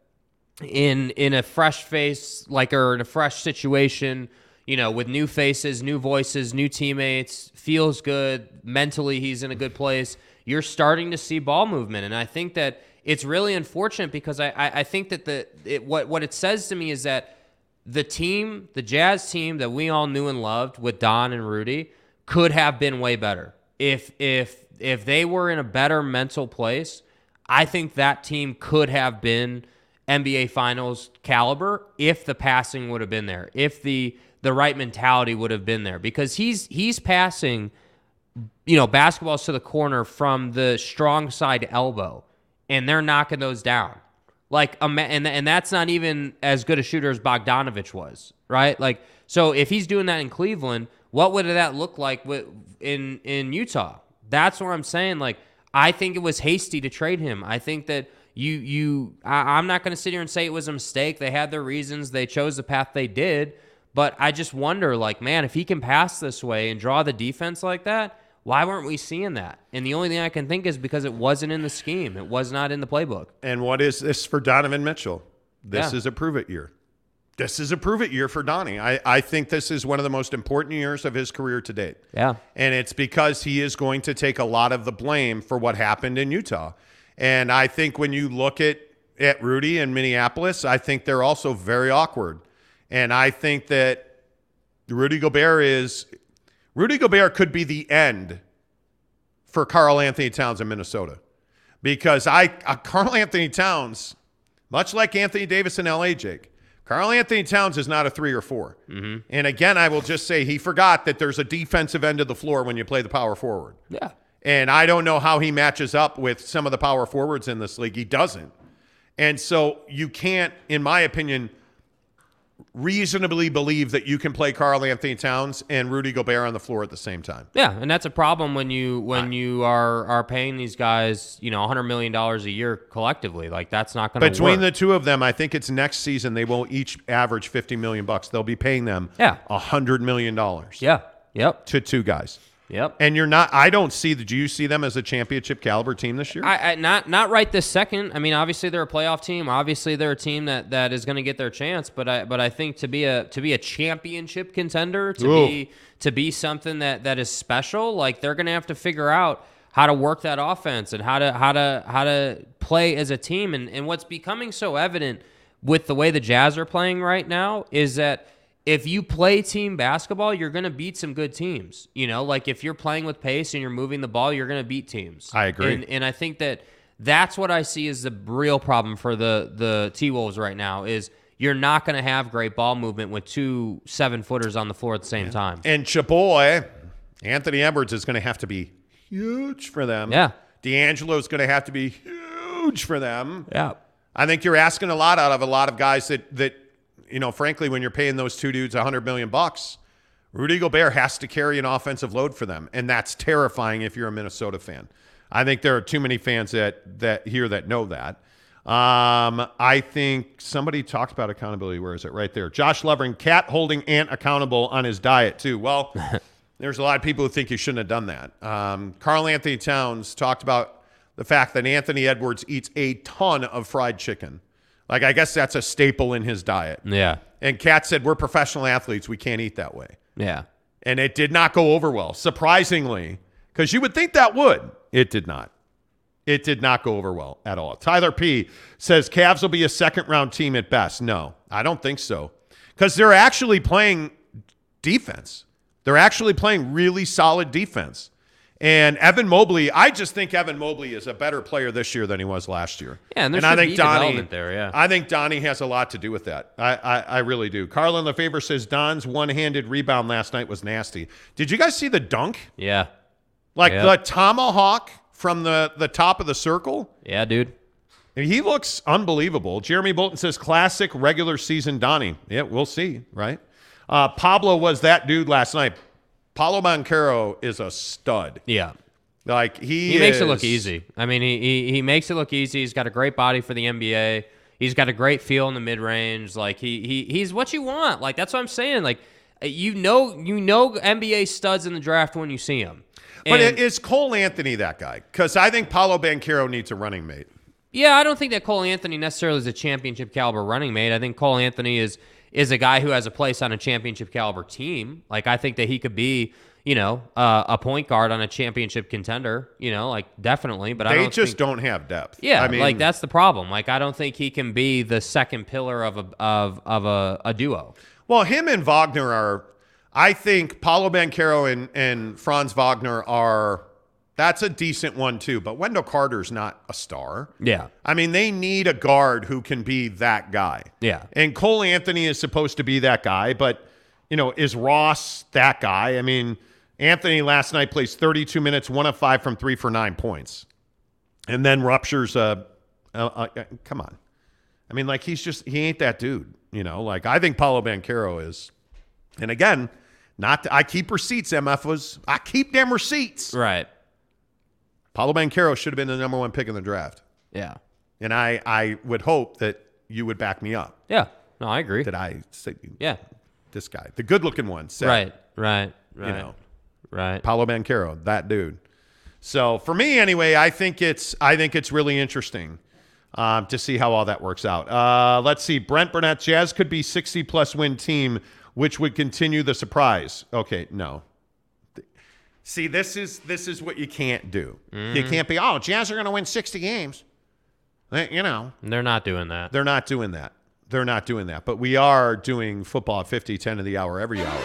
S4: in in a fresh face, like or in a fresh situation, you know, with new faces, new voices, new teammates, feels good mentally. He's in a good place. You're starting to see ball movement, and I think that it's really unfortunate because I I, I think that the it, what what it says to me is that the team, the Jazz team that we all knew and loved with Don and Rudy, could have been way better if if if they were in a better mental place. I think that team could have been NBA Finals caliber if the passing would have been there, if the the right mentality would have been there, because he's he's passing, you know, basketballs to the corner from the strong side elbow, and they're knocking those down. Like, and and that's not even as good a shooter as Bogdanovic was, right? Like, so if he's doing that in Cleveland, what would that look like with in in Utah? That's what I'm saying. Like, I think it was hasty to trade him. I think that you you I, I'm not going to sit here and say it was a mistake. They had their reasons. They chose the path they did. But I just wonder, like, man, if he can pass this way and draw the defense like that, why weren't we seeing that? And the only thing I can think is because it wasn't in the scheme. It was not in the playbook.
S3: And what is this for Donovan Mitchell? This
S4: Yeah.
S3: is a prove it year. This is a prove it year for Donnie. I, I think this is one of the most important years of his career to date.
S4: Yeah.
S3: And it's because he is going to take a lot of the blame for what happened in Utah. And I think when you look at, at Rudy in Minneapolis, I think they're also very awkward. And I think that Rudy Gobert is Rudy Gobert could be the end for Karl-Anthony Towns in Minnesota. Because I uh, Karl-Anthony Towns, much like Anthony Davis in LA, Jake, Karl-Anthony Towns is not a three or 4 And again, I will just say he forgot that there's a defensive end of the floor when you play the power forward.
S4: Yeah.
S3: And I don't know how he matches up with some of the power forwards in this league. He doesn't. And so you can't, in my opinion, reasonably believe that you can play Karl-Anthony Towns and Rudy Gobert on the floor at the same time.
S4: Yeah, and that's a problem when you when you are are paying these guys, you know, 100 million dollars a year collectively. Like that's not going to
S3: Between
S4: work.
S3: the two of them, I think it's next season they will each average 50 million bucks. They'll be paying them
S4: Yeah.
S3: a 100 million dollars.
S4: Yeah. Yep.
S3: To two guys.
S4: Yep.
S3: And you're not. I don't see. Do you see them as a championship caliber team this year?
S4: I, I not not right this second. I mean, obviously they're a playoff team. Obviously they're a team that, that is going to get their chance. But I but I think to be a to be a championship contender, to
S3: Ooh.
S4: be to be something that that is special, like they're going to have to figure out how to work that offense and how to how to how to play as a team. And and what's becoming so evident with the way the Jazz are playing right now is that if you play team basketball, you're going to beat some good teams. You know, like if you're playing with pace and you're moving the ball, you're going to beat teams.
S3: I agree.
S4: And, and I think that that's what I see as the real problem for the the T Wolves right now is you're not going to have great ball movement with two seven footers on the floor at the same time.
S3: And Chaboy, Anthony Edwards is going to have to be huge for them.
S4: Yeah.
S3: D'Angelo is going to have to be huge for them.
S4: Yeah.
S3: I think you're asking a lot out of a lot of guys that that you know, frankly, when you're paying those two dudes 100 million bucks, Rudy Gobert has to carry an offensive load for them, and that's terrifying if you're a Minnesota fan. I think there are too many fans that that here that know that. Um, I think somebody talked about accountability. Where is it? Right there. Josh Lovering, cat holding Ant accountable on his diet too. Well, there's a lot of people who think you shouldn't have done that. Um, Karl-Anthony Towns talked about the fact that Anthony Edwards eats a ton of fried chicken. Like I guess that's a staple in his diet.
S4: Yeah.
S3: And Kat said, We're professional athletes. We can't eat that way.
S4: Yeah.
S3: And it did not go over well, surprisingly, because you would think that would. It did not. It did not go over well at all. Tyler P says Cavs will be a second round team at best. No, I don't think so. Because they're actually playing defense. They're actually playing really solid defense. And Evan Mobley, I just think Evan Mobley is a better player this year than he was last year.
S4: Yeah, and there
S3: I think Donnie,
S4: there, yeah.
S3: I think Donnie has a lot to do with that. I, I, I really do. Carlin Lefevre says Don's one-handed rebound last night was nasty. Did you guys see the dunk?
S4: Yeah.
S3: Like
S4: Yep.
S3: the tomahawk from the, the top of the circle?
S4: Yeah, dude.
S3: He looks unbelievable. Jeremy Bolton says classic regular season Donnie. Yeah, we'll see, right? Uh, Pablo was that dude last night. Paolo Banchero is a stud.
S4: Yeah.
S3: Like he
S4: He makes it look easy. I mean, he, he he makes it look easy. He's got a great body for the NBA. He's got a great feel in the mid range. Like he he he's what you want. Like that's what I'm saying. Like you know you know NBA studs in the draft when you see them.
S3: But
S4: And-
S3: is Cole Anthony that guy? Because I think Paolo Banchero needs a running mate.
S4: Yeah, I don't think that Cole Anthony necessarily is a championship caliber running mate. I think Cole Anthony is is a guy who has a place on a championship caliber team. Like I think that he could be, you know, uh, a point guard on a championship contender. You know, like definitely. But I
S3: they
S4: don't
S3: just
S4: think-
S3: don't have depth.
S4: Yeah,
S3: I mean,
S4: like that's the problem. Like I don't think he can be the second pillar of a of of a, a duo.
S3: Well, him and Wagner are. I think Paolo Banchero and, and Franz Wagner are. That's a decent one too. But Wendell Carter's not a star.
S4: Yeah.
S3: I mean, they need a guard who can be that guy.
S4: Yeah.
S3: And Cole Anthony is supposed to be that guy, but you know, is Ross that guy? I mean, Anthony last night plays 32 minutes, one of five from three for nine points, and then ruptures. Uh, uh, uh, come on, I mean, like he's just he ain't that dude. You know, like I think Paolo Banchero is, and again, not I keep receipts. MF was I keep them receipts.
S4: Right.
S3: Paolo Banchero should have been the number one pick in the draft.
S4: Yeah.
S3: And I, I would hope that you would back me up.
S4: Yeah. No, I agree.
S3: That I say,
S4: Yeah.
S3: this guy, the good looking one,
S4: Right. Right. Right.
S3: You know,
S4: Right.
S3: Paolo Banchero, that dude. So for me, anyway, I think it's I think it's really interesting um, to see how all that works out. Uh, let's see, Brent Burnett, Jazz could be sixty plus win team, which would continue the surprise. Okay, no. See, this is this is what you can't do. You
S4: Mhm.
S3: can't be oh, Jazz are going to win sixty games. You know,
S4: They're not doing that.
S3: they're not doing that. They're not doing that. But we are doing football at 50, 10 of the hour every hour.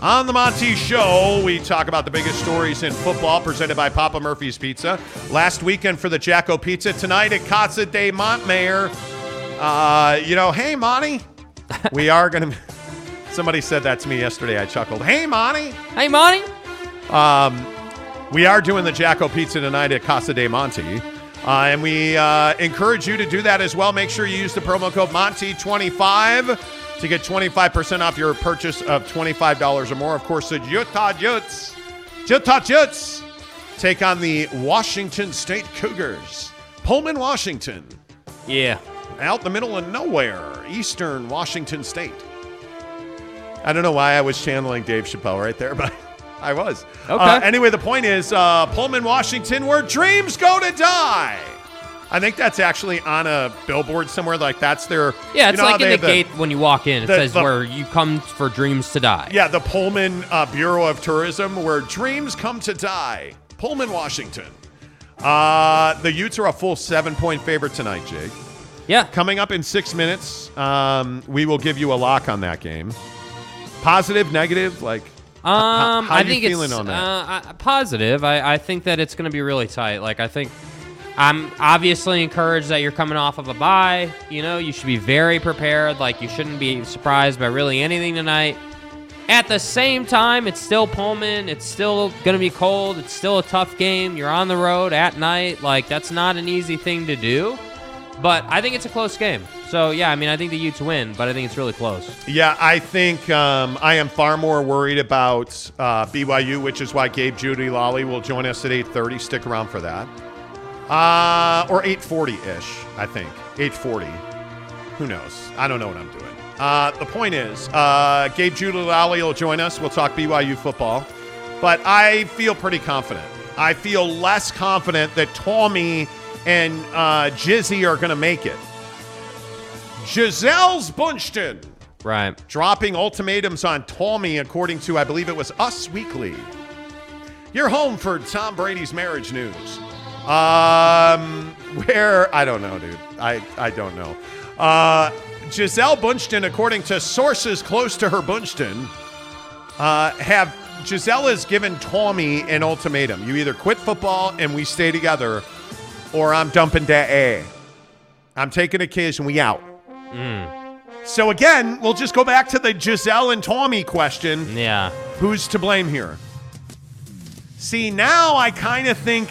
S3: On the Monty Show, we talk about the biggest stories in football presented by Papa Murphy's Pizza. Last weekend for the Jacko Pizza. Tonight at Casa de Montmayor. Uh, you know, hey, Monty, we are going to. Somebody said that to me yesterday. I chuckled. Hey, Monty.
S4: Hey, Monty.
S3: Um, we are doing the Jacko Pizza tonight at Casa de Monte. Uh, and we uh, encourage you to do that as well. Make sure you use the promo code Monty25 to get 25% off your purchase of $25 or more. Of course, the Utah Utes, Utah Utes take on the Washington State Cougars. Pullman, Washington,
S4: Yeah.
S3: out in the middle of nowhere, eastern Washington State. I don't know why I was channeling Dave Chappelle right there, but I was.
S4: Okay.
S3: Uh, anyway, the point is uh, Pullman, Washington, where dreams go to die. I think that's actually on a billboard somewhere. Like that's their.
S4: Yeah,
S3: you
S4: it's
S3: know
S4: like in
S3: they
S4: the gate when you walk in. It
S3: the-
S4: says
S3: the-
S4: where you come for dreams to die.
S3: Yeah, the Pullman uh, Bureau of Tourism, where dreams come to die. Pullman, Washington. Uh, the Utes are a full seven point favorite tonight, Jake.
S4: Yeah.
S3: Coming up in six minutes, um, we will give you a lock on that game. Positive, negative, like.
S4: Um,
S3: how
S4: I
S3: you
S4: think
S3: feeling
S4: it's
S3: on that?
S4: Uh, positive. I, I think that it's going to be really tight. Like I think I'm obviously encouraged that you're coming off of a bye. You know, you should be very prepared. Like you shouldn't be surprised by really anything tonight. At the same time, it's still Pullman. It's still going to be cold. It's still a tough game. You're on the road at night. Like that's not an easy thing to do. But I think it's a close game. So yeah, I mean, I think the Utes win, but I think it's really close.
S3: Yeah, I think um, I am far more worried about uh, BYU, which is why Gabe Judy Lolly will join us at 8:30. Stick around for that, uh, or 8:40 ish. I think 8:40. Who knows? I don't know what I'm doing. Uh, the point is, uh, Gabe Judy Lolly will join us. We'll talk BYU football, but I feel pretty confident. I feel less confident that Tommy and uh, Jizzy are going to make it. Gisele's Bündchen
S4: Right.
S3: dropping ultimatums on Tommy, according to, I believe it was Us Weekly. You're home for Tom Brady's marriage news. Um, where, I don't know, dude. I, I don't know. Uh, Gisele Bündchen, according to sources close to her Bündchen, uh, have Gisele has given Tommy an ultimatum. You either quit football and we stay together, or I'm dumping that A. I'm taking a kiss and we out. So again, we'll just go back to the Gisele and Tommy question.
S4: Yeah.
S3: Who's to blame here? See, now I kind of think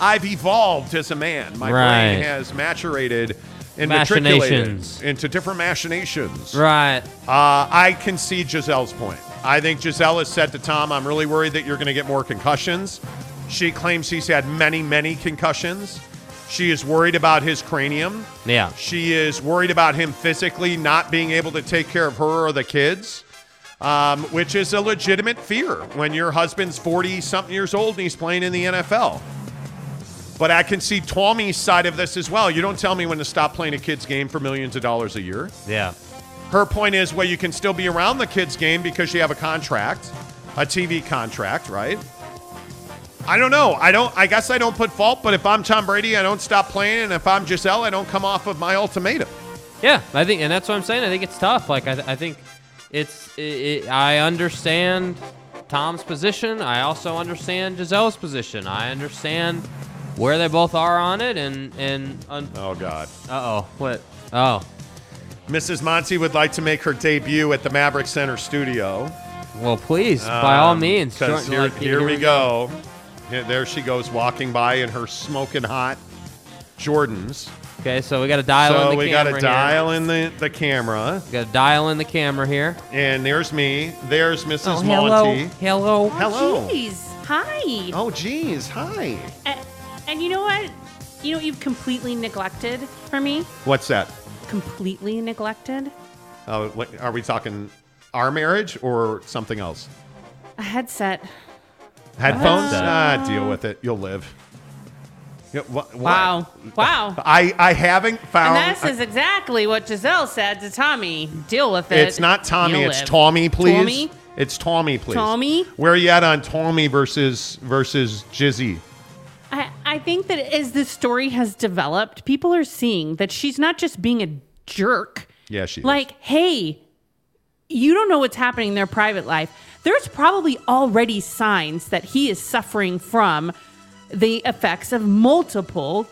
S3: I've evolved as a man. My
S4: Right.
S3: brain has maturated and matriculated into different machinations.
S4: Right.
S3: Uh, I can see Gisele's point. I think Gisele has said to Tom, I'm really worried that you're going to get more concussions. She claims he's had many, many concussions. She is worried about his cranium.
S4: Yeah.
S3: She is worried about him physically not being able to take care of her or the kids, um, which is a legitimate fear when your husband's 40 something years old and he's playing in the NFL. But I can see Tommy's side of this as well. You don't tell me when to stop playing a kid's game for millions of dollars a year.
S4: Yeah.
S3: Her point is, well, you can still be around the kids' game because you have a contract, a TV contract, right? I don't know. I don't. I guess I don't put fault. But if I'm Tom Brady, I don't stop playing, and if I'm Gisele, I don't come off of my ultimatum.
S4: Yeah, I think, and that's what I'm saying. I think it's tough. Like, I, I think it's. It, it, I understand Tom's position. I also understand Gisele's position. I understand where they both are on it, and and. Un-
S3: oh God.
S4: Uh oh. What? Oh.
S3: Mrs. Monty would like to make her debut at the Maverik Center studio.
S4: Well, please, by all
S3: means.
S4: means.
S3: 'cause
S4: join-
S3: here,
S4: like,
S3: here we go. Yeah, there she goes walking by in her smoking hot Jordans.
S4: Okay, so we got to dial
S3: so
S4: in the camera.
S3: So we got to dial in the, the camera.
S4: Got to dial in the camera here.
S3: And there's me. There's Mrs.
S4: Oh, hello.
S3: Monty.
S4: Hello.
S3: Oh, hello.
S13: Jeez. Hi.
S3: Oh, geez. Hi.
S13: And, and you know what? You know what you've completely neglected for me?
S3: What's that?
S13: Completely neglected?
S3: Oh, what, are we talking our marriage or something else?
S13: A headset.
S3: Headphones? Ah, deal with it. You'll live. Yeah, wha- what?
S13: Wow. Wow.
S3: I, I haven't found.
S13: and this is exactly what Gisele said to Tommy. Deal with it.
S3: it's not Tommy.
S13: You'll
S3: It's
S13: live.
S3: Tommy, please.
S13: Tommy?
S3: It's Tommy, please.
S13: Tommy?
S3: Where are you at on Tommy versus versus Jizzy?
S13: I, I think that as this story has developed, people are seeing that she's not just being a jerk.
S3: Yeah, she. is.
S13: Like, hey, you don't know what's happening in their private life. There's probably already signs that he is suffering from the effects of multiple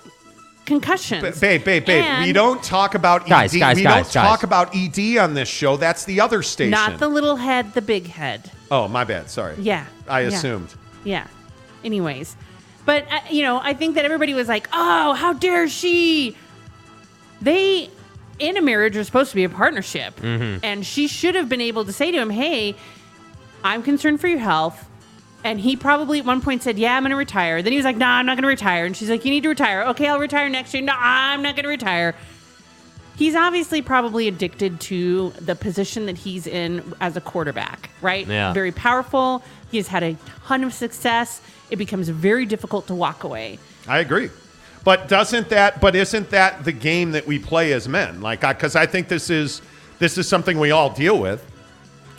S13: concussions.
S3: Ba- babe, babe, babe. we don't talk about
S4: Guys,
S3: ED.
S4: guys,
S3: we
S4: guys,
S3: don't
S4: guys.
S3: talk about ED on this show. That's the other station.
S13: Not the little head, the big head.
S3: oh, my bad. Sorry.
S13: Yeah.
S3: I
S13: yeah.
S3: assumed.
S13: Yeah. Anyways, but uh, you know, I think that everybody was like, "Oh, how dare she?" They in a marriage are supposed to be a partnership,
S4: Mhm.
S13: and she should have been able to say to him, "Hey, I'm concerned for your health." And he probably at one point said, "Yeah, I'm going to retire." Then he was like, "No, I'm not going to retire." And she's like, "You need to retire." Okay, I'll retire next year. No, I'm not going to retire. he's obviously probably addicted to the position that he's in as a quarterback, right?
S4: Yeah.
S13: Very powerful. He has had a ton of success. It becomes very difficult to walk away.
S3: I agree. But doesn't that? But isn't that the game that we play as men? Like, because I, think this is this is something we all deal with.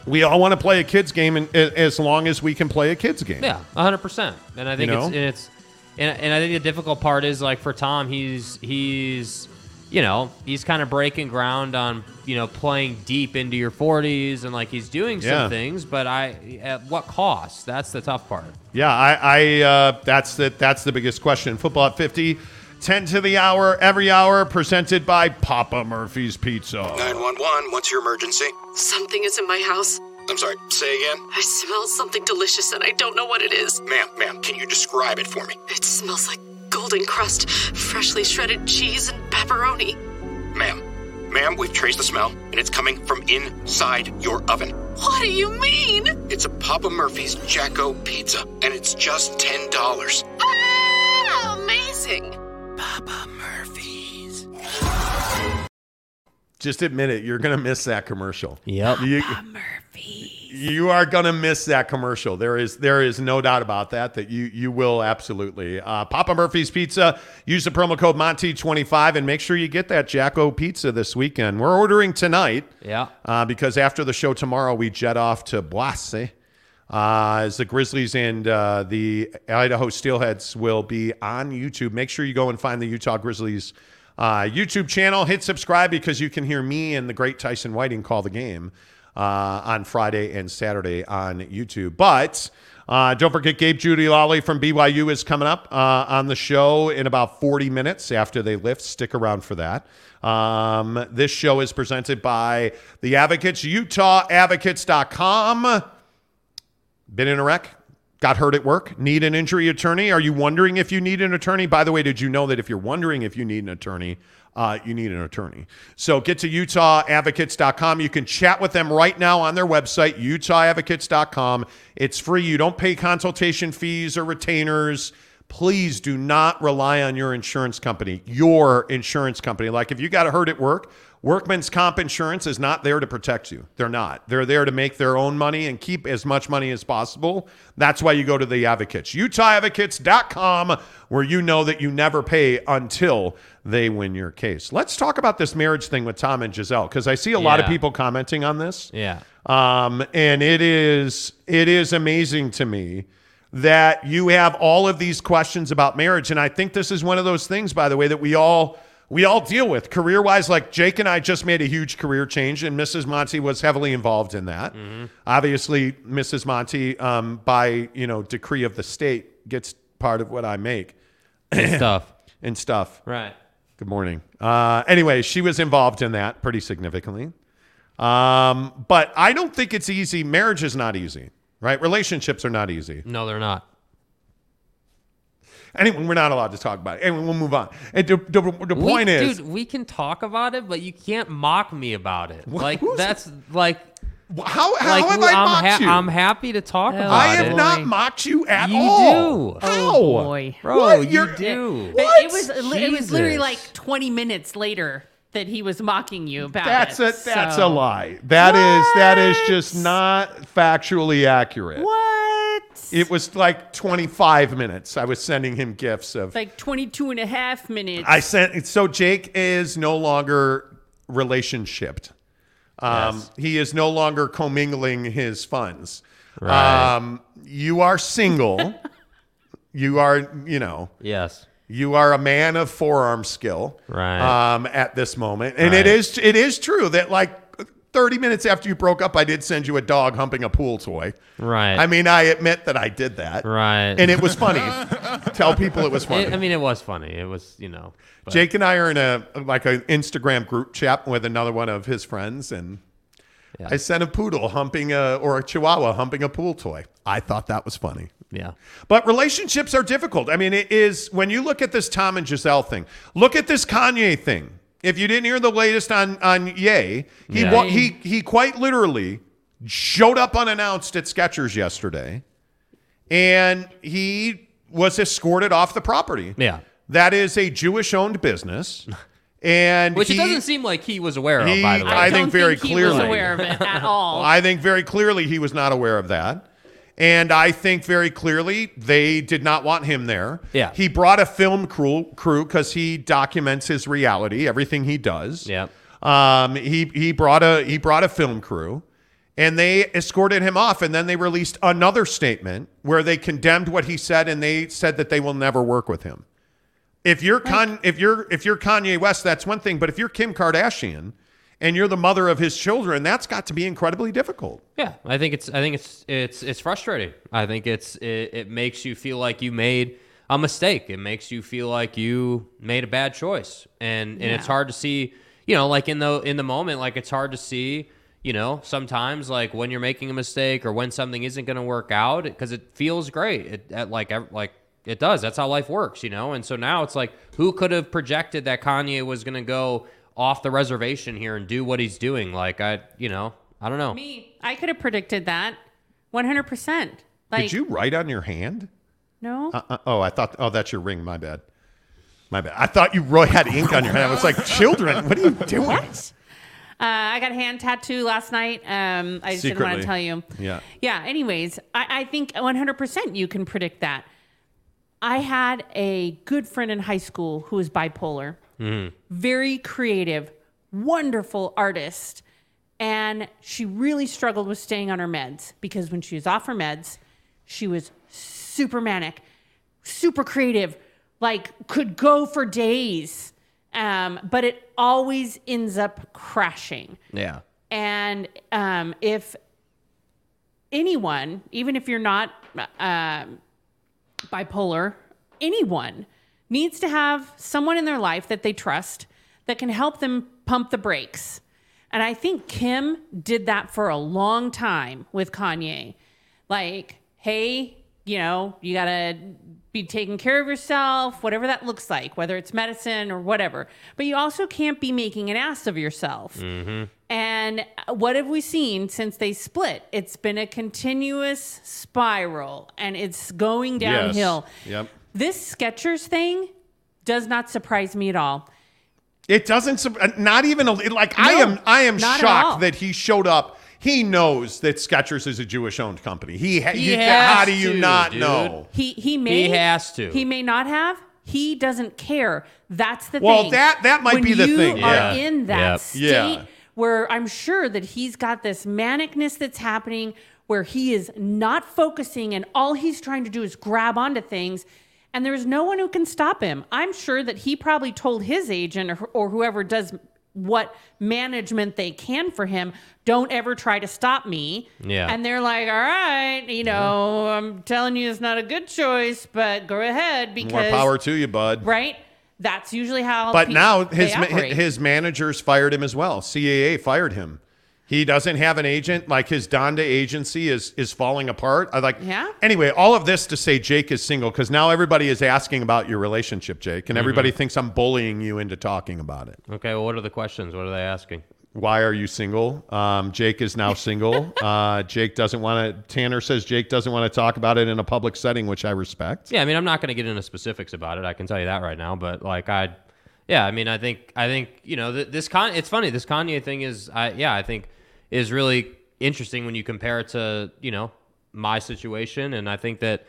S3: We all want to play a kids game, and as long as we can play a kids game.
S4: Yeah, hundred percent. And I think
S3: You
S4: it's and it's and, and I think the difficult part is like for Tom, he's he's you know he's kind of breaking ground on you know playing deep into your 40s and like he's doing some
S3: Yeah.
S4: things, but I at what cost? That's the tough part.
S3: Yeah, I, I uh, that's the that's the biggest question. Football at 50, 10 to the hour, every hour, presented by Papa Murphy's Pizza.
S8: 911, what's your emergency?
S9: Something is in my house.
S8: I'm sorry, say again?
S9: I smell something delicious and I don't know what it is.
S8: Ma'am, ma'am, can you describe it for me?
S9: It smells like golden crust, freshly shredded cheese, and pepperoni.
S8: Ma'am, ma'am, we've traced the smell, and it's coming from inside your oven.
S9: What do you mean?
S8: It's a Papa Murphy's Jacko pizza, and it's just $10.
S9: Ah, amazing.
S3: Just admit it. You're going to miss that commercial.
S4: Yep.
S3: You, Papa Murphy's. you are going to miss that commercial. There is there is no doubt about that. That you you will absolutely. Uh, Papa Murphy's Pizza. Use the promo code Monty twenty five and make sure you get that Jacko pizza this weekend. We're ordering tonight.
S4: Yeah.
S3: Uh, because after the show tomorrow, we jet off to Boise. Uh, as the Grizzlies and uh, the Idaho Steelheads will be on YouTube. Make sure you go and find the Utah Grizzlies uh, YouTube channel. Hit subscribe because you can hear me and the great Tyson Whiting call the game uh, on Friday and Saturday on YouTube. But uh, don't forget, Gabe Jeudy-Lally from BYU is coming up uh, on the show in about 40 minutes after they lift. Stick around for that. Um, this show is presented by the Advocates, UtahAdvocates.com. Been in a wreck? Got hurt at work? Need an injury attorney? Are you wondering if you need an attorney? By the way, did you know that if you're wondering if you need an attorney, uh, you need an attorney? So get to UtahAdvocates.com. You can chat with them right now on their website, UtahAdvocates.com. It's free. You don't pay consultation fees or retainers. Please do not rely on your insurance company, your insurance company. Like if you got hurt at work, Workman's comp insurance is not there to protect you. They're not. They're there to make their own money and keep as much money as possible. That's why you go to the advocates. UtahAdvocates.com, where you know that you never pay until they win your case. Let's talk about this marriage thing with Tom and Gisele, because I see a lot of people commenting on this.
S4: Yeah.
S3: Um, and it is it is amazing to me that you have all of these questions about marriage. And I think this is one of those things, by the way, that we all we all deal with career wise. Like Jake and I just made a huge career change, and Mrs. Monty was heavily involved in that. Obviously, Mrs. Monty, um, by you know decree of the state, gets part of what I make
S4: And stuff.
S3: and stuff.
S4: Right.
S3: Good morning. Uh, anyway, she was involved in that pretty significantly. Um, but I don't think it's easy. Marriage is not easy, right? Relationships are not easy.
S4: No, they're not.
S3: Anyway, we're not allowed to talk about it. Anyway, we'll move on. And the, the, the
S4: We-
S3: point is,
S4: dude, we can talk about it, but you can't mock me about it.
S3: Wh-
S4: like that's like
S3: how, how
S4: like,
S3: have I
S4: I'm
S3: mocked you?
S4: I'm happy to talk about it.
S3: I have
S4: it.
S3: not mocked you at
S4: You
S3: all.
S4: do.
S3: How?
S13: Oh, boy.
S4: Bro,
S3: What?
S4: you
S3: You're-
S4: do.
S13: It, it was it was literally like 20 minutes later that he was mocking you about
S3: That's
S13: it.
S3: a that's
S13: so-
S3: a lie. That is that is just not factually accurate.
S13: What?
S3: It was like 25 minutes. I was sending him gifts of
S13: Like 22 and a half minutes.
S3: I sent so Jake is no longer relationshiped. Um,
S4: Yes.
S3: He is no longer commingling his funds.
S4: Right.
S3: Um, you are single. you are, you know,
S4: Yes.
S3: you are a man of forearm skill.
S4: Right.
S3: Um, at this moment, and
S4: Right.
S3: it is it is true that like 30 minutes after you broke up, I did send you a dog humping a pool toy.
S4: Right.
S3: I mean, I admit that I did that.
S4: Right.
S3: And it was funny. Tell people it was funny.
S4: It- I mean, it was funny. It was, you know. but-
S3: Jake and I are in a like an Instagram group chat with another one of his friends, and
S4: Yeah.
S3: I sent a poodle humping a or a chihuahua humping a pool toy. I thought that was funny.
S4: Yeah.
S3: But relationships are difficult. I mean, it is when you look at this Tom and Gisele thing. Look at this Kanye thing. If you didn't hear the latest on on Ye, he
S4: Yeah.
S3: wa- he he quite literally showed up unannounced at Skechers yesterday, and he was escorted off the property.
S4: Yeah.
S3: That is a Jewish owned business. And
S4: Which
S3: he-
S4: it doesn't seem like he was aware of,
S3: he-
S4: by the way.
S3: I, think very
S13: he
S3: clearly.
S13: was aware of it at all.
S3: I think very clearly he was not aware of that. And I think very clearly they did not want him there.
S4: Yeah.
S3: He brought a film crew crew because he documents his reality, everything he does.
S4: Yeah.
S3: Um, he he brought a he brought a film crew, and they escorted him off. And then they released another statement where they condemned what he said, and they said that they will never work with him. If you're Con, if you're if you're Kanye West, that's one thing. But if you're Kim Kardashian, and you're the mother of his children, that's got to be incredibly difficult.
S4: Yeah, I think it's I think it's it's it's frustrating. I think it's it, it makes you feel like you made a mistake. It makes you feel like you made a bad choice, and and it's hard to see. You know, like in the in the moment, like it's hard to see. You know, sometimes like when you're making a mistake or when something isn't going to work out because it feels great. It at like like it does. That's how life works. You know, and so now it's like who could have projected that Kanye was going to go off the reservation here and do what he's doing? Like I, you know, I don't know.
S13: Me, I could have predicted that, one hundred percent. Like
S3: Did you write on your hand?
S13: no?
S3: Uh, uh, oh, I thought. Oh, that's your ring. My bad. My bad. I thought you really had ink on your hand. I was like, children, what are you doing?
S13: What? Uh, I got a hand tattoo last night. Um, I just didn't want to tell you.
S3: Yeah.
S13: Yeah. Anyways, I, I think 100% you can predict that. I had a good friend in high school who was bipolar, very creative, wonderful artist. And she really struggled with staying on her meds because when she was off her meds, she was super manic, super creative, like could go for days. Um, but it always ends up crashing.
S4: Yeah.
S13: And um, if anyone, even if you're not um bipolar, anyone needs to have someone in their life that they trust that can help them pump the brakes. And I think Kim did that for a long time with Kanye. Like, hey, you know, you got to be taking care of yourself, whatever that looks like, whether it's medicine or whatever. But you also can't be making an ass of yourself. Mm-hmm. And uh, what have we seen since they split? It's been a continuous spiral and it's going downhill. Yes.
S3: Yep.
S13: This Skechers thing does not surprise me at all.
S3: It doesn't. sup- uh, Not even a, like. I am. I am
S13: not at all.
S3: shocked that he showed up. He knows that Skechers is a Jewish-owned company. He. ha-
S4: He
S3: you-
S4: has
S3: how do you
S4: to,
S3: not
S4: dude.
S3: know?
S13: He he may
S4: He has to.
S13: He may not have. He doesn't care. That's the
S3: Well,
S13: thing.
S3: Well, that- that might
S13: When
S3: be the
S13: you
S3: thing.
S13: Are
S4: Yeah.
S13: in that
S4: Yep.
S13: state
S3: Yeah.
S13: where I'm sure that he's got this manicness that's happening, where he is not focusing, and all he's trying to do is grab onto things. And there's no one who can stop him. I'm sure that he probably told his agent or, or whoever does what management they can for him, don't ever try to stop me.
S4: Yeah.
S13: And they're like, all right, you know, I'm telling you it's not a good choice, but go ahead because
S3: More power to you, bud.
S13: right? That's usually how.
S3: But now his ma- his managers fired him as well. CAA fired him. He doesn't have an agent. Like his Donda agency is is falling apart. I like.
S13: Yeah.
S3: Anyway, all of this to say Jake is single because now everybody is asking about your relationship, Jake, and everybody thinks I'm bullying you into talking about it.
S4: Okay. Well, what are the questions? What are they asking?
S3: Why are you single? Um, Jake is now single. uh, Jake doesn't want to. Tanner says Jake doesn't want to talk about it in a public setting, which I respect.
S4: Yeah, I mean, I'm not going to get into specifics about it. I can tell you that right now. But like, I, yeah, I mean, I think, I think, you know, th- this con. It's funny. This Kanye thing is, I, yeah, I think is really interesting when you compare it to, you know, my situation, and I think that,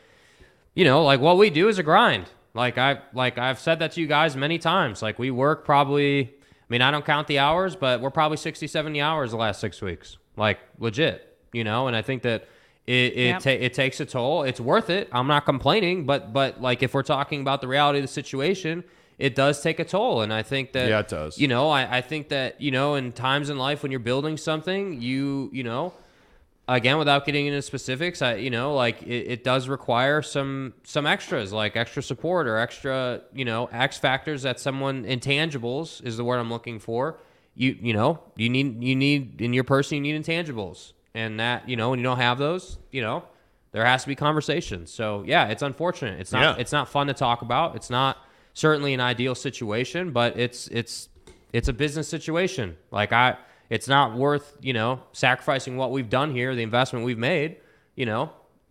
S4: you know, like what we do is a grind. Like I, like I've said that to you guys many times. Like we work probably. I mean, I don't count the hours, but we're probably 60, 70 hours the last six weeks. Like legit, you know. And I think that it it,
S13: Yep.
S4: ta- it takes a toll. It's worth it. I'm not complaining, but but like if we're talking about the reality of the situation, it does take a toll. And I think that
S3: Yeah, it does.
S4: You know, I, I think that you know, in times in life when you're building something, you you know, again without getting into specifics, I you know like it, it does require some some extras like extra support or extra you know X factors that someone intangibles is the word I'm looking for. You you know you need you need in your person you need intangibles and that you know when you don't have those you know there has to be conversations. So yeah, it's unfortunate. It's not
S3: Yeah.
S4: it's not fun to talk about. It's not certainly an ideal situation, but it's it's it's a business situation. Like I it's not worth, you know, sacrificing what we've done here, the investment we've made, you know,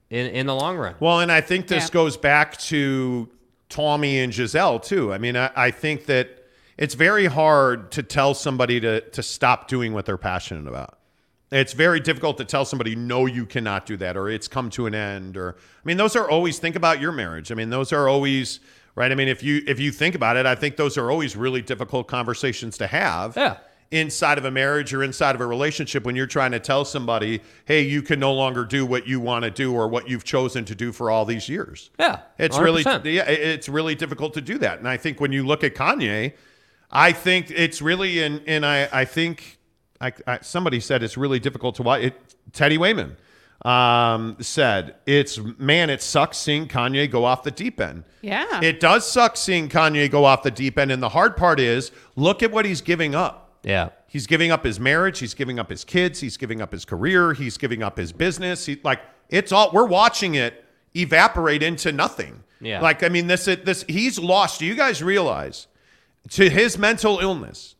S4: in in the long run.
S3: Well, and I think this
S13: Yeah.
S3: goes back to Tommy and Gisele too. I mean, I, I think that it's very hard to tell somebody to to stop doing what they're passionate about. It's very difficult to tell somebody no, you cannot do that, or it's come to an end, or I mean, those are always think about your marriage. I mean, those are always right. I mean, if you if you think about it, I think those are always really difficult conversations to have.
S4: Yeah.
S3: Inside of a marriage or inside of a relationship, when you're trying to tell somebody, "Hey, you can no longer do what you want to do or what you've chosen to do for all these years."
S4: Yeah,
S3: it's really
S4: 100%.
S3: yeah, it's really difficult to do that. And I think when you look at Kanye, I think it's really and and I I think I, I somebody said it's really difficult to watch. It, Teddy Wayman um, said it's man, it sucks seeing Kanye go off the deep end.
S13: Yeah.
S3: It does suck seeing Kanye go off the deep end, and the hard part is look at what he's giving up.
S4: Yeah.
S3: He's giving up his marriage. He's giving up his kids. He's giving up his career. He's giving up his business. He like it's all we're watching it evaporate into nothing.
S4: Yeah.
S3: Like I mean, this this he's lost. Do you guys realize to his mental illness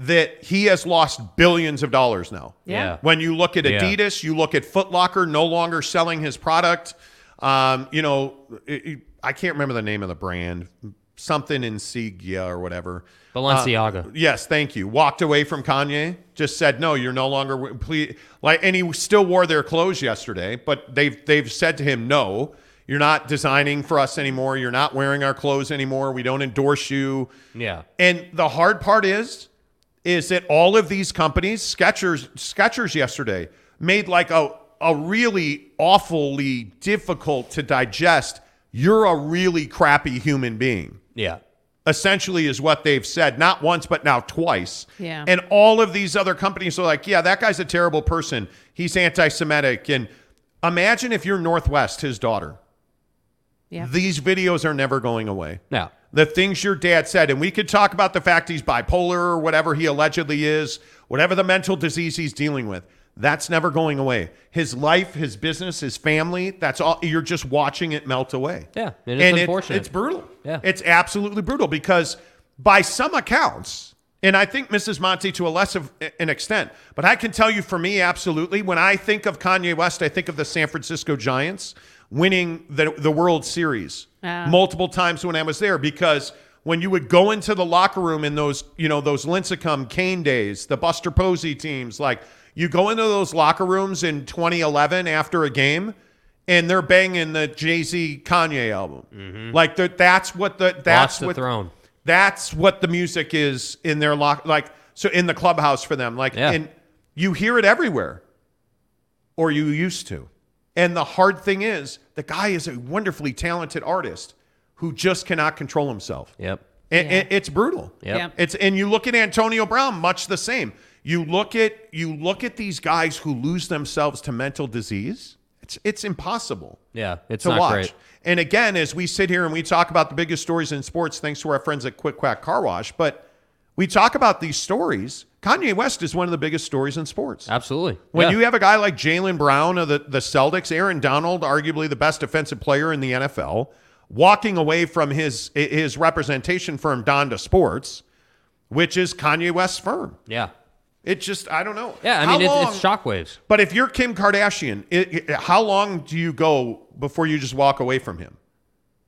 S3: that he has lost billions of dollars now?
S4: Yeah.
S3: When you look at
S4: Yeah.
S3: Adidas, you look at Foot Locker no longer selling his product. Um, you know, it- it- I can't remember the name of the brand. Something in Insignia or whatever.
S4: Balenciaga.
S3: Uh, yes, thank you. Walked away from Kanye. Just said no. You're no longer please. Like, and he still wore their clothes yesterday, but they've they've said to him, no, you're not designing for us anymore. You're not wearing our clothes anymore. We don't endorse you.
S4: Yeah.
S3: And the hard part is, is that all of these companies, Skechers, Skechers yesterday made like a a really awfully difficult to digest. You're a really crappy human being
S4: Yeah.
S3: essentially is what they've said not once but now twice
S13: Yeah.
S3: and all of these other companies are like yeah that guy's a terrible person he's anti-semitic and imagine if you're North West his daughter
S13: Yeah.
S3: these videos are never going away
S4: Yeah.
S3: The things your dad said and we could talk about the fact he's bipolar or whatever he allegedly is whatever the mental disease he's dealing with that's never going away his life his business his family that's all you're just watching it melt away
S4: Yeah. And
S3: and it- it's brutal.
S4: Yeah.
S3: It's absolutely brutal because by some accounts, and I think Mrs. Monty to a less of an extent, but I can tell you for me, absolutely, when I think of Kanye West, I think of the San Francisco Giants winning the, the World Series
S13: Yeah.
S3: multiple times when I was there because when you would go into the locker room in those, you know, those Lincecum Cain days, the Buster Posey teams, like you go into those locker rooms in 2011 after a game and they're banging the Jay Z Kanye album. Like the, that's what the that's
S4: Mm-hmm. the
S3: what
S4: throne.
S3: That's what the music is in their lock. Like so in the clubhouse for them. Like
S4: Yeah.
S3: and you hear it everywhere, or you used to. And the hard thing is, the guy is a wonderfully talented artist who just cannot control himself.
S4: Yep.
S3: And, and it's brutal.
S4: Yep.
S13: Yep.
S3: It's and you look at Antonio Brown, much the same. You look at you look at these guys who lose themselves to mental disease. It's it's impossible
S4: Yeah. It's
S3: to
S4: not
S3: watch.
S4: great.
S3: And again, as we sit here and we talk about the biggest stories in sports, thanks to our friends at Quick Quack Car Wash, but we talk about these stories. Kanye West is one of the biggest stories in sports.
S4: Absolutely.
S3: When
S4: Yeah.
S3: you have a guy like Jaylen Brown of the, the Celtics, Aaron Donald, arguably the best defensive player in the NFL, walking away from his his representation firm Donda Sports, which is Kanye West's firm.
S4: Yeah.
S3: It just I don't know.
S4: Yeah. I
S3: How
S4: mean, it's,
S3: long-
S4: it's shockwaves.
S3: But if you're Kim Kardashian, it, it- how long do you go before you just walk away from him?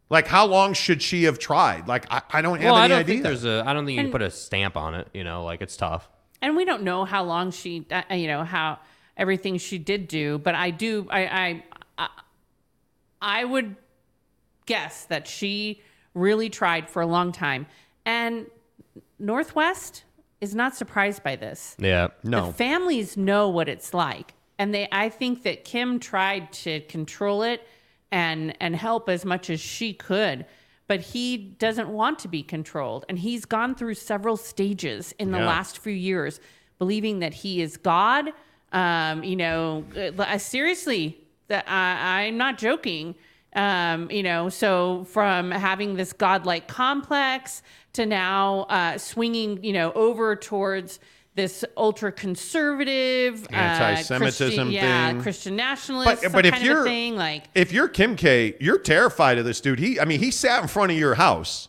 S3: Like, how long should she have tried? Like, I, I don't have
S4: Well,
S3: any
S4: I don't
S3: idea.
S4: think there's a. I don't think you can put a stamp on it. You know, like it's tough.
S13: And we don't know how long she uh, you know how everything she did do but i do i i i, would guess that she really tried for a long time. And North West is not surprised by this.
S4: Yeah.
S13: the families know what it's like. And they i think that kim tried to control it and and help as much as she could but he doesn't want to be controlled. And he's gone through several stages in the
S3: Yeah.
S13: last few years believing that he is god. Um, you know uh, seriously that I, i'm not joking. Um, you know so from having this godlike complex to now uh, swinging you know over towards this ultra conservative
S3: Anti-Semitism
S13: yeah,
S3: thing.
S13: Christian nationalist
S3: But,
S13: some
S3: but if
S13: kind
S3: you're
S13: a thing like
S3: if you're Kim K, you're terrified of this dude. He, I mean, he sat in front of your house,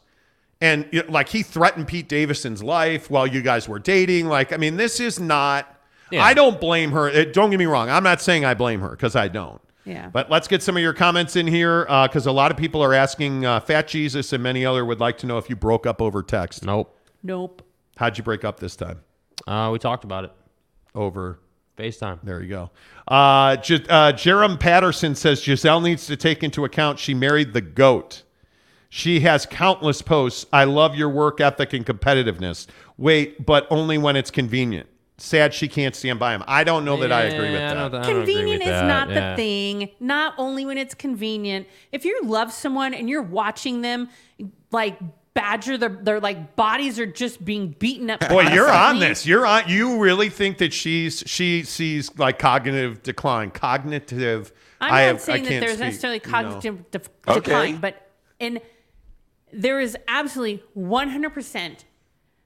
S3: and you know, like he threatened Pete Davidson's life while you guys were dating. Like, I mean, this is not.
S4: Yeah.
S3: I don't blame her. Uh, Don't get me wrong. I'm not saying I blame her because I don't.
S13: Yeah.
S3: But let's get some of your comments in here because a lot of people are asking. Uh, Fat Jesus and many other would like to know if you broke up over text.
S4: Nope.
S13: Nope.
S3: How'd you break up this time?
S4: Uh, we talked about it
S3: over
S4: FaceTime.
S3: There you go. Uh, J- uh, Jerem Patterson says Gisele needs to take into account she married the goat. She has countless posts. I love your work ethic and competitiveness. Wait, but only when it's convenient. Sad she can't stand by him. I don't know that I agree with
S4: Yeah, I
S3: that.
S4: don't- I don't
S13: Convenient
S4: with
S13: is
S4: that,
S13: not
S4: yeah.
S13: the thing. Not only when it's convenient. If you love someone and you're watching them like badger, their their like bodies are just being beaten up.
S3: Boy, you're on this. You're on. You really think that she's she sees like cognitive decline, cognitive.
S13: I'm
S3: I
S13: not
S3: have- I
S13: saying that there's
S3: speak,
S13: necessarily
S3: you know.
S13: cognitive def-
S3: Okay.
S13: decline, but in there is absolutely 100%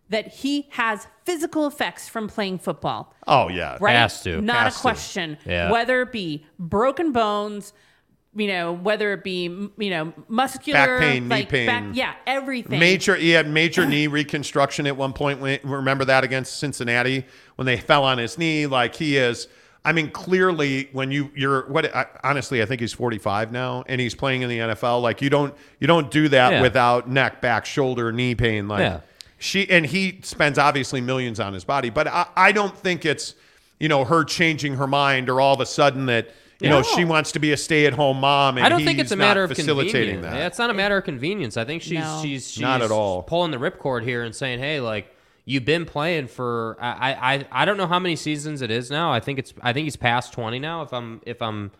S13: that he has physical effects from playing football.
S3: Oh yeah,
S13: Right?
S4: Has to.
S13: Not
S4: Has
S13: a
S4: to.
S13: question.
S4: Yeah.
S13: Whether it be broken bones, you know, whether it be you know muscular
S3: Back pain, knee
S13: like
S3: pain.
S13: back, yeah, everything.
S3: Major, he had major knee reconstruction at one point. When, remember that against Cincinnati when they fell on his knee? Like he is. I mean, clearly, when you you're what? I, honestly, I think he's 45 now, and he's playing in the NFL. Like you don't you don't do that
S4: Yeah.
S3: without neck, back, shoulder, knee pain. Like
S4: Yeah.
S3: she and he spends obviously millions on his body, but I, I don't think it's you know her changing her mind or all of a sudden that. You know,
S4: No.
S3: she wants to be a stay-at-home mom, and
S4: I don't think it's a matter of
S3: facilitating
S4: convenience.
S3: that.
S4: It's not a matter of convenience. I think she's
S13: No.
S4: she's she's
S3: Not at all.
S4: pulling the ripcord here and saying, "Hey, like you've been playing for I, I I I don't know how many seasons it is now. I think it's I think he's past twenty now. If I'm if I'm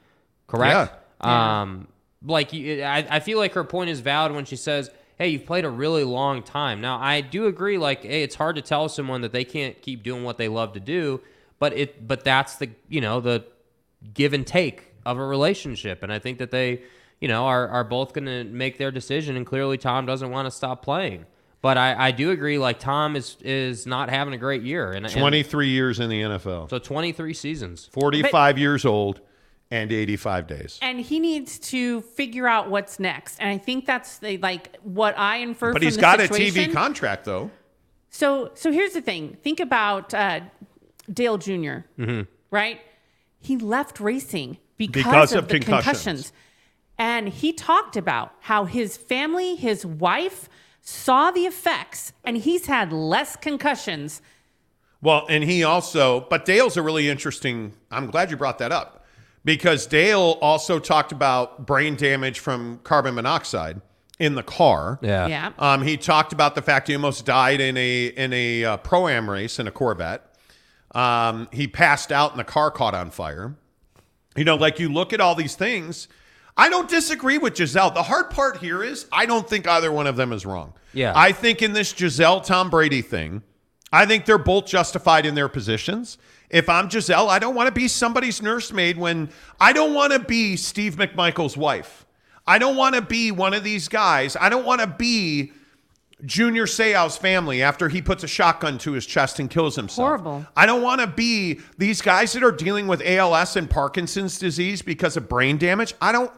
S4: correct. Um, like you, I I feel like her point is valid when she says. Hey, you've played a really long time. Now, I do agree. Like, hey, it's hard to tell someone that they can't keep doing what they love to do, but it, but that's the, you know, the give and take of a relationship. And I think that they, you know, are, are both going to make their decision. And clearly, Tom doesn't want to stop playing. But I, I do agree. Like Tom is is not having a great year. And and
S3: 23 years in the NFL.
S4: so twenty three seasons.
S3: 45 years old and 85 days.
S13: and he needs to figure out what's next. And I think that's the, like what I infer
S3: But
S13: from
S3: he's
S13: the
S3: got
S13: situation.
S3: a TV contract, though.
S13: So so here's the thing. Think about uh, Dale junior right? He left racing because,
S3: Because
S13: of,
S3: of
S13: the
S3: concussions.
S13: concussions. And he talked about how his family, his wife, saw the effects, and he's had less concussions.
S3: Well, and he also, but Dale's a really interesting. I'm glad you brought that up because Dale also talked about brain damage from carbon monoxide in the car.
S4: Yeah.
S13: Yeah.
S3: Um, he talked about the fact he almost died in a in a uh, pro am race in a Corvette. Um, he passed out and the car caught on fire. You know, like you look at all these things. I don't disagree with Gisele. The hard part here is I don't think either one of them is wrong.
S4: Yeah.
S3: I think in this Gisele Tom Brady thing, I think they're both justified in their positions. If I'm Gisele, I don't want to be somebody's nursemaid when I don't want to be Steve McMichael's wife. I don't want to be one of these guys. I don't want to be Junior Seau's family after he puts a shotgun to his chest and kills himself.
S13: Horrible.
S3: I don't want to be these guys that are dealing with ALS and Parkinson's disease because of brain damage. I don't.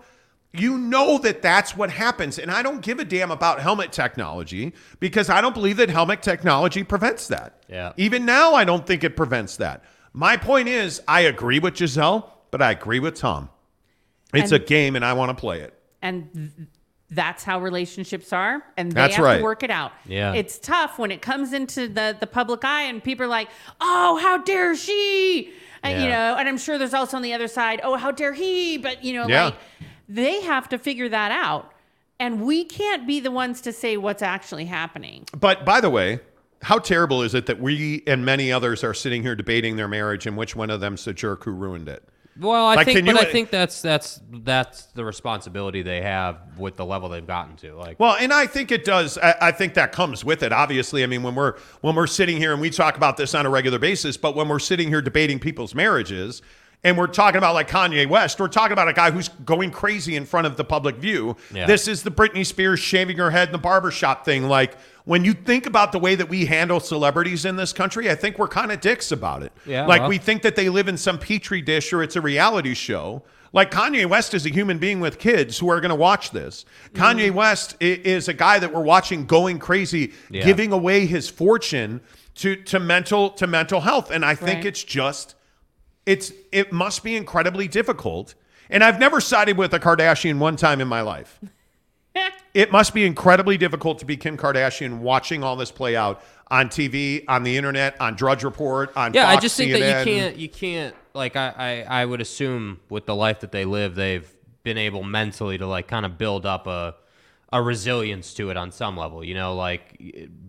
S3: You know that that's what happens. And I don't give a damn about helmet technology because I don't believe that helmet technology prevents that.
S4: Yeah.
S3: Even now, I don't think it prevents that. My point is, I agree with Gisele, but I agree with Tom. It's
S13: And-
S3: a game and I want to play it.
S13: and th- that's how relationships are and they
S3: That's
S13: have
S3: right.
S13: to work it out
S4: Yeah.
S13: it's tough when it comes into the the public eye and people are like oh how dare she and you know and i'm sure there's also on the other side oh how dare he but you know
S3: Yeah.
S13: like they have to figure that out and we can't be the ones to say what's actually happening
S3: But by the way, how terrible is it that we and many others are sitting here debating their marriage and which one of them's the jerk who ruined it?
S4: Well, I
S3: Like,
S4: think, but
S3: you-
S4: I think that's that's that's the responsibility they have with the level they've gotten to. Like,
S3: Well, and I think it does. I, I think that comes with it. Obviously, I mean, when we're when we're sitting here and we talk about this on a regular basis, but when we're sitting here debating people's marriages, and we're talking about like Kanye West, we're talking about a guy who's going crazy in front of the public view.
S4: Yeah.
S3: This is the Britney Spears shaving her head in the barbershop thing. Like when you think about the way that we handle celebrities in this country, I think we're kind of dicks about it.
S4: Yeah,
S3: like
S4: well.
S3: we think that they live in some petri dish or it's a reality show. Like Kanye West is a human being with kids who are going to watch this. Kanye mm-hmm. West is a guy that we're watching going crazy,
S4: Yeah.
S3: giving away his fortune to to mental to mental health, and I think
S13: Right.
S3: it's just it's it must be incredibly difficult. And I've never sided with a Kardashian one time in my life. It must be incredibly difficult to be Kim Kardashian watching all this play out. on TV, on the internet, on Drudge Report, on
S4: Yeah,
S3: Fox,
S4: I just think that you can't you can't like I, I I would assume with the life that they live, they've been able mentally to like kind of build up a a resilience to it on some level. You know, like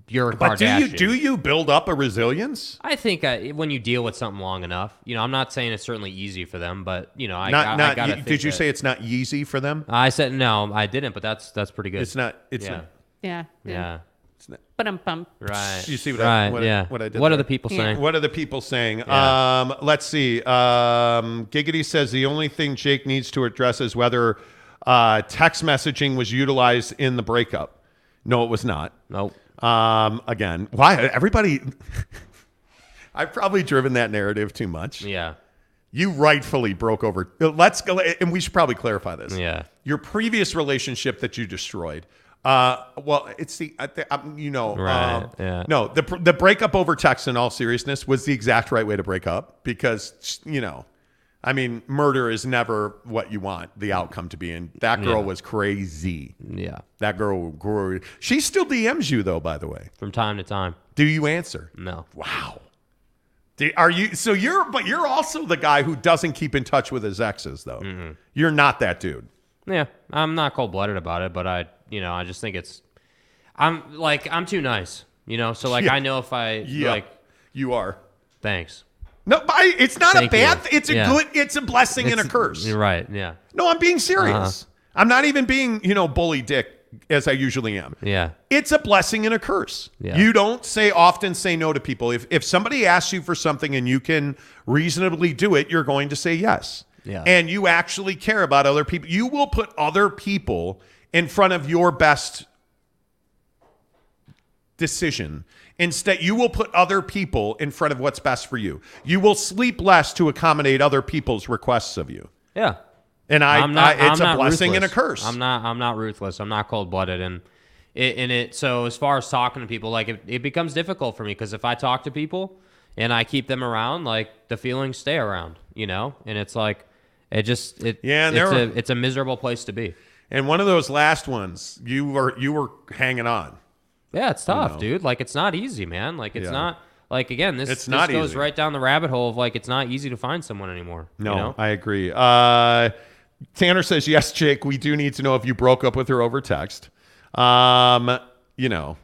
S4: you're a
S3: But do you do you build up a resilience?
S4: I think uh, when you deal with something long enough, you know, I'm not saying it's certainly easy for them, but you know, I,
S3: not
S4: I,
S3: not.
S4: I gotta
S3: you-
S4: think
S3: did you
S4: that-
S3: say it's not easy for them?
S4: I said no, I didn't, but that's that's pretty good.
S3: It's not. It's
S4: yeah.
S3: not.
S13: Yeah.
S4: Yeah.
S13: But I'm pumped.
S4: Right.
S3: You see what
S4: right,
S3: I what,
S4: yeah.
S3: what I did?
S4: What
S3: there?
S4: are the people saying?
S3: What are the people saying?
S4: Yeah.
S3: Um, let's see. Um, Giggity says the only thing Jake needs to address is whether uh, text messaging was utilized in the breakup. No, it was not.
S4: Nope.
S3: Um, again, why everybody? I've probably driven that narrative too much.
S4: Yeah.
S3: You rightfully broke over. Let's go, and we should probably clarify this.
S4: Yeah.
S3: Your previous relationship that you destroyed. Uh, well, it's the, I um, you know,
S4: Right,
S3: um,
S4: yeah.
S3: no, the the breakup over text. In all seriousness, was the exact right way to break up because you know, I mean, murder is never what you want the outcome to be, and that girl
S4: Yeah.
S3: was crazy.
S4: Yeah.
S3: That girl, girl, she still DMs you though. By the way,
S4: From time to time.
S3: do you answer?
S4: No.
S3: Wow. Do- Are you so you're but you're also the guy who doesn't keep in touch with his exes though.
S4: Mm-hmm.
S3: You're not that dude.
S4: Yeah, I'm not cold blooded about it, but I, you know, I just think it's, I'm like, I'm too nice, you know. So like,
S3: Yeah.
S4: I know if I
S3: Yeah.
S4: like,
S3: you are.
S4: Thanks.
S3: No, but I, it's not
S4: Thank
S3: a bad. th- It's a
S4: Yeah.
S3: good. It's a blessing and a curse.
S4: You're right. Yeah.
S3: No, I'm being serious.
S4: Uh-huh.
S3: I'm not even being you know bully dick as I usually am.
S4: Yeah.
S3: It's a blessing and a curse.
S4: Yeah.
S3: You don't say often say no to people. If if somebody asks you for something and you can reasonably do it, you're going to say yes.
S4: Yeah.
S3: And you actually care about other people. You will put other people in front of your best decision. Instead, you will put other people in front of what's best for you. You will sleep less to accommodate other people's requests of you.
S4: Yeah.
S3: And I,
S4: I'm not,
S3: I it's
S4: I'm
S3: a blessing and a curse.
S4: I'm not. I'm not ruthless. I'm not cold blooded, and it, and it. So as far as talking to people, like it, it becomes difficult for me because if I talk to people and I keep them around, like the feelings stay around, you know, and it's like it just it.
S3: Yeah,
S4: it's
S3: there
S4: a it's a miserable place to be.
S3: And one of those last ones, you were you were hanging on.
S4: Yeah, it's tough,
S3: know.
S4: dude. Like it's not easy, man. Like it's
S3: Yeah.
S4: not like again, this
S3: It's
S4: this goes
S3: easy.
S4: right down the rabbit hole of like it's not easy to find someone anymore.
S3: No,
S4: you know?
S3: I agree. Uh, Tanner says yes, Jake. We do need to know if you broke up with her over text. Um, you know,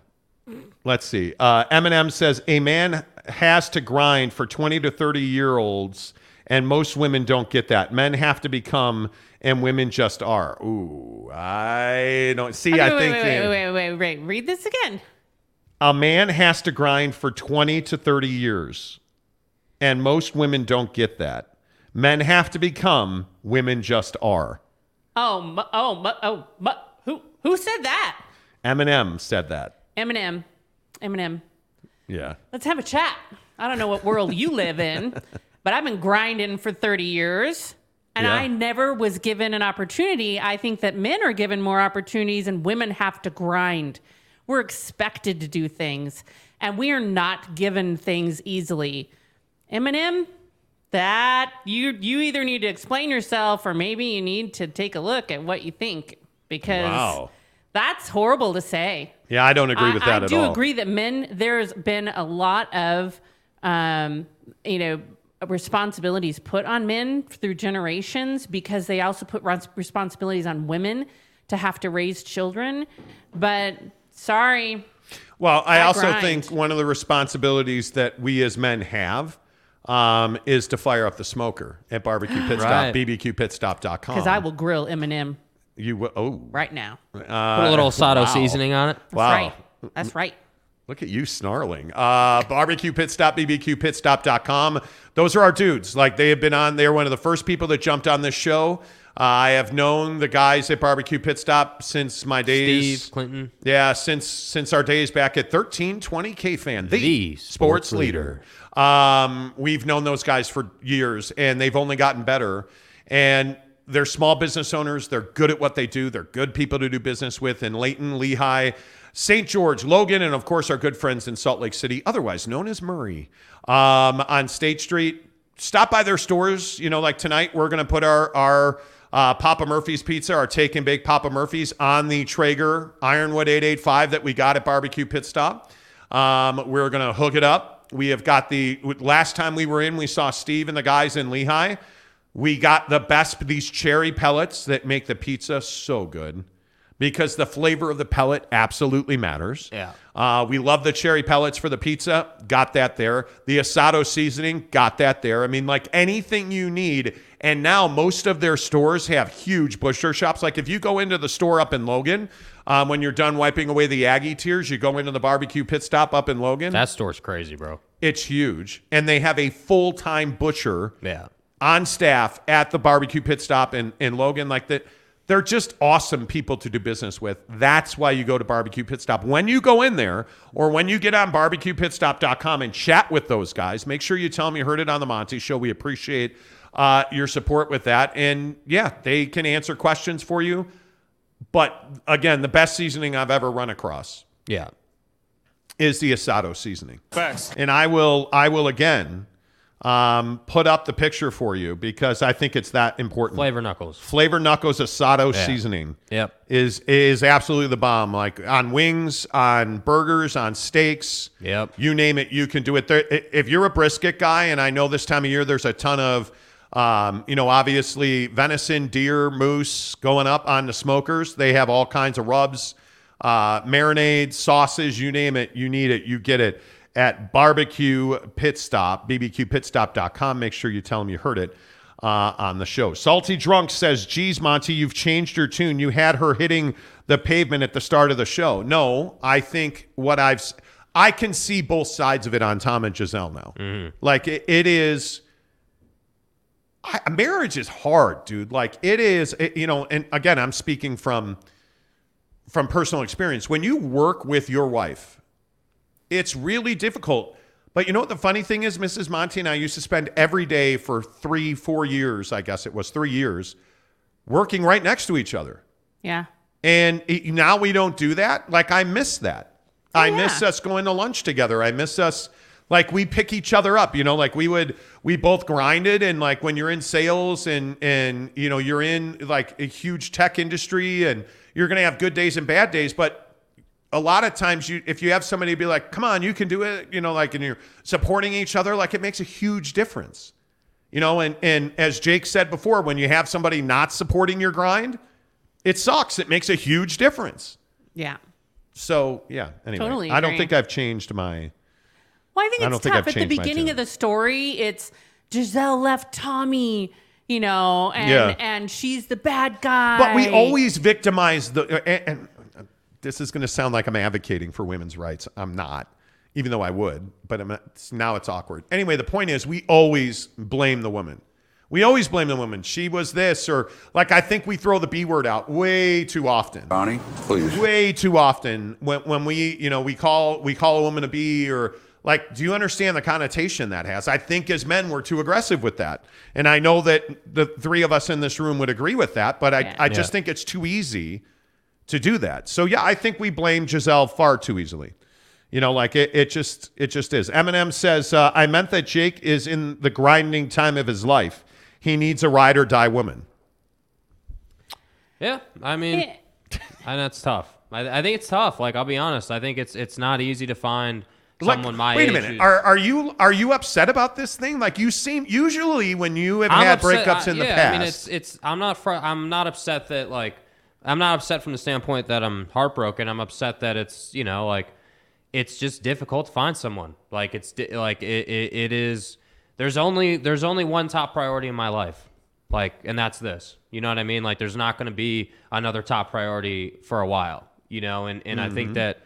S3: let's see. Uh, Eminem says a man has to grind for twenty to thirty year olds, and most women don't get that. Men have to become, and women just are. Ooh, I don't see.
S13: Okay,
S3: I
S13: wait,
S3: think
S13: wait, wait, wait, wait, wait. Read this again.
S3: a man has to grind for 20 to 30 years and most women don't get that men have to become women just are
S13: Oh, oh, oh, mu- who who said that?
S3: eminem said that
S13: Eminem. Eminem.
S3: yeah
S13: Let's have a chat. I don't know what world you live in, but I've been grinding for 30 years and
S14: Yeah.
S13: I never was given an opportunity. I think that men are given more opportunities and women have to grind. We're expected to do things and we are not given things easily. Eminem, that you you either need to explain yourself or maybe you need to take a look at what you think because
S3: Wow.
S13: that's horrible to say.
S3: yeah i don't agree
S13: I-
S3: with that
S13: I
S3: at
S13: do agree that men. There's been a lot of, um, you know, responsibilities put on men through generations because they also put responsibilities on women to have to raise children. But sorry,
S3: well i
S13: I
S3: also
S13: grind.
S3: think one of the responsibilities that we as men have um, is to fire up the smoker at barbecue pit stop
S13: Right.
S3: bbqpitstop.com
S13: because I will grill Eminem
S3: you will oh
S13: right now.
S3: uh,
S4: Put a little Sato seasoning on it.
S13: That's
S3: wow
S13: right. That's right.
S3: Look at you snarling. Uh, barbecue pit stop, BBQ Pit bbqpitstop.com. Those are our dudes. Like they have been on, they're one of the first people that jumped on this show. Uh, I have known the guys at Barbecue Pit Stop since my days.
S4: Steve Clinton.
S3: Yeah, since since our days back at 1320 KFAN, the,
S4: The
S3: sports,
S4: sports
S3: leader. Um, we've known those guys for years, and they've only gotten better. And they're small business owners. They're good at what they do. They're good people to do business with in Layton, Lehi, St. George, Logan, and of course our good friends in Salt Lake City, otherwise known as Murray, um, on State Street. Stop by their stores. You know, like tonight, we're going to put our our uh, Papa Murphy's Pizza, our take and bake Papa Murphy's on the Traeger Ironwood 885 that we got at Barbecue Pit Stop. Um, we're going to hook it up. We have got the last time we were in, we saw Steve and the guys in Lehi. We got the best these cherry pellets that make the pizza so good because the flavor of the pellet absolutely matters.
S4: Yeah.
S3: Uh, we love the cherry pellets for the pizza. Got that there. The asado seasoning. Got that there. I mean, like anything you need. And now most of their stores have huge butcher shops. Like if you go into the store up in Logan, um, when you're done wiping away the Aggie tears, you go into the barbecue pit stop up in Logan.
S4: That store's crazy, bro.
S3: It's huge. And they have a full time butcher
S4: Yeah.
S3: on staff at the barbecue pit stop in, in Logan. Like that, they're just awesome people to do business with. That's why you go to barbecue pit stop. When you go in there or when you get on barbecuepitstop.com and chat with those guys, make sure you tell them you heard it on the Monty show. We appreciate uh, your support with that. And yeah, they can answer questions for you. But again, the best seasoning I've ever run across
S4: Yeah.
S3: is the asado seasoning.
S14: Facts.
S3: And I will I will again um, put up the picture for you because I think it's that important.
S4: Flavor Knuckles.
S3: Flavor Knuckles asado
S4: Yeah.
S3: seasoning.
S4: Yep.
S3: Is is absolutely the bomb. Like on wings, on burgers, on steaks.
S4: Yep.
S3: You name it, you can do it. There, if you're a brisket guy, and I know this time of year there's a ton of, um, you know, obviously venison, deer, moose going up on the smokers. They have all kinds of rubs, uh, marinades, sauces, you name it, you need it, you get it at barbecue pit stop, bbqpitstop.com. Make sure you tell them you heard it uh, on the show. Salty Drunk says, Geez, Monty, you've changed your tune. You had her hitting the pavement at the start of the show. No, I think what I've, I can see both sides of it on Tom and Gisele now. Like it, it is, I, marriage is hard, dude. Like it is, it- you know, and again, I'm speaking from, from personal experience. When you work with your wife, it's really difficult. But you know what the funny thing is, Mrs. Monty and I used to spend every day for three, four years, I guess it was three years, working right next to each other.
S13: Yeah.
S3: And it- now we don't do that. Like I miss that.
S13: Oh,
S3: I miss us going to lunch together. I miss us like we pick each other up, you know, like we would we both grinded and like when you're in sales and and you know, you're in like a huge tech industry and you're going to have good days and bad days, but a lot of times you if you have somebody be like, "Come on, you can do it," you know, like and you're supporting each other, like it makes a huge difference. You know, and and as Jake said before, when you have somebody not supporting your grind, it sucks. It makes a huge difference.
S13: Yeah.
S3: So yeah. Anyway,
S13: Totally
S3: I don't think I've changed my.
S13: Well, I think
S3: I
S13: it's
S3: don't think
S13: tough
S3: I've
S13: at the beginning of the story. It's Gisele left Tommy, you know, and
S3: Yeah.
S13: and she's the bad guy.
S3: But we always victimize the. And, and this is going to sound like I'm advocating for women's rights. I'm not, even though I would. But I'm, now it's awkward. Anyway, the point is, we always blame the woman. We always blame the woman. She was this, or like I think we throw the B word out way too often.
S14: Bonnie, please.
S3: way too often when, when we you know we call we call a woman a bee or like do you understand the connotation that has i think as men we're too aggressive with that and i know that the three of us in this room would agree with that but i,
S13: Yeah.
S3: I just
S4: Yeah.
S3: think it's too easy to do that so yeah i think we blame gisele far too easily you know like it, it just it just is eminem says uh, i meant that jake is in the grinding time of his life he needs a ride or die woman
S4: Yeah, I mean, and that's tough. I, I think it's tough. Like I'll be honest, I think it's it's not easy to find
S3: Like,
S4: someone my
S3: wait a minute.
S4: who's-
S3: Are are you are you upset about this thing? Like you seem usually when you have
S4: I'm
S3: had
S4: upset-
S3: breakups
S4: I-
S3: in the past.
S4: I mean, it's it's. I'm not. Fr- I'm not upset that like. I'm not upset from the standpoint that I'm heartbroken. I'm upset that it's you know like, it's just difficult to find someone. Like it's di- like it, it, it is. There's only there's only one top priority in my life, like, and that's this. You know what I mean? Like, there's not going to be another top priority for a while. You know, and and I
S3: Mm-hmm.
S4: think that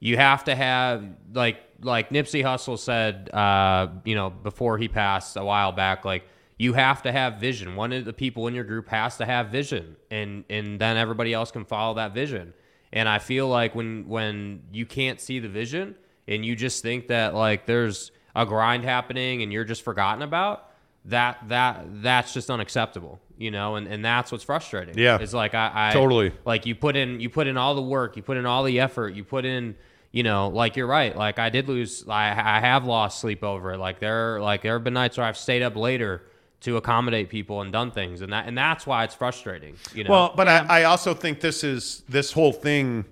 S4: you have to have like like Nipsey Hussle said, uh, you know, before he passed a while back, like you have to have vision. One of the people in your group has to have vision, and and then everybody else can follow that vision. And I feel like when when you can't see the vision and you just think that like there's a grind happening and you're just forgotten about that that that's just unacceptable you know and and that's what's frustrating
S3: Yeah.
S4: it's like i, I
S3: Totally.
S4: like you put in you put in all the work you put in all the effort you put in you know like you're right like i did lose i, I have lost sleep over it like there like there have been nights where i've stayed up later to accommodate people and done things and that and that's why it's frustrating you know
S3: Well, but I, I also think this is this whole thing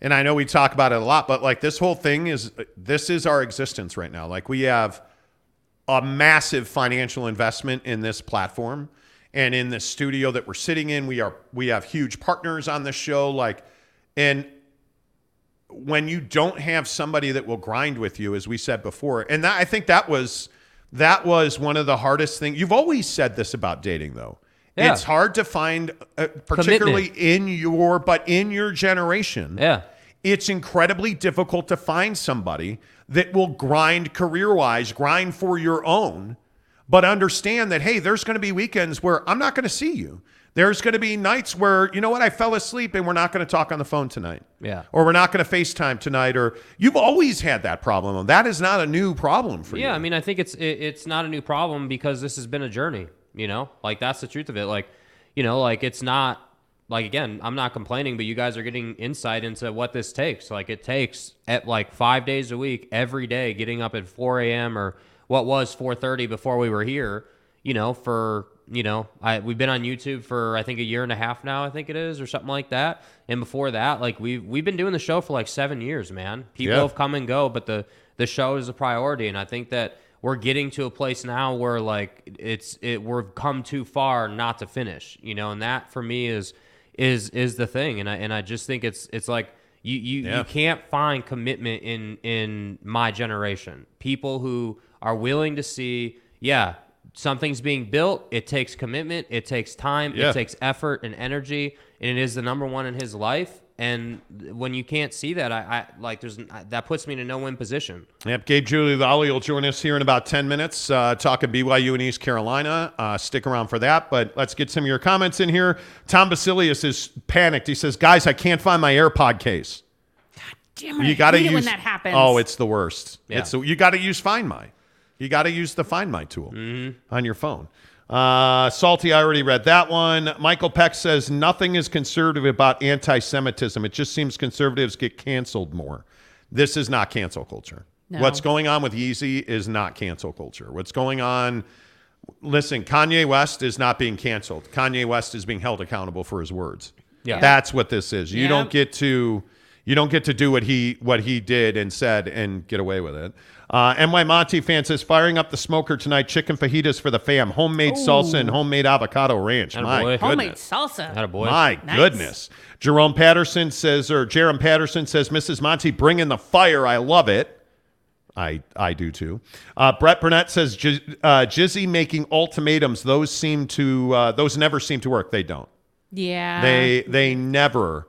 S3: and I know we talk about it a lot, but like this whole thing is this is our existence right now. Like we have a massive financial investment in this platform and in the studio that we're sitting in. We are we have huge partners on the show. Like, and when you don't have somebody that will grind with you, as we said before, and that, I think that was that was one of the hardest things. You've always said this about dating, though.
S4: Yeah.
S3: It's hard to find, uh, particularly in your, but in your generation.
S4: Yeah.
S3: It's incredibly difficult to find somebody that will grind career wise, grind for your own, but understand that, hey, there's going to be weekends where I'm not going to see you. There's going to be nights where, you know what, I fell asleep and we're not going to talk on the phone tonight.
S4: Yeah.
S3: Or we're not going to FaceTime tonight. Or you've always had that problem. That is not a new problem for you.
S4: Yeah, I mean, I think it's it, it's not a new problem because this has been a journey. You know, like that's the truth of it. Like, you know, like it's not like again, I'm not complaining, but you guys are getting insight into what this takes. Like it takes at like five days a week, every day, getting up at 4 a.m. or what was 4:30 before we were here. You know, for you know, I we've been on YouTube for I think a year and a half now. I think it is or something like that. And before that, like we've we've been doing the show for like seven years, man. People
S3: Yeah.
S4: have come and go, but the the show is a priority, and I think that we're getting to a place now where like it's it we've come too far not to finish, you know, and that for me is is is the thing, and I and I just think it's it's like you you
S3: Yeah.
S4: you can't find commitment in in my generation. People who are willing to see, yeah, something's being built. It takes commitment. It takes time.
S3: Yeah.
S4: It takes effort and energy, and it is the number one in his life. And when you can't see that, I, I like there's that puts me in a no-win position.
S3: Yep, Gabe Jeudy-Lally will join us here in about 10 minutes, uh, talking BYU and East Carolina. Uh, stick around for that, but let's get some of your comments in here. Tom Basilius is panicked. He says, Guys, I can't find my AirPod case.
S13: God Damn it,
S3: You got to use
S13: it when that happens.
S3: Oh, it's the worst.
S4: Yeah.
S3: It's you got to use Find My. You got to use the Find My tool
S4: Mm-hmm.
S3: on your phone. Uh, Salty, I already read that one. Michael Peck says nothing is conservative about anti-Semitism. It just seems conservatives get canceled more. This is not cancel culture.
S13: No.
S3: What's going on with Yeezy is not cancel culture. What's going on? Listen, Kanye West is not being canceled. Kanye West is being held accountable for his words.
S4: Yeah.
S3: That's what this is. You
S13: Yeah.
S3: don't get to you don't get to do what he what he did and said and get away with it. Uh, NY Monty fan says firing up the smoker tonight. Chicken fajitas for the fam. Homemade salsa and homemade avocado ranch.
S4: Atta
S3: My
S4: boy.
S3: goodness.
S13: Homemade salsa.
S4: Had boy.
S3: My
S13: Nice.
S3: goodness. Jerome Patterson says, or Jerome Patterson says, Mrs. Monty, bring in the fire. I love it. I I do too. Uh, Brett Burnett says, uh, Jizzy making ultimatums. Those seem to uh, those never seem to work. They don't.
S13: Yeah.
S3: They they never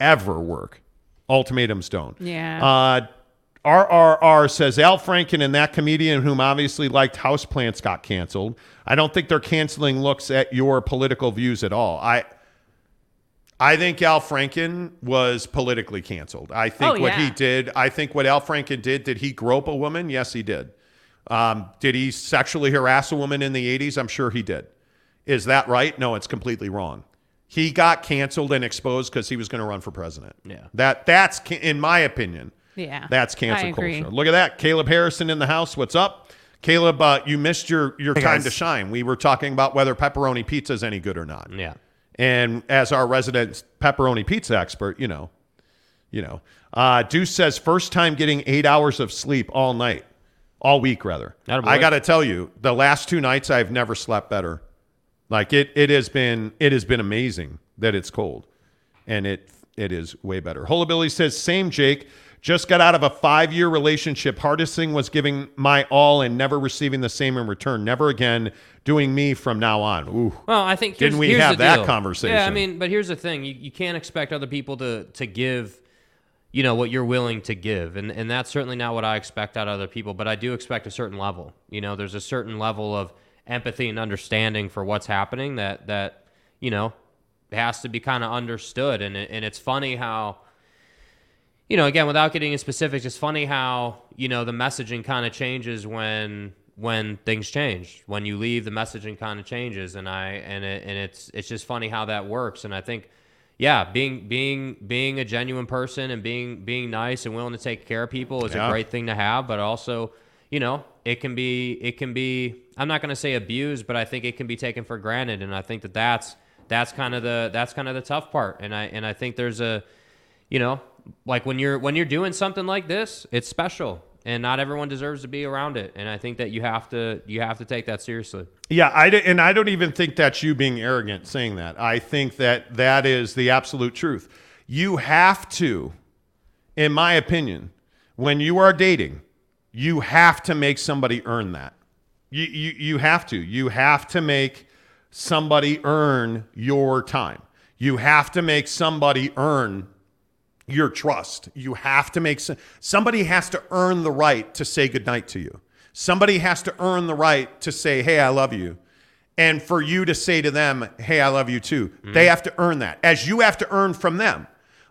S3: ever work. Ultimatums don't.
S13: Yeah.
S3: RRR says Al Franken and that comedian whom obviously liked houseplants got canceled. I don't think they're canceling looks at your political views at all. I I think Al Franken was politically canceled. I think
S13: Oh,
S3: what he
S13: yeah.
S3: did, I think what Al Franken did, did he grope a woman? Yes, he did. Um, did he sexually harass a woman in the 80s? I'm sure he did. Is that right? No, it's completely wrong. He got canceled and exposed because he was going to run for president.
S4: Yeah.
S3: That that's in my opinion.
S13: Yeah.
S3: That's cancel
S13: I agree.
S3: culture. Look at that. Caleb Harrison in the house. What's up? Caleb, uh, you missed your your
S5: Hey,
S3: time
S5: guys.
S3: to shine. We were talking about whether pepperoni pizza is any good or not.
S4: Yeah.
S3: And as our resident pepperoni pizza expert, you know, you know, uh, Deuce says first time getting eight hours of sleep all night, all week rather. I got to tell you, the last two nights I've never slept better. Like it, it has been, it has been amazing that it's cold, and it, it is way better. Holabilly says same Jake. Just got out of a five year relationship. Hardest thing was giving my all and never receiving the same in return. Never again doing me from now on. Ooh.
S4: Well, I think
S3: Didn't we
S4: here's
S3: have
S4: the
S3: that
S4: deal.
S3: conversation?
S4: Yeah, I mean, but here's the thing: you, you can't expect other people to to give, you know, what you're willing to give, and and that's certainly not what I expect out of other people. But I do expect a certain level. You know, there's a certain level of empathy and understanding for what's happening that that you know has to be kind of understood. And and it's funny how. You know, again, without getting into specifics, it's funny how you know the messaging kind of changes when when things change. When you leave, the messaging kind of changes, and I and it, and it's it's just funny how that works. And I think, yeah, being being being a genuine person and being being nice and willing to take care of people is
S3: Yeah.
S4: a great thing to have. But also, you know, it can be it can be. I'm not going to say abused, but I think it can be taken for granted. And I think that that's that's kind of the that's kind of the tough part. And I and I think there's a you know, like when you're when you're doing something like this, it's special, and not everyone deserves to be around it. And I think that you have to you have to take that seriously.
S3: Yeah, I and I don't even think that's you being arrogant saying that. I think that that is the absolute truth. You have to, in my opinion, when you are dating, you have to make somebody earn that. You you you have to. You have to make somebody earn your time. You have to make somebody earn your trust. You have to make some, somebody has to earn the right to say goodnight to you. Somebody has to earn the right to say, "Hey, I love you." And for you to say to them, "Hey, I love you too." Mm-hmm. They have to earn that. As you have to earn from them.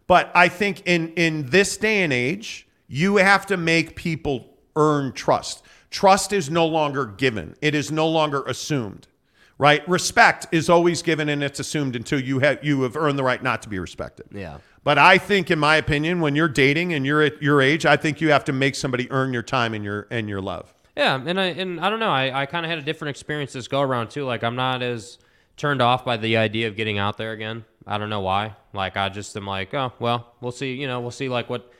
S3: But I think in in this day and age, you have to make people earn trust. Trust is no longer given. It is no longer assumed. Right? Respect is always given and it's assumed until you have you have earned the right not to be respected.
S4: Yeah.
S3: But I think, in my opinion, when you're dating and you're at your age, I think you have to make somebody earn your time and your and your love.
S4: Yeah, and I and I don't know. I, I kind of had a different experience this go around too. Like I'm not as turned off by the idea of getting out there again. I don't know why. Like I just am like, oh well, we'll see. You know, we'll see like what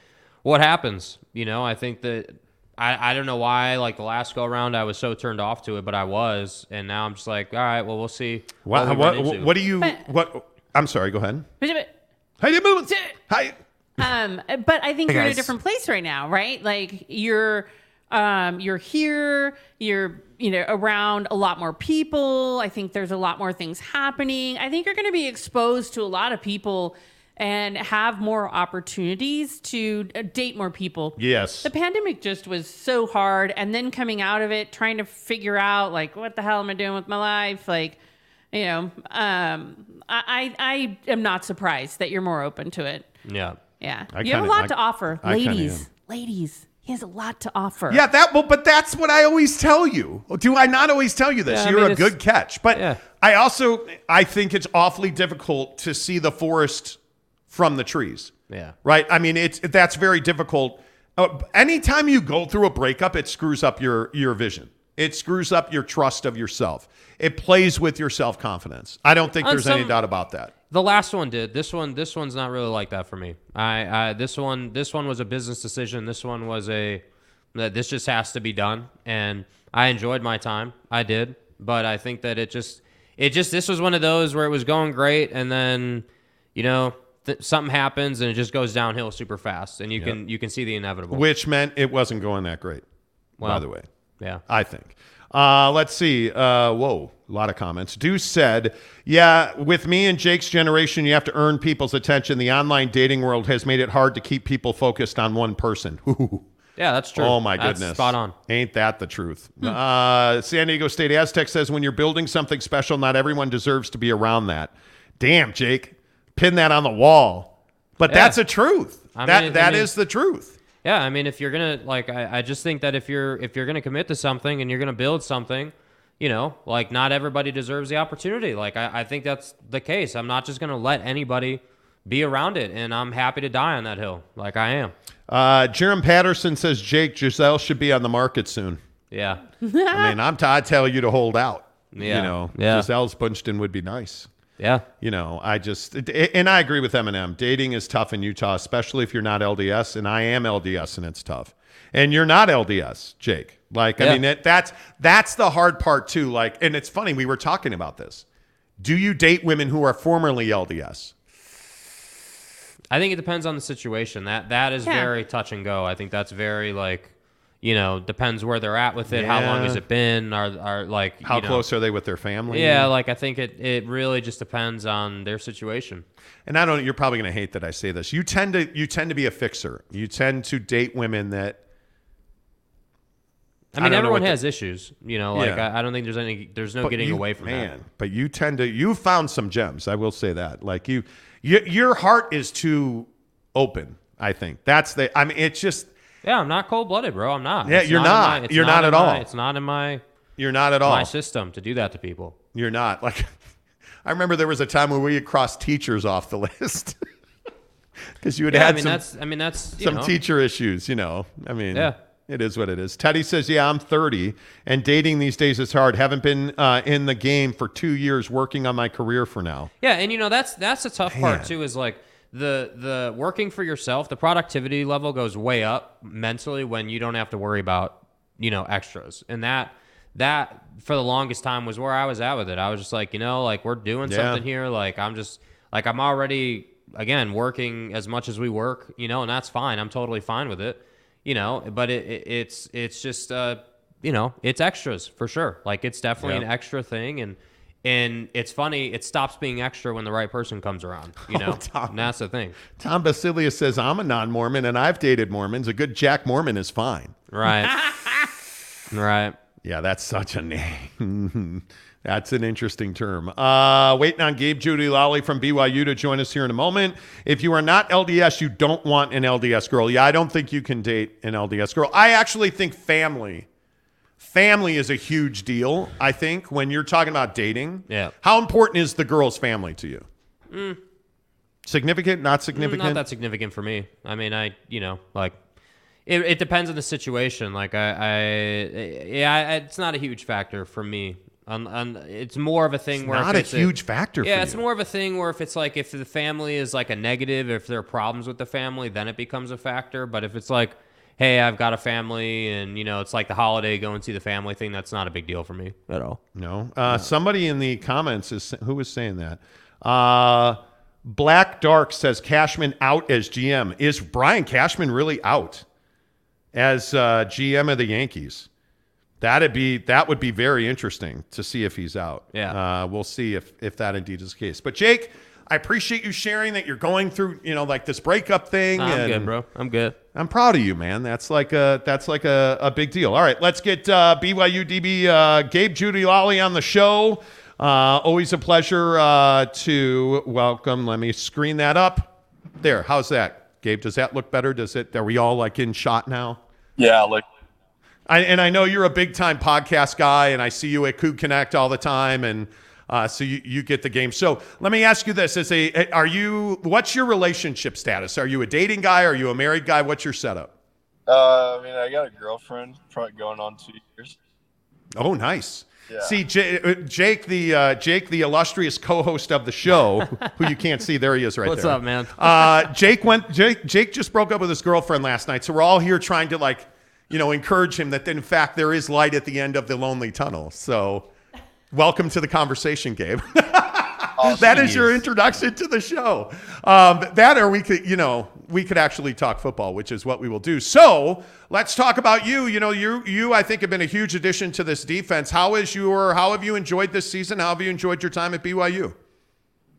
S4: what happens. You know, I think that I I don't know why. Like the last go around, I was so turned off to it, but I was, and now I'm just like, all right, well, we'll see.
S3: What
S4: we
S3: what what, do you what? I'm sorry. Go ahead.
S13: But-
S3: How you moving? Hi.
S13: Um, but I think
S3: Hey,
S13: you're in a
S3: guys.
S13: different place right now, right? Like you're um you're here, you're you know around a lot more people. I think there's a lot more things happening. I think you're going to be exposed to a lot of people and have more opportunities to uh, date more people.
S3: Yes.
S13: The pandemic just was so hard and then coming out of it trying to figure out like what the hell am I doing with my life? Like you know, um I I, I am not surprised that you're more open to it.
S4: Yeah.
S13: Yeah.
S3: I
S13: you have a
S3: kinda-
S13: lot
S3: I-
S13: to offer.
S3: I kinda
S13: Ladies. Ladies. He has a lot to offer.
S3: Yeah, that well, but that's what I always tell you. Do I not always tell you this?
S4: Yeah, I
S3: You're
S4: mean,
S3: a
S4: it's-
S3: good catch. But I also I think it's awfully difficult to see the forest from the trees.
S4: Yeah.
S3: Right? I mean, it's that's very difficult. Uh, anytime you go through a breakup, it screws up your your vision. It screws up your trust of yourself. It plays with your self-confidence. I don't think
S4: On
S3: there's any doubt about that.
S4: The last one did. This one, this one's not really like that for me. I, I this one, this one was a business decision. This one was a that this just has to be done, and I enjoyed my time. I did, but I think that it just, it just, this was one of those where it was going great, and then, you know, th- something happens and it just goes downhill super fast, and you
S3: Yep.
S4: can you can see the inevitable.
S3: Which meant it wasn't going that great, by the way.
S4: Yeah.
S3: I think. Uh, let's see. Uh, whoa, a lot of comments. Deuce said, Yeah, with me and Jake's generation, you have to earn people's attention. The online dating world has made it hard to keep people focused on one person. Ooh.
S4: Yeah, that's true.
S3: Oh, my
S4: That's
S3: goodness.
S4: spot on.
S3: Ain't that the truth? Uh, San Diego State Aztec says, When you're building something special, not everyone deserves to be around that. Damn, Jake. Pin that on the wall. But
S4: Yeah.
S3: that's a truth.
S4: I
S3: that
S4: mean- I mean-
S3: is the truth.
S4: Yeah, I mean, if you're gonna like, I, I just think that if you're if you're gonna commit to something and you're gonna build something, you know, like not everybody deserves the opportunity. Like I, I think that's the case. I'm not just gonna let anybody be around it, and I'm happy to die on that hill, like I am.
S3: Uh, Jerem Patterson says Jake Gisele should be on the market soon.
S4: Yeah.
S3: I mean, I'm t- I tell you to hold out.
S4: Yeah.
S3: You know,
S4: Yeah.
S3: Gisele's punched in would be nice.
S4: Yeah.
S3: You know, I just and I agree with Eminem. Dating is tough in Utah, especially if you're not LDS, and I am LDS, and it's tough. And you're not LDS, Jake. Like, I mean, it, that's that's the hard part too. Like, and it's funny we were talking about this. Do you date women who are formerly LDS?
S4: I think it depends on the situation. That that is
S13: Yeah.
S4: very touch and go. I think that's very like, you know, depends where they're at with it. How long has it been? Are are like
S3: How
S4: you know-
S3: close are they with their family?
S4: Yeah, like I think it it really just depends on their situation.
S3: and I don't. You're probably going to hate that I say this. You tend to you tend to be a fixer. You tend to date women that.
S4: I mean,
S3: don't
S4: everyone
S3: what the-
S4: has issues, you know. Like
S3: Yeah.
S4: I, I don't think there's any, there's no
S3: But
S4: getting
S3: you-
S4: away from
S3: man,
S4: that.
S3: But you tend to you found some gems. I will say that. Like you, you your heart is too open. I think that's the. I mean, it's just
S4: Yeah, I'm not cold blooded, bro. I'm not.
S3: Yeah,
S4: It's
S3: you're
S4: in
S3: not.
S4: my-
S3: You're not
S4: in
S3: at
S4: my-
S3: all.
S4: It's not in my
S3: you're not at all.
S4: my system to do that to people.
S3: You're not like. I remember there was a time where we had crossed teachers off the list because you had
S4: Yeah,
S3: had
S4: I mean
S3: some
S4: that's I mean that's
S3: some
S4: know,
S3: teacher issues. You know, I mean,
S4: Yeah.
S3: It is what it is. Teddy says, "Yeah, I'm 30, and dating these days is hard. Haven't been uh, in the game for two years, working on my career for now.
S4: Yeah, and you know that's that's the tough
S3: Man.
S4: part too. Is like the the working for yourself, the productivity level goes way up mentally when you don't have to worry about you know extras, and that that for the longest time was where I was at with it. I was just like, you know, like we're doing
S3: Yeah.
S4: something here. Like I'm just like I'm already again working as much as we work, you know, and that's fine. I'm totally fine with it, you know. But it, it it's it's just uh you know it's extras for sure. Like it's definitely
S3: Yeah.
S4: an extra thing and. And it's funny, it stops being extra when the right person comes around, you know? and that's the thing.
S3: Tom Basilius says, I'm a non Mormon and I've dated Mormons. A good Jack Mormon is fine.
S4: Right. right.
S3: Yeah, that's such a name. that's an interesting term. Uh, waiting on Gabe Jeudy-Lally from BYU to join us here in a moment. If you are not LDS, you don't want an LDS girl. Yeah, I don't think you can date an LDS girl. I actually think family. Family is a huge deal, I think, when you're talking about dating.
S4: Yeah.
S3: How important is the girl's family to you?
S4: Mm.
S3: Significant, not
S4: Mm,
S3: significant?
S4: Not that significant for me. I mean, I you know like it, it depends on the situation. Like I, I yeah, I, it's not a huge factor for me. Un, un, it's more of a thing
S3: It's
S4: where
S3: not a huge factor
S4: Yeah, it's
S3: you.
S4: more of a thing where if it's like if the family is like a negative, if there are problems with the family, then it becomes a factor. But if it's like, hey, I've got a family, and you know, it's like the holiday, go and see the family thing. That's not a big deal for me at all.
S3: No. Uh, Somebody in the comments is who was saying that. Uh, Black Dark says Cashman out as GM. Is Brian Cashman really out as uh, GM of the Yankees? That'd be that would be very interesting to see if he's out.
S4: Yeah.
S3: uh, we'll see if if that indeed is the case. But Jake, I appreciate you sharing that you're going through you know like this breakup thing.
S4: Nah, I'm
S3: and
S4: good, bro. I'm good.
S3: I'm proud of you, man. That's like a that's like a, a big deal. All right, let's get uh, BYU DB uh, Gabe Jeudy-Lally on the show. Uh, always a pleasure uh, to welcome. Let me screen that up. There. How's that, Gabe? Does that look better? Does it? Are we all like in shot now?
S14: Yeah, like
S3: I, and I know you're a big time podcast guy, and I see you at Coug Connect all the time, and uh, so you, you get the game. So let me ask you this: As a, are you? What's your relationship status? Are you a dating guy? Are you a married guy? What's your setup?
S14: Uh, I mean, I got a girlfriend, probably going on two years.
S3: Oh, nice.
S14: Yeah.
S3: See, J- uh, Jake, the uh, Jake, the illustrious co-host of the show, who you can't see, there he is, right
S4: What's
S3: there.
S4: What's up, man?
S3: Uh, Jake went. Jake, Jake just broke up with his girlfriend last night, so we're all here trying to like, you know, encourage him that in fact there is light at the end of the lonely tunnel. So, welcome to the conversation, Gabe. that is your introduction to the show. Um, that, or we could, you know, we could actually talk football, which is what we will do. So let's talk about you. You know, you, you, I think, have been a huge addition to this defense. How is your, how have you enjoyed this season? How have you enjoyed your time at BYU?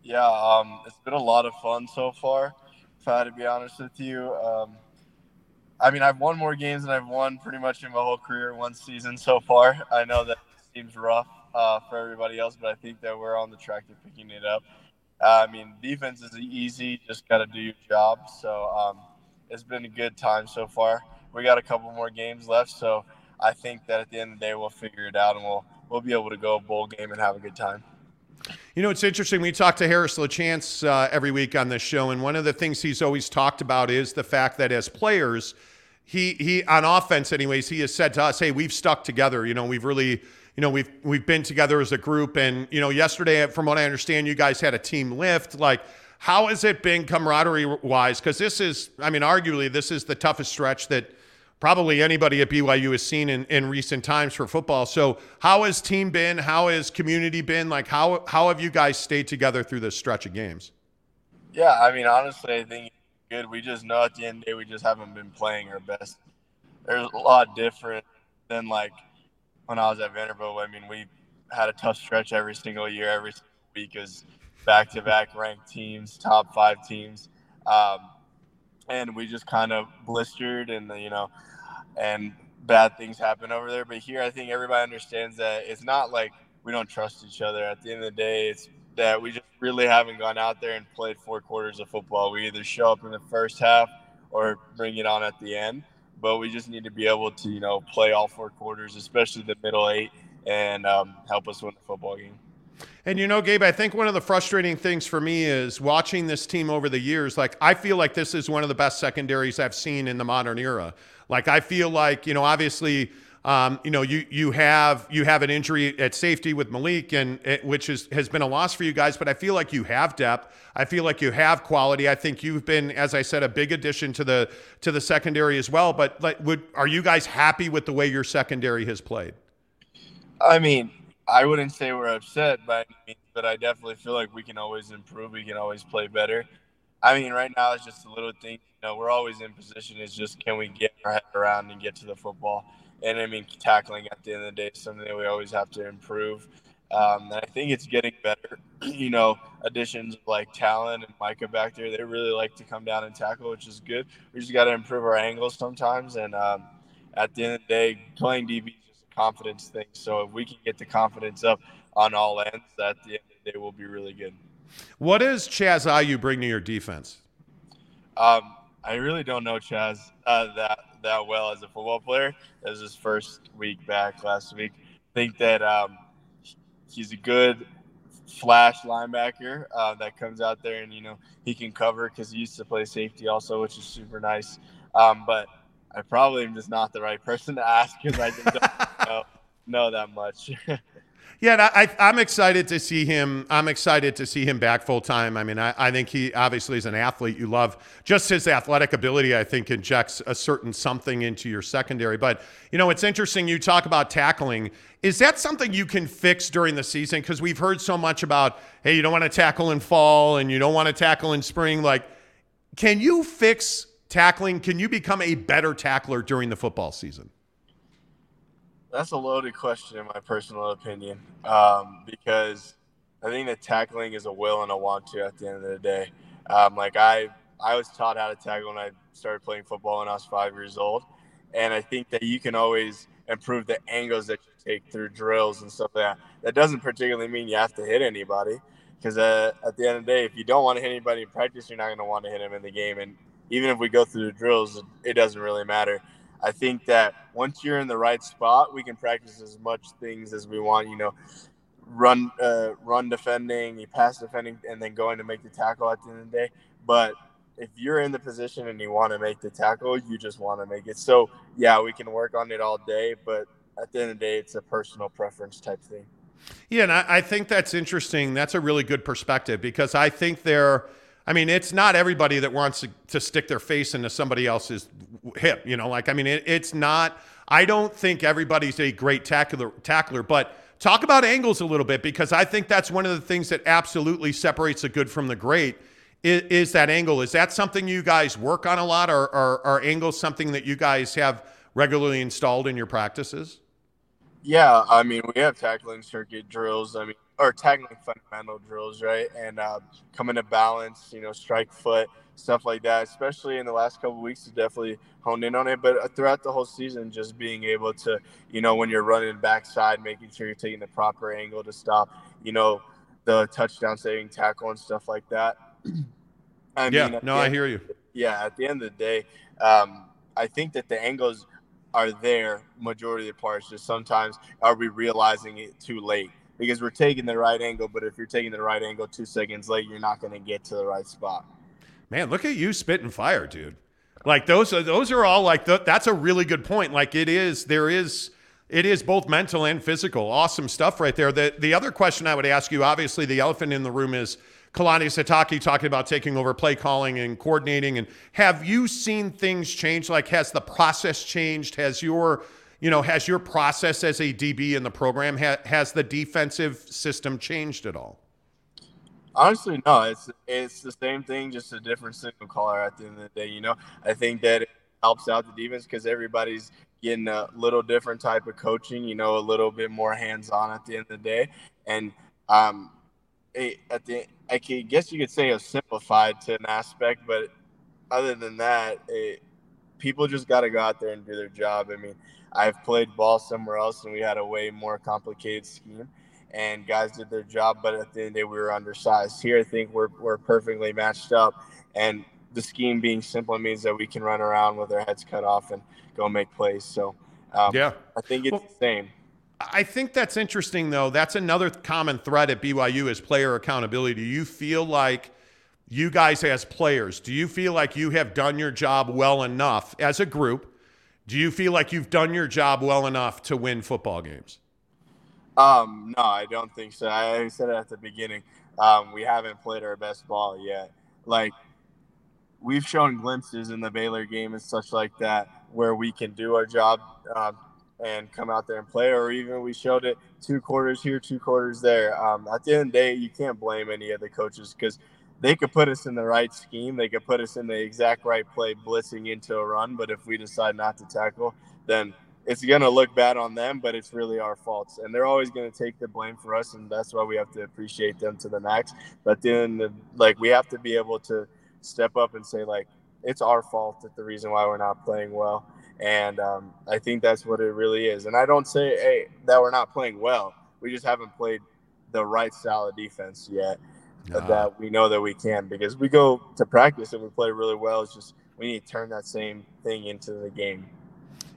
S14: Yeah, um, it's been a lot of fun so far. If I had to be honest with you, um, I mean, I've won more games than I've won pretty much in my whole career one season so far. I know that seems rough uh, for everybody else, but I think that we're on the track to picking it up. Uh, I mean, defense is easy; just got to do your job. So um, it's been a good time so far. We got a couple more games left, so I think that at the end of the day, we'll figure it out and we'll we'll be able to go a bowl game and have a good time.
S3: You know, it's interesting. We talk to Harris LaChance uh, every week on this show, and one of the things he's always talked about is the fact that as players, he he on offense, anyways, he has said to us, "Hey, we've stuck together. You know, we've really, you know, we've we've been together as a group." And you know, yesterday, from what I understand, you guys had a team lift. Like, how has it been camaraderie wise? Because this is, I mean, arguably, this is the toughest stretch that probably anybody at BYU has seen in, in recent times for football. So how has team been? How has community been? Like how how have you guys stayed together through this stretch of games?
S14: Yeah, I mean, honestly, I think good. We just know at the end of the day, we just haven't been playing our best. There's a lot different than like when I was at Vanderbilt. I mean, we had a tough stretch every single year, every week as back to back ranked teams, top five teams. Um, and we just kind of blistered and, you know, and bad things happen over there. But here, I think everybody understands that it's not like we don't trust each other. At the end of the day, it's that we just really haven't gone out there and played four quarters of football. We either show up in the first half or bring it on at the end. But we just need to be able to, you know, play all four quarters, especially the middle eight, and um, help us win the football game.
S3: And you know, Gabe, I think one of the frustrating things for me is watching this team over the years. Like, I feel like this is one of the best secondaries I've seen in the modern era. Like, I feel like, you know, obviously Um, you know, you you have you have an injury at safety with Malik, and it, which is has been a loss for you guys. But I feel like you have depth. I feel like you have quality. I think you've been, as I said, a big addition to the to the secondary as well. But like, would are you guys happy with the way your secondary has played?
S14: I mean, I wouldn't say we're upset by any means, but I definitely feel like we can always improve. We can always play better. I mean, right now it's just a little thing. You know, we're always in position. It's just can we get our head around and get to the football? And I mean, tackling at the end of the day is something that we always have to improve. Um, and I think it's getting better. you know, additions like Talon and Micah back there, they really like to come down and tackle, which is good. We just got to improve our angles sometimes. And um, at the end of the day, playing DB is just a confidence thing. So if we can get the confidence up on all ends, at the end of the day, we'll be really good.
S3: What does Chaz Ayu bring to your defense?
S14: Um, I really don't know Chaz uh, that that well as a football player. That was his first week back last week. I think that um, he's a good flash linebacker uh, that comes out there and you know he can cover because he used to play safety also, which is super nice. Um, but I probably am just not the right person to ask because I just don't know, know that much.
S3: Yeah, I, I'm excited to see him. I'm excited to see him back full time. I mean, I, I think he obviously is an athlete you love. Just his athletic ability, I think, injects a certain something into your secondary. But, you know, it's interesting you talk about tackling. Is that something you can fix during the season? Because we've heard so much about, hey, you don't want to tackle in fall and you don't want to tackle in spring. Like, can you fix tackling? Can you become a better tackler during the football season?
S14: That's a loaded question, in my personal opinion, um, because I think that tackling is a will and a want to at the end of the day. Um, like I, I was taught how to tackle when I started playing football when I was five years old, and I think that you can always improve the angles that you take through drills and stuff like that. That doesn't particularly mean you have to hit anybody, because uh, at the end of the day, if you don't want to hit anybody in practice, you're not going to want to hit them in the game. And even if we go through the drills, it doesn't really matter. I think that once you're in the right spot, we can practice as much things as we want. You know, run, uh, run defending, you pass defending, and then going to make the tackle at the end of the day. But if you're in the position and you want to make the tackle, you just want to make it. So yeah, we can work on it all day, but at the end of the day, it's a personal preference type thing.
S3: Yeah, and I, I think that's interesting. That's a really good perspective because I think there – I mean, it's not everybody that wants to, to, stick their face into somebody else's hip. You know, like I mean, it, it's not. I don't think everybody's a great tackler, tackler, but talk about angles a little bit because I think that's one of the things that absolutely separates the good from the great. Is, is that angle? Is that something you guys work on a lot, or are angles something that you guys have regularly installed in your practices?
S14: Yeah, I mean, we have tackling circuit drills. I mean, or tackling fundamental drills, right? And uh, coming to balance, you know, strike foot, stuff like that. Especially in the last couple weeks, to definitely honed in on it. But uh, throughout the whole season, just being able to, you know, when you're running backside, making sure you're taking the proper angle to stop, you know, the touchdown saving tackle and stuff like that.
S3: I yeah, mean, no, I hear you.
S14: Yeah, at the end of the day, um, I think that the angles are there majority of the parts. Just sometimes are we realizing it too late? Because we're taking the right angle. But if you're taking the right angle two seconds late, you're not going to get to the right spot.
S3: Man, look at you spitting fire, dude. Like those are those are all like the, that's a really good point. Like it is there is it is both mental and physical. Awesome stuff right there. The the other question I would ask you, obviously the elephant in the room is Kalani Sitake talking about taking over play calling and coordinating. And have you seen things change? Like has the process changed? Has your you know, has your process as a DB in the program ha- has the defensive system changed at all?
S14: Honestly, no. It's it's the same thing, just a different signal caller at the end of the day. You know, I think that it helps out the defense because everybody's getting a little different type of coaching. You know, a little bit more hands on at the end of the day, and um, it, at the I guess you could say it's simplified to an aspect, but other than that, it, people just got to go out there and do their job. I mean, I've played ball somewhere else and we had a way more complicated scheme and guys did their job, but at the end of the day, we were undersized. Here, I think we're, we're perfectly matched up. And the scheme being simple means that we can run around with our heads cut off and go make plays. So, um, yeah, I think it's well, the same.
S3: I think that's interesting, though. That's another common thread at BYU is player accountability. Do you feel like you guys, as players, do you feel like you have done your job well enough as a group Do you feel like you've done your job well enough to win football games?
S14: Um, no, I don't think so. I said it at the beginning. Um, we haven't played our best ball yet. Like we've shown glimpses in the Baylor game and such like that where we can do our job um, and come out there and play, or even we showed it two quarters here, two quarters there. Um, at the end of the day, you can't blame any of the coaches because they could put us in the right scheme, they could put us in the exact right play, blitzing into a run. But if we decide not to tackle, then it's going to look bad on them, but it's really our faults. And they're always going to take the blame for us. And that's why we have to appreciate them to the max. But then, like, we have to be able to step up and say, like, it's our fault that the reason why we're not playing well. And um, I think that's what it really is. And I don't say, hey, that we're not playing well. We just haven't played the right style of defense yet uh, that we know that we can because we go to practice and we play really well. It's just we need to turn that same thing into the game.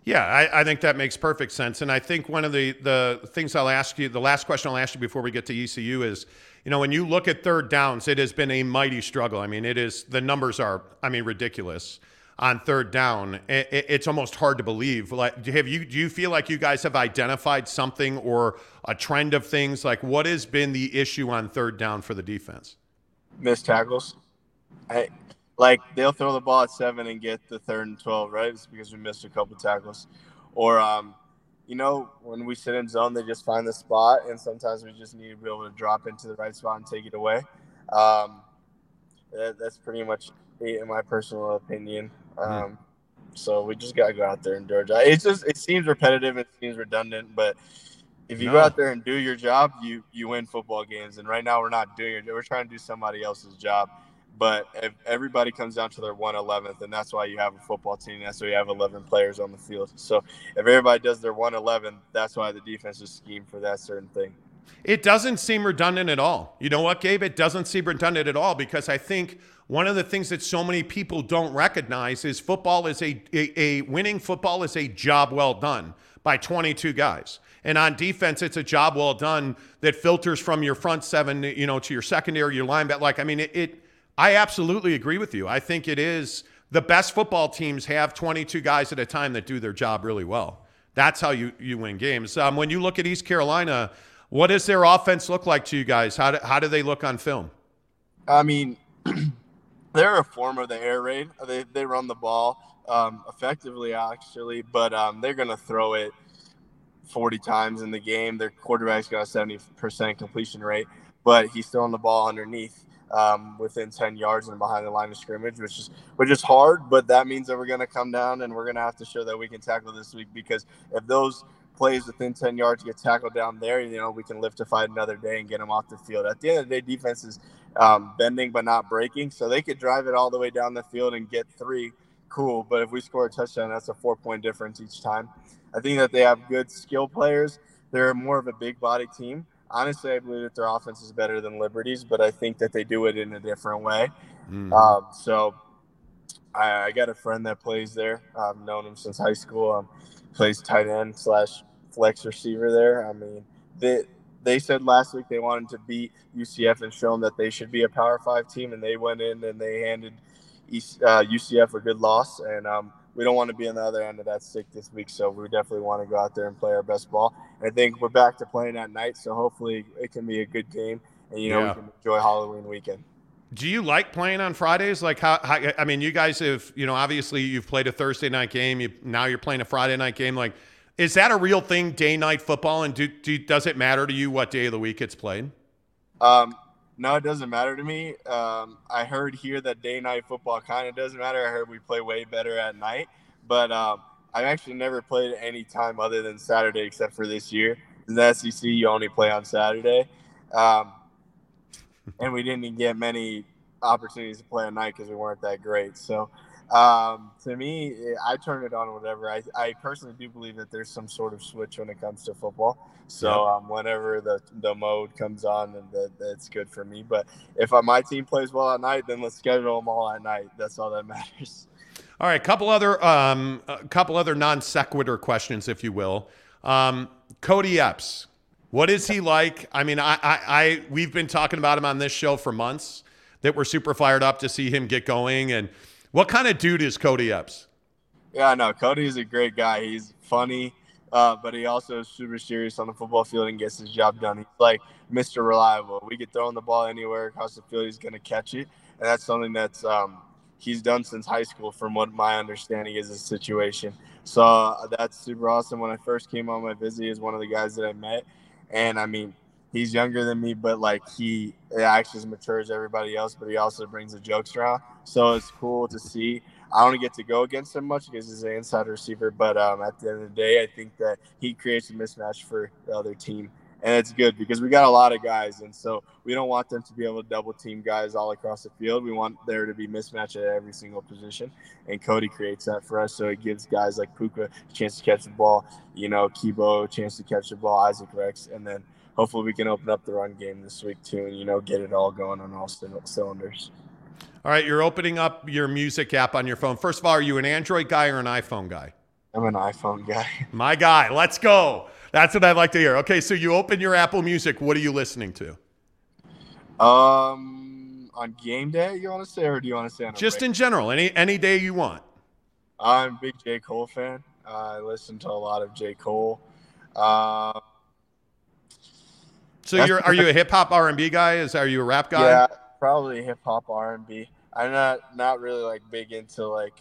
S3: Yeah, I, I, think that makes perfect sense. And I think one of the, the things I'll ask you, the last question I'll ask you before we get to ECU is, you know, when you look at third downs, it has been a mighty struggle. I mean, it is, the numbers are, I mean, ridiculous on third down. It, it, it's almost hard to believe. Like, have you, do you feel like you guys have identified something or a trend of things? Like, what has been the issue on third down for the defense?
S14: Missed tackles. I, like they'll throw the ball at seven and get the third and twelve, right? It's because we missed a couple tackles, or um, you know, when we sit in zone, they just find the spot, and sometimes we just need to be able to drop into the right spot and take it away. Um, that, that's pretty much in my personal opinion. Um. So we just gotta go out there and do our job. It's just it seems repetitive, it seems redundant, but if you no. go out there and do your job, you you win football games. And right now we're not doing it. We're trying to do somebody else's job. But if everybody comes down to their 111th, and that's why you have a football team. That's why you have 11 players on the field. So if everybody does their 111, that's why the defense is schemed for that certain thing.
S3: It doesn't seem redundant at all. You know what, Gabe? It doesn't seem redundant at all because I think one of the things that so many people don't recognize is football is a, a, a winning football is a job well done by 22 guys. And on defense, it's a job well done that filters from your front seven, you know, to your secondary, your linebacker. Like, I mean, it, it I absolutely agree with you. I think it is the best football teams have 22 guys at a time that do their job really well. That's how you, you win games. Um, when you look at East Carolina, what does their offense look like to you guys? How do, how do they look on film?
S14: I mean, they're a form of the air raid. They, they run the ball um, effectively, actually, but um, they're going to throw it 40 times in the game. Their quarterback's got a 70% completion rate, but he's throwing the ball underneath um, within 10 yards and behind the line of scrimmage, which is which is hard. But that means that we're going to come down and we're going to have to show that we can tackle this week because if those plays within 10 yards get tackled down there, you know, we can live to fight another day and get them off the field. At the end of the day, defense is um, bending but not breaking, so they could drive it all the way down the field and get three. Cool, but if we score a touchdown, that's a four point difference each time. I think that they have good skill players. They're more of a big body team honestly, I believe that their offense is better than Liberty's, but I think that they do it in a different way. Mm-hmm. Um, so I, I, got a friend that plays there. I've known him since high school. Um, plays tight end slash flex receiver there. I mean, they they said last week they wanted to beat UCF and show them that they should be a Power Five team, and they went in and they handed East, uh, UCF a good loss. And um, we don't want to be on the other end of that stick this week. So we definitely want to go out there and play our best ball. And I think we're back to playing at night, so hopefully it can be a good game, and you know yeah. we can enjoy Halloween weekend.
S3: Do you like playing on Fridays? Like how, how, I mean, you guys have, you know, obviously you've played a Thursday night game. You now you're playing a Friday night game. Like, is that a real thing, day night football? And do, do does it matter to you what day of the week it's played?
S14: Um, no, it doesn't matter to me. Um, I heard here that day night football kind of doesn't matter. I heard we play way better at night, but um, I've actually never played any time other than Saturday except for this year. In the SEC, you only play on Saturday, um, and we didn't get many opportunities to play at night because we weren't that great. So um, to me, I turn it on whatever. I, I personally do believe that there's some sort of switch when it comes to football. So um, whenever the, the mode comes on, and that, that's good for me. But if uh, my team plays well at night, then let's schedule them all at night. That's all that matters.
S3: All right, couple other um, a couple other non sequitur questions, if you will. Um, Cody Epps, what is he like? I mean, I, I, I we've been talking about him on this show for months. That we're super fired up to see him get going and what kind of dude is Cody Epps?
S14: Yeah, no, Cody is a great guy. He's funny, uh, but he also is super serious on the football field and gets his job done. He's like Mr. Reliable. We could throw him the ball anywhere across the field, he's going to catch it, and that's something that's um, he's done since high school, from what my understanding is his situation. So uh, that's super awesome. When I first came on my visit, he's one of the guys that I met, and I mean, he's younger than me, but like he acts as mature as everybody else, but he also brings the jokes around. So it's cool to see. I don't get to go against him much because he's an inside receiver, but um, at the end of the day, I think that he creates a mismatch for the other team. And it's good because we got a lot of guys, and so we don't want them to be able to double team guys all across the field. We want there to be mismatch at every single position, and Cody creates that for us. So it gives guys like Puka a chance to catch the ball, you know, Kibo a chance to catch the ball, Isaac Rex, and then hopefully we can open up the run game this week too, and you know, get it all going on all cylinders.
S3: All right, you're opening up your music app on your phone. First of all, are you an Android guy or an iPhone guy?
S14: I'm an iPhone guy.
S3: My guy, let's go. That's what I'd like to hear. Okay, so you open your Apple Music. What are you listening to?
S14: Um, on game day, you want to say, or do you want to say on
S3: just in general, any any day you want?
S14: I'm a big J Cole fan. Uh, I listen to a lot of J Cole. Uh,
S3: so you're are you a hip hop R and B guy? Is are you a rap guy?
S14: Yeah, probably hip hop R and B. I'm not not really like big into like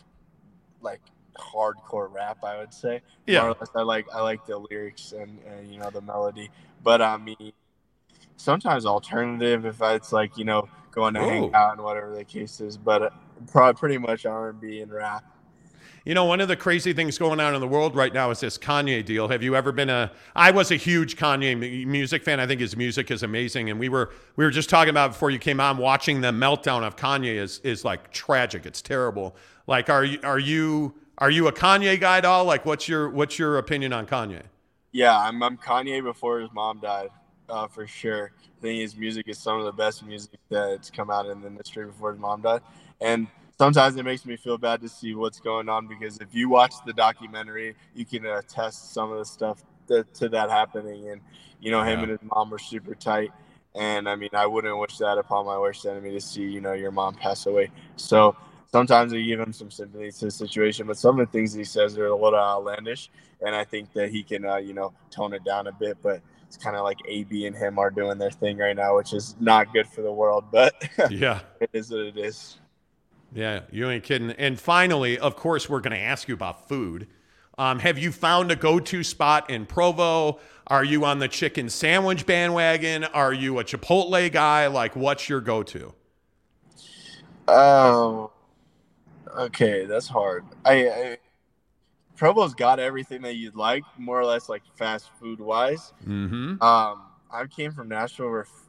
S14: like hardcore rap. I would say.
S3: Yeah.
S14: More or less, I like I like the lyrics and, and you know the melody. But I mean, sometimes alternative if it's like you know going to hang out and whatever the case is. But uh, probably pretty much R and B and rap.
S3: You know, one of the crazy things going on in the world right now is this Kanye deal. Have you ever been a? I was a huge Kanye music fan. I think his music is amazing, and we were we were just talking about before you came on. Watching the meltdown of Kanye is is like tragic. It's terrible. Like, are you are you are you a Kanye guy at all? Like, what's your what's your opinion on Kanye?
S14: Yeah, I'm, I'm Kanye before his mom died, uh, for sure. I think his music is some of the best music that's come out in the industry before his mom died. And sometimes it makes me feel bad to see what's going on because if you watch the documentary, you can attest some of the stuff that, to that happening. And, you know, him
S3: Yeah.
S14: and his mom were super tight. And I mean, I wouldn't wish that upon my worst enemy to see, you know, your mom pass away. So sometimes I give him some sympathy to the situation, but some of the things he says are a little outlandish. And I think that he can, uh, you know, tone it down a bit. But it's kind of like AB and him are doing their thing right now, which is not good for the world. But
S3: Yeah.
S14: it is what it is.
S3: Yeah, you ain't kidding. And finally, of course, we're going to ask you about food. Um, have you found a go-to spot in Provo? Are you on the chicken sandwich bandwagon? Are you a Chipotle guy? Like, what's your go-to?
S14: Oh, okay, that's hard. I, I Provo's got everything that you'd like, more or less, like fast food wise.
S3: Mm-hmm.
S14: Um, I came from Nashville, where f-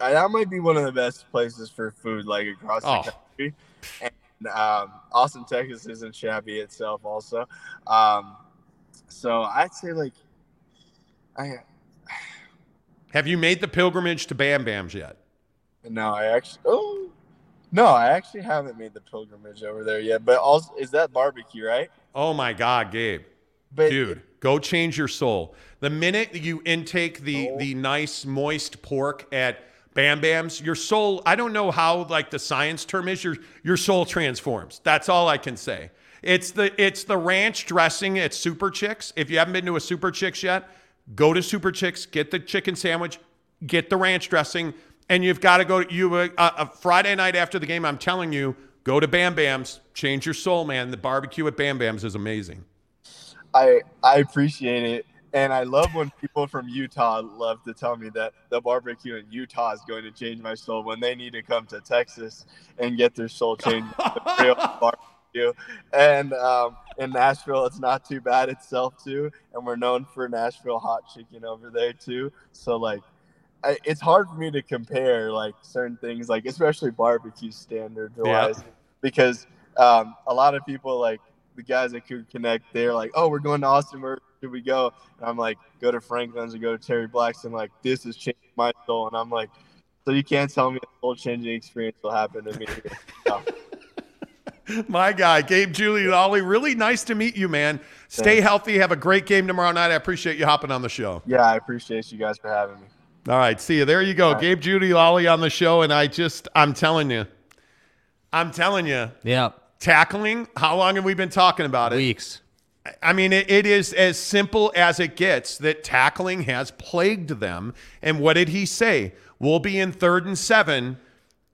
S14: that might be one of the best places for food, like across
S3: Oh.
S14: the country. And um, Austin, Texas, isn't shabby itself, also. Um, so I'd say like, I
S3: Have you made the pilgrimage to Bam Bams yet?
S14: no, I actually oh no, I actually haven't made the pilgrimage over there yet. But also, is that barbecue, right?
S3: Oh my God, Gabe.
S14: But
S3: Dude, go change your soul. The minute you intake the the nice moist pork at Bam Bams, your soul, I don't know how like the science term is, your your soul transforms. That's all I can say. It's the it's the ranch dressing at Super Chicks. If you haven't been to a Super Chicks yet, go to Super Chicks, get the chicken sandwich, get the ranch dressing, and you've got to go to you a, a Friday night after the game. I'm telling you, go to Bam Bams, change your soul, man. The barbecue at Bam Bams is amazing.
S14: I I appreciate it, and I love when people from Utah love to tell me that the barbecue in Utah is going to change my soul when they need to come to Texas and get their soul changed. the real barbecue, and um, in Nashville, it's not too bad itself too, and we're known for Nashville hot chicken over there too. So like. I, it's hard for me to compare like certain things, like especially barbecue standards
S3: Yeah.
S14: because um, a lot of people like the guys at Cougar Connect, they're like, "Oh, we're going to Austin. Where should we go?" And I'm like, "Go to Franklin's or go to Terry Black's." And like, this has changed my soul. And I'm like, so you can't tell me a soul changing experience will happen to me. No.
S3: My guy, Gabe Jeudy-Lally, really nice to meet you, man. Stay
S14: Thanks.
S3: healthy. Have a great game tomorrow night. I appreciate you hopping on the show.
S14: Yeah, I appreciate you guys for having me.
S3: All right, see you. There you go. Gabe Jeudy-Lally on the show. And I just, I'm telling you, I'm telling you,
S4: Yeah.
S3: tackling. How long have we been talking about it?
S4: Weeks.
S3: I mean, it, it is as simple as it gets that tackling has plagued them. And what did he say? We'll be in third and seven.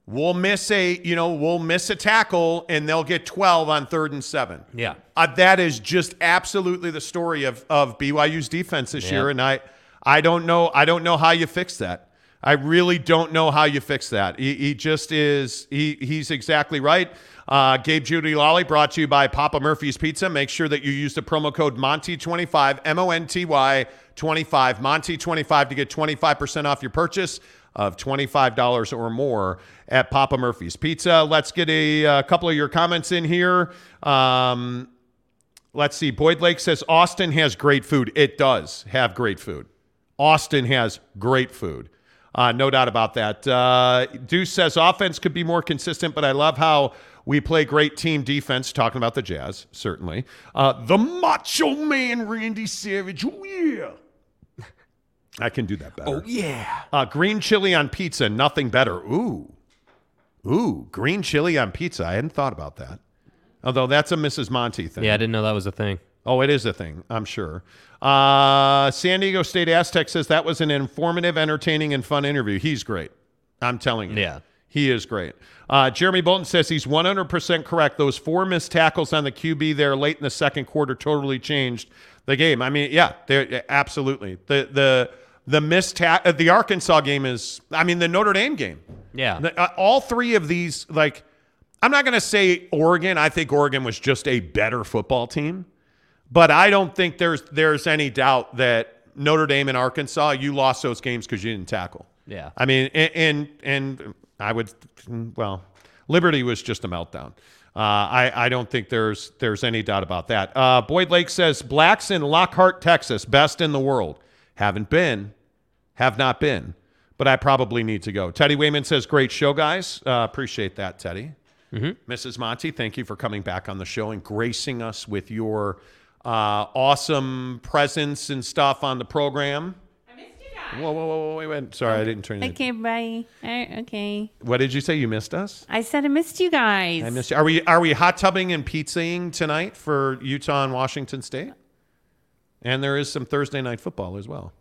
S3: We'll miss a, you know, we'll miss a tackle and they'll get 12 on third and seven.
S4: Yeah.
S3: Uh, that is just absolutely the story of, of BYU's defense this
S4: Yeah.
S3: year. And I, I don't know, I don't know how you fix that. I really don't know how you fix that. He, he just is, he, he's exactly right. Uh, Gabe Jeudy-Lally brought to you by Papa Murphy's Pizza. Make sure that you use the promo code Monty25, M O N T Y 25, Monty25 to get 25% off your purchase of $25 or more at Papa Murphy's Pizza. Let's get a, uh couple of your comments in here. Um, let's see. Boyd Lake says Austin has great food. It does have great food. Austin has great food. Uh, no doubt about that. Uh, Deuce says offense could be more consistent, but I love how we play great team defense. Talking about the Jazz, certainly. Uh, the Macho Man Randy Savage. Oh yeah. I can do that better.
S4: Oh, yeah.
S3: Uh, green chili on pizza, nothing better. Ooh. Ooh, green chili on pizza. I hadn't thought about that. Although that's a Mrs. Monty thing.
S4: Yeah, I didn't know that was a thing.
S3: Oh, it is a thing, I'm sure. Uh, San Diego State Aztec says that was an informative, entertaining, and fun interview. He's great. I'm telling you.
S4: Yeah.
S3: He is great. Uh, Jeremy Bolton says he's 100% correct. Those four missed tackles on the QB there late in the second quarter totally changed the game. I mean, yeah, they're absolutely. The the the missed ta- uh, the Arkansas game is I mean the Notre Dame game.
S4: Yeah.
S3: The- uh, all three of these like I'm not going to say Oregon. I think Oregon was just a better football team. But I don't think there's there's any doubt that Notre Dame and Arkansas, you lost those games because you didn't tackle.
S4: Yeah.
S3: I mean, and, and and I would, well, Liberty was just a meltdown. Uh, I I don't think there's there's any doubt about that. Uh, Boyd Lake says Black's in Lockhart, Texas, best in the world. Haven't been, have not been, but I probably need to go. Teddy Wayman says great show, guys. Uh, appreciate that, Teddy. Mrs. Monty, thank you for coming back on the show and gracing us with your uh, awesome presence and stuff on the program. I missed you guys. Whoa, whoa, whoa, whoa, wait, wait. Sorry, I didn't turn you.
S13: Okay, bye. Uh, okay.
S3: What did you say? You missed us?
S13: I said I missed you guys.
S3: I missed you. Are we are we hot tubbing and pizzaing tonight for Utah and Washington State? And there is some Thursday night football as well.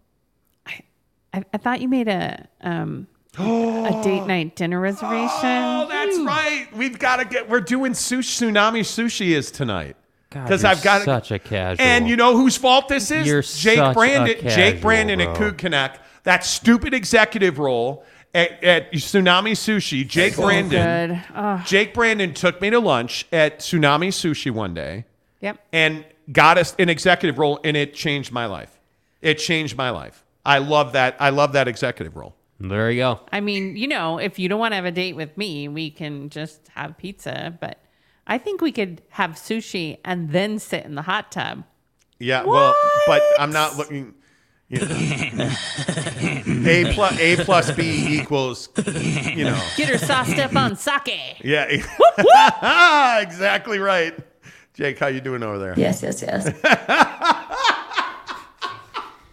S13: I, I thought you made a um a date night dinner reservation.
S3: Oh, that's right. We've got to get. We're doing sushi. Tsunami sushi is tonight.
S4: God,
S3: Because I've got
S4: such a casual.
S3: And you know whose fault this is?
S4: You're
S3: Jake
S4: such a
S3: Brandon. Jake
S4: casual,
S3: Brandon at
S4: bro.
S3: Coog Connect. That stupid executive role at, at Tsunami Sushi. Jake
S13: So
S3: Brandon.
S13: good.
S3: Jake Brandon took me to lunch at Tsunami Sushi one day
S13: Yep.
S3: and got us an executive role, and it changed my life. It changed my life. I love that. I love that executive role.
S4: There you go.
S13: I mean, you know, if you don't want to have a date with me, we can just have pizza. But I think we could have sushi and then sit in the hot tub.
S3: Yeah, well, but I'm not looking. You know, a plus A plus B equals, you know.
S13: Get her sauced up on sake.
S3: Yeah, exactly right. Jake, how you doing over there?
S15: Yes, yes, yes.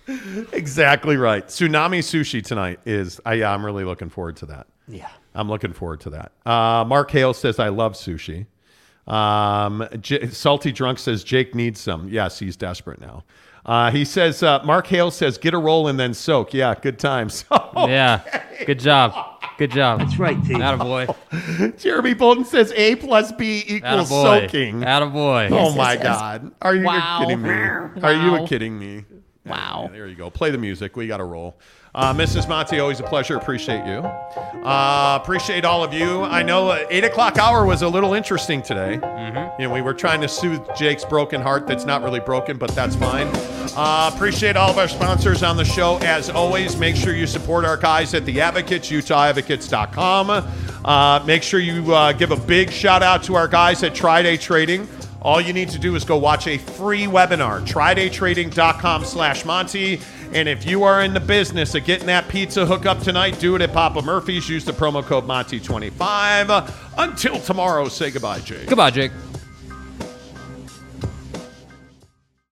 S3: exactly right. Tsunami sushi tonight is. I, yeah, I'm really looking forward to that.
S4: Yeah.
S3: I'm looking forward to that. Uh, Mark Hale says I love sushi. Um, J- Salty Drunk says Jake needs some. Yes, he's desperate now. Uh, he says uh, Mark Hale says get a roll and then soak. Yeah, good times.
S4: Yeah. Good job. Good job. That's right, T. boy.
S3: Jeremy Bolton says A plus B equals
S4: Attaboy.
S3: soaking.
S4: Attaboy.
S3: Oh
S4: Yes,
S3: my
S4: yes, yes.
S3: God. Are you
S13: Wow.
S3: kidding me? Are
S13: Wow.
S3: you kidding me?
S13: Wow.
S3: There you go. Play the music. We got to roll. Uh, Mrs. Monty, always a pleasure. Appreciate you. Uh, appreciate all of you. I know uh, 8 o'clock hour was a little interesting today. Mm-hmm. You know, we were trying to soothe Jake's broken heart that's not really broken, but that's fine. Uh, appreciate all of our sponsors on the show. As always, make sure you support our guys at The Advocates, UtahAdvocates.com. Uh, make sure you uh, give a big shout out to our guys at Try Day Trading. All you need to do is go watch a free webinar, trydaytrading.com slash Monty. And if you are in the business of getting that pizza hookup tonight, do it at Papa Murphy's. Use the promo code Monty25. Until tomorrow, say goodbye, Jake.
S4: Goodbye, Jake.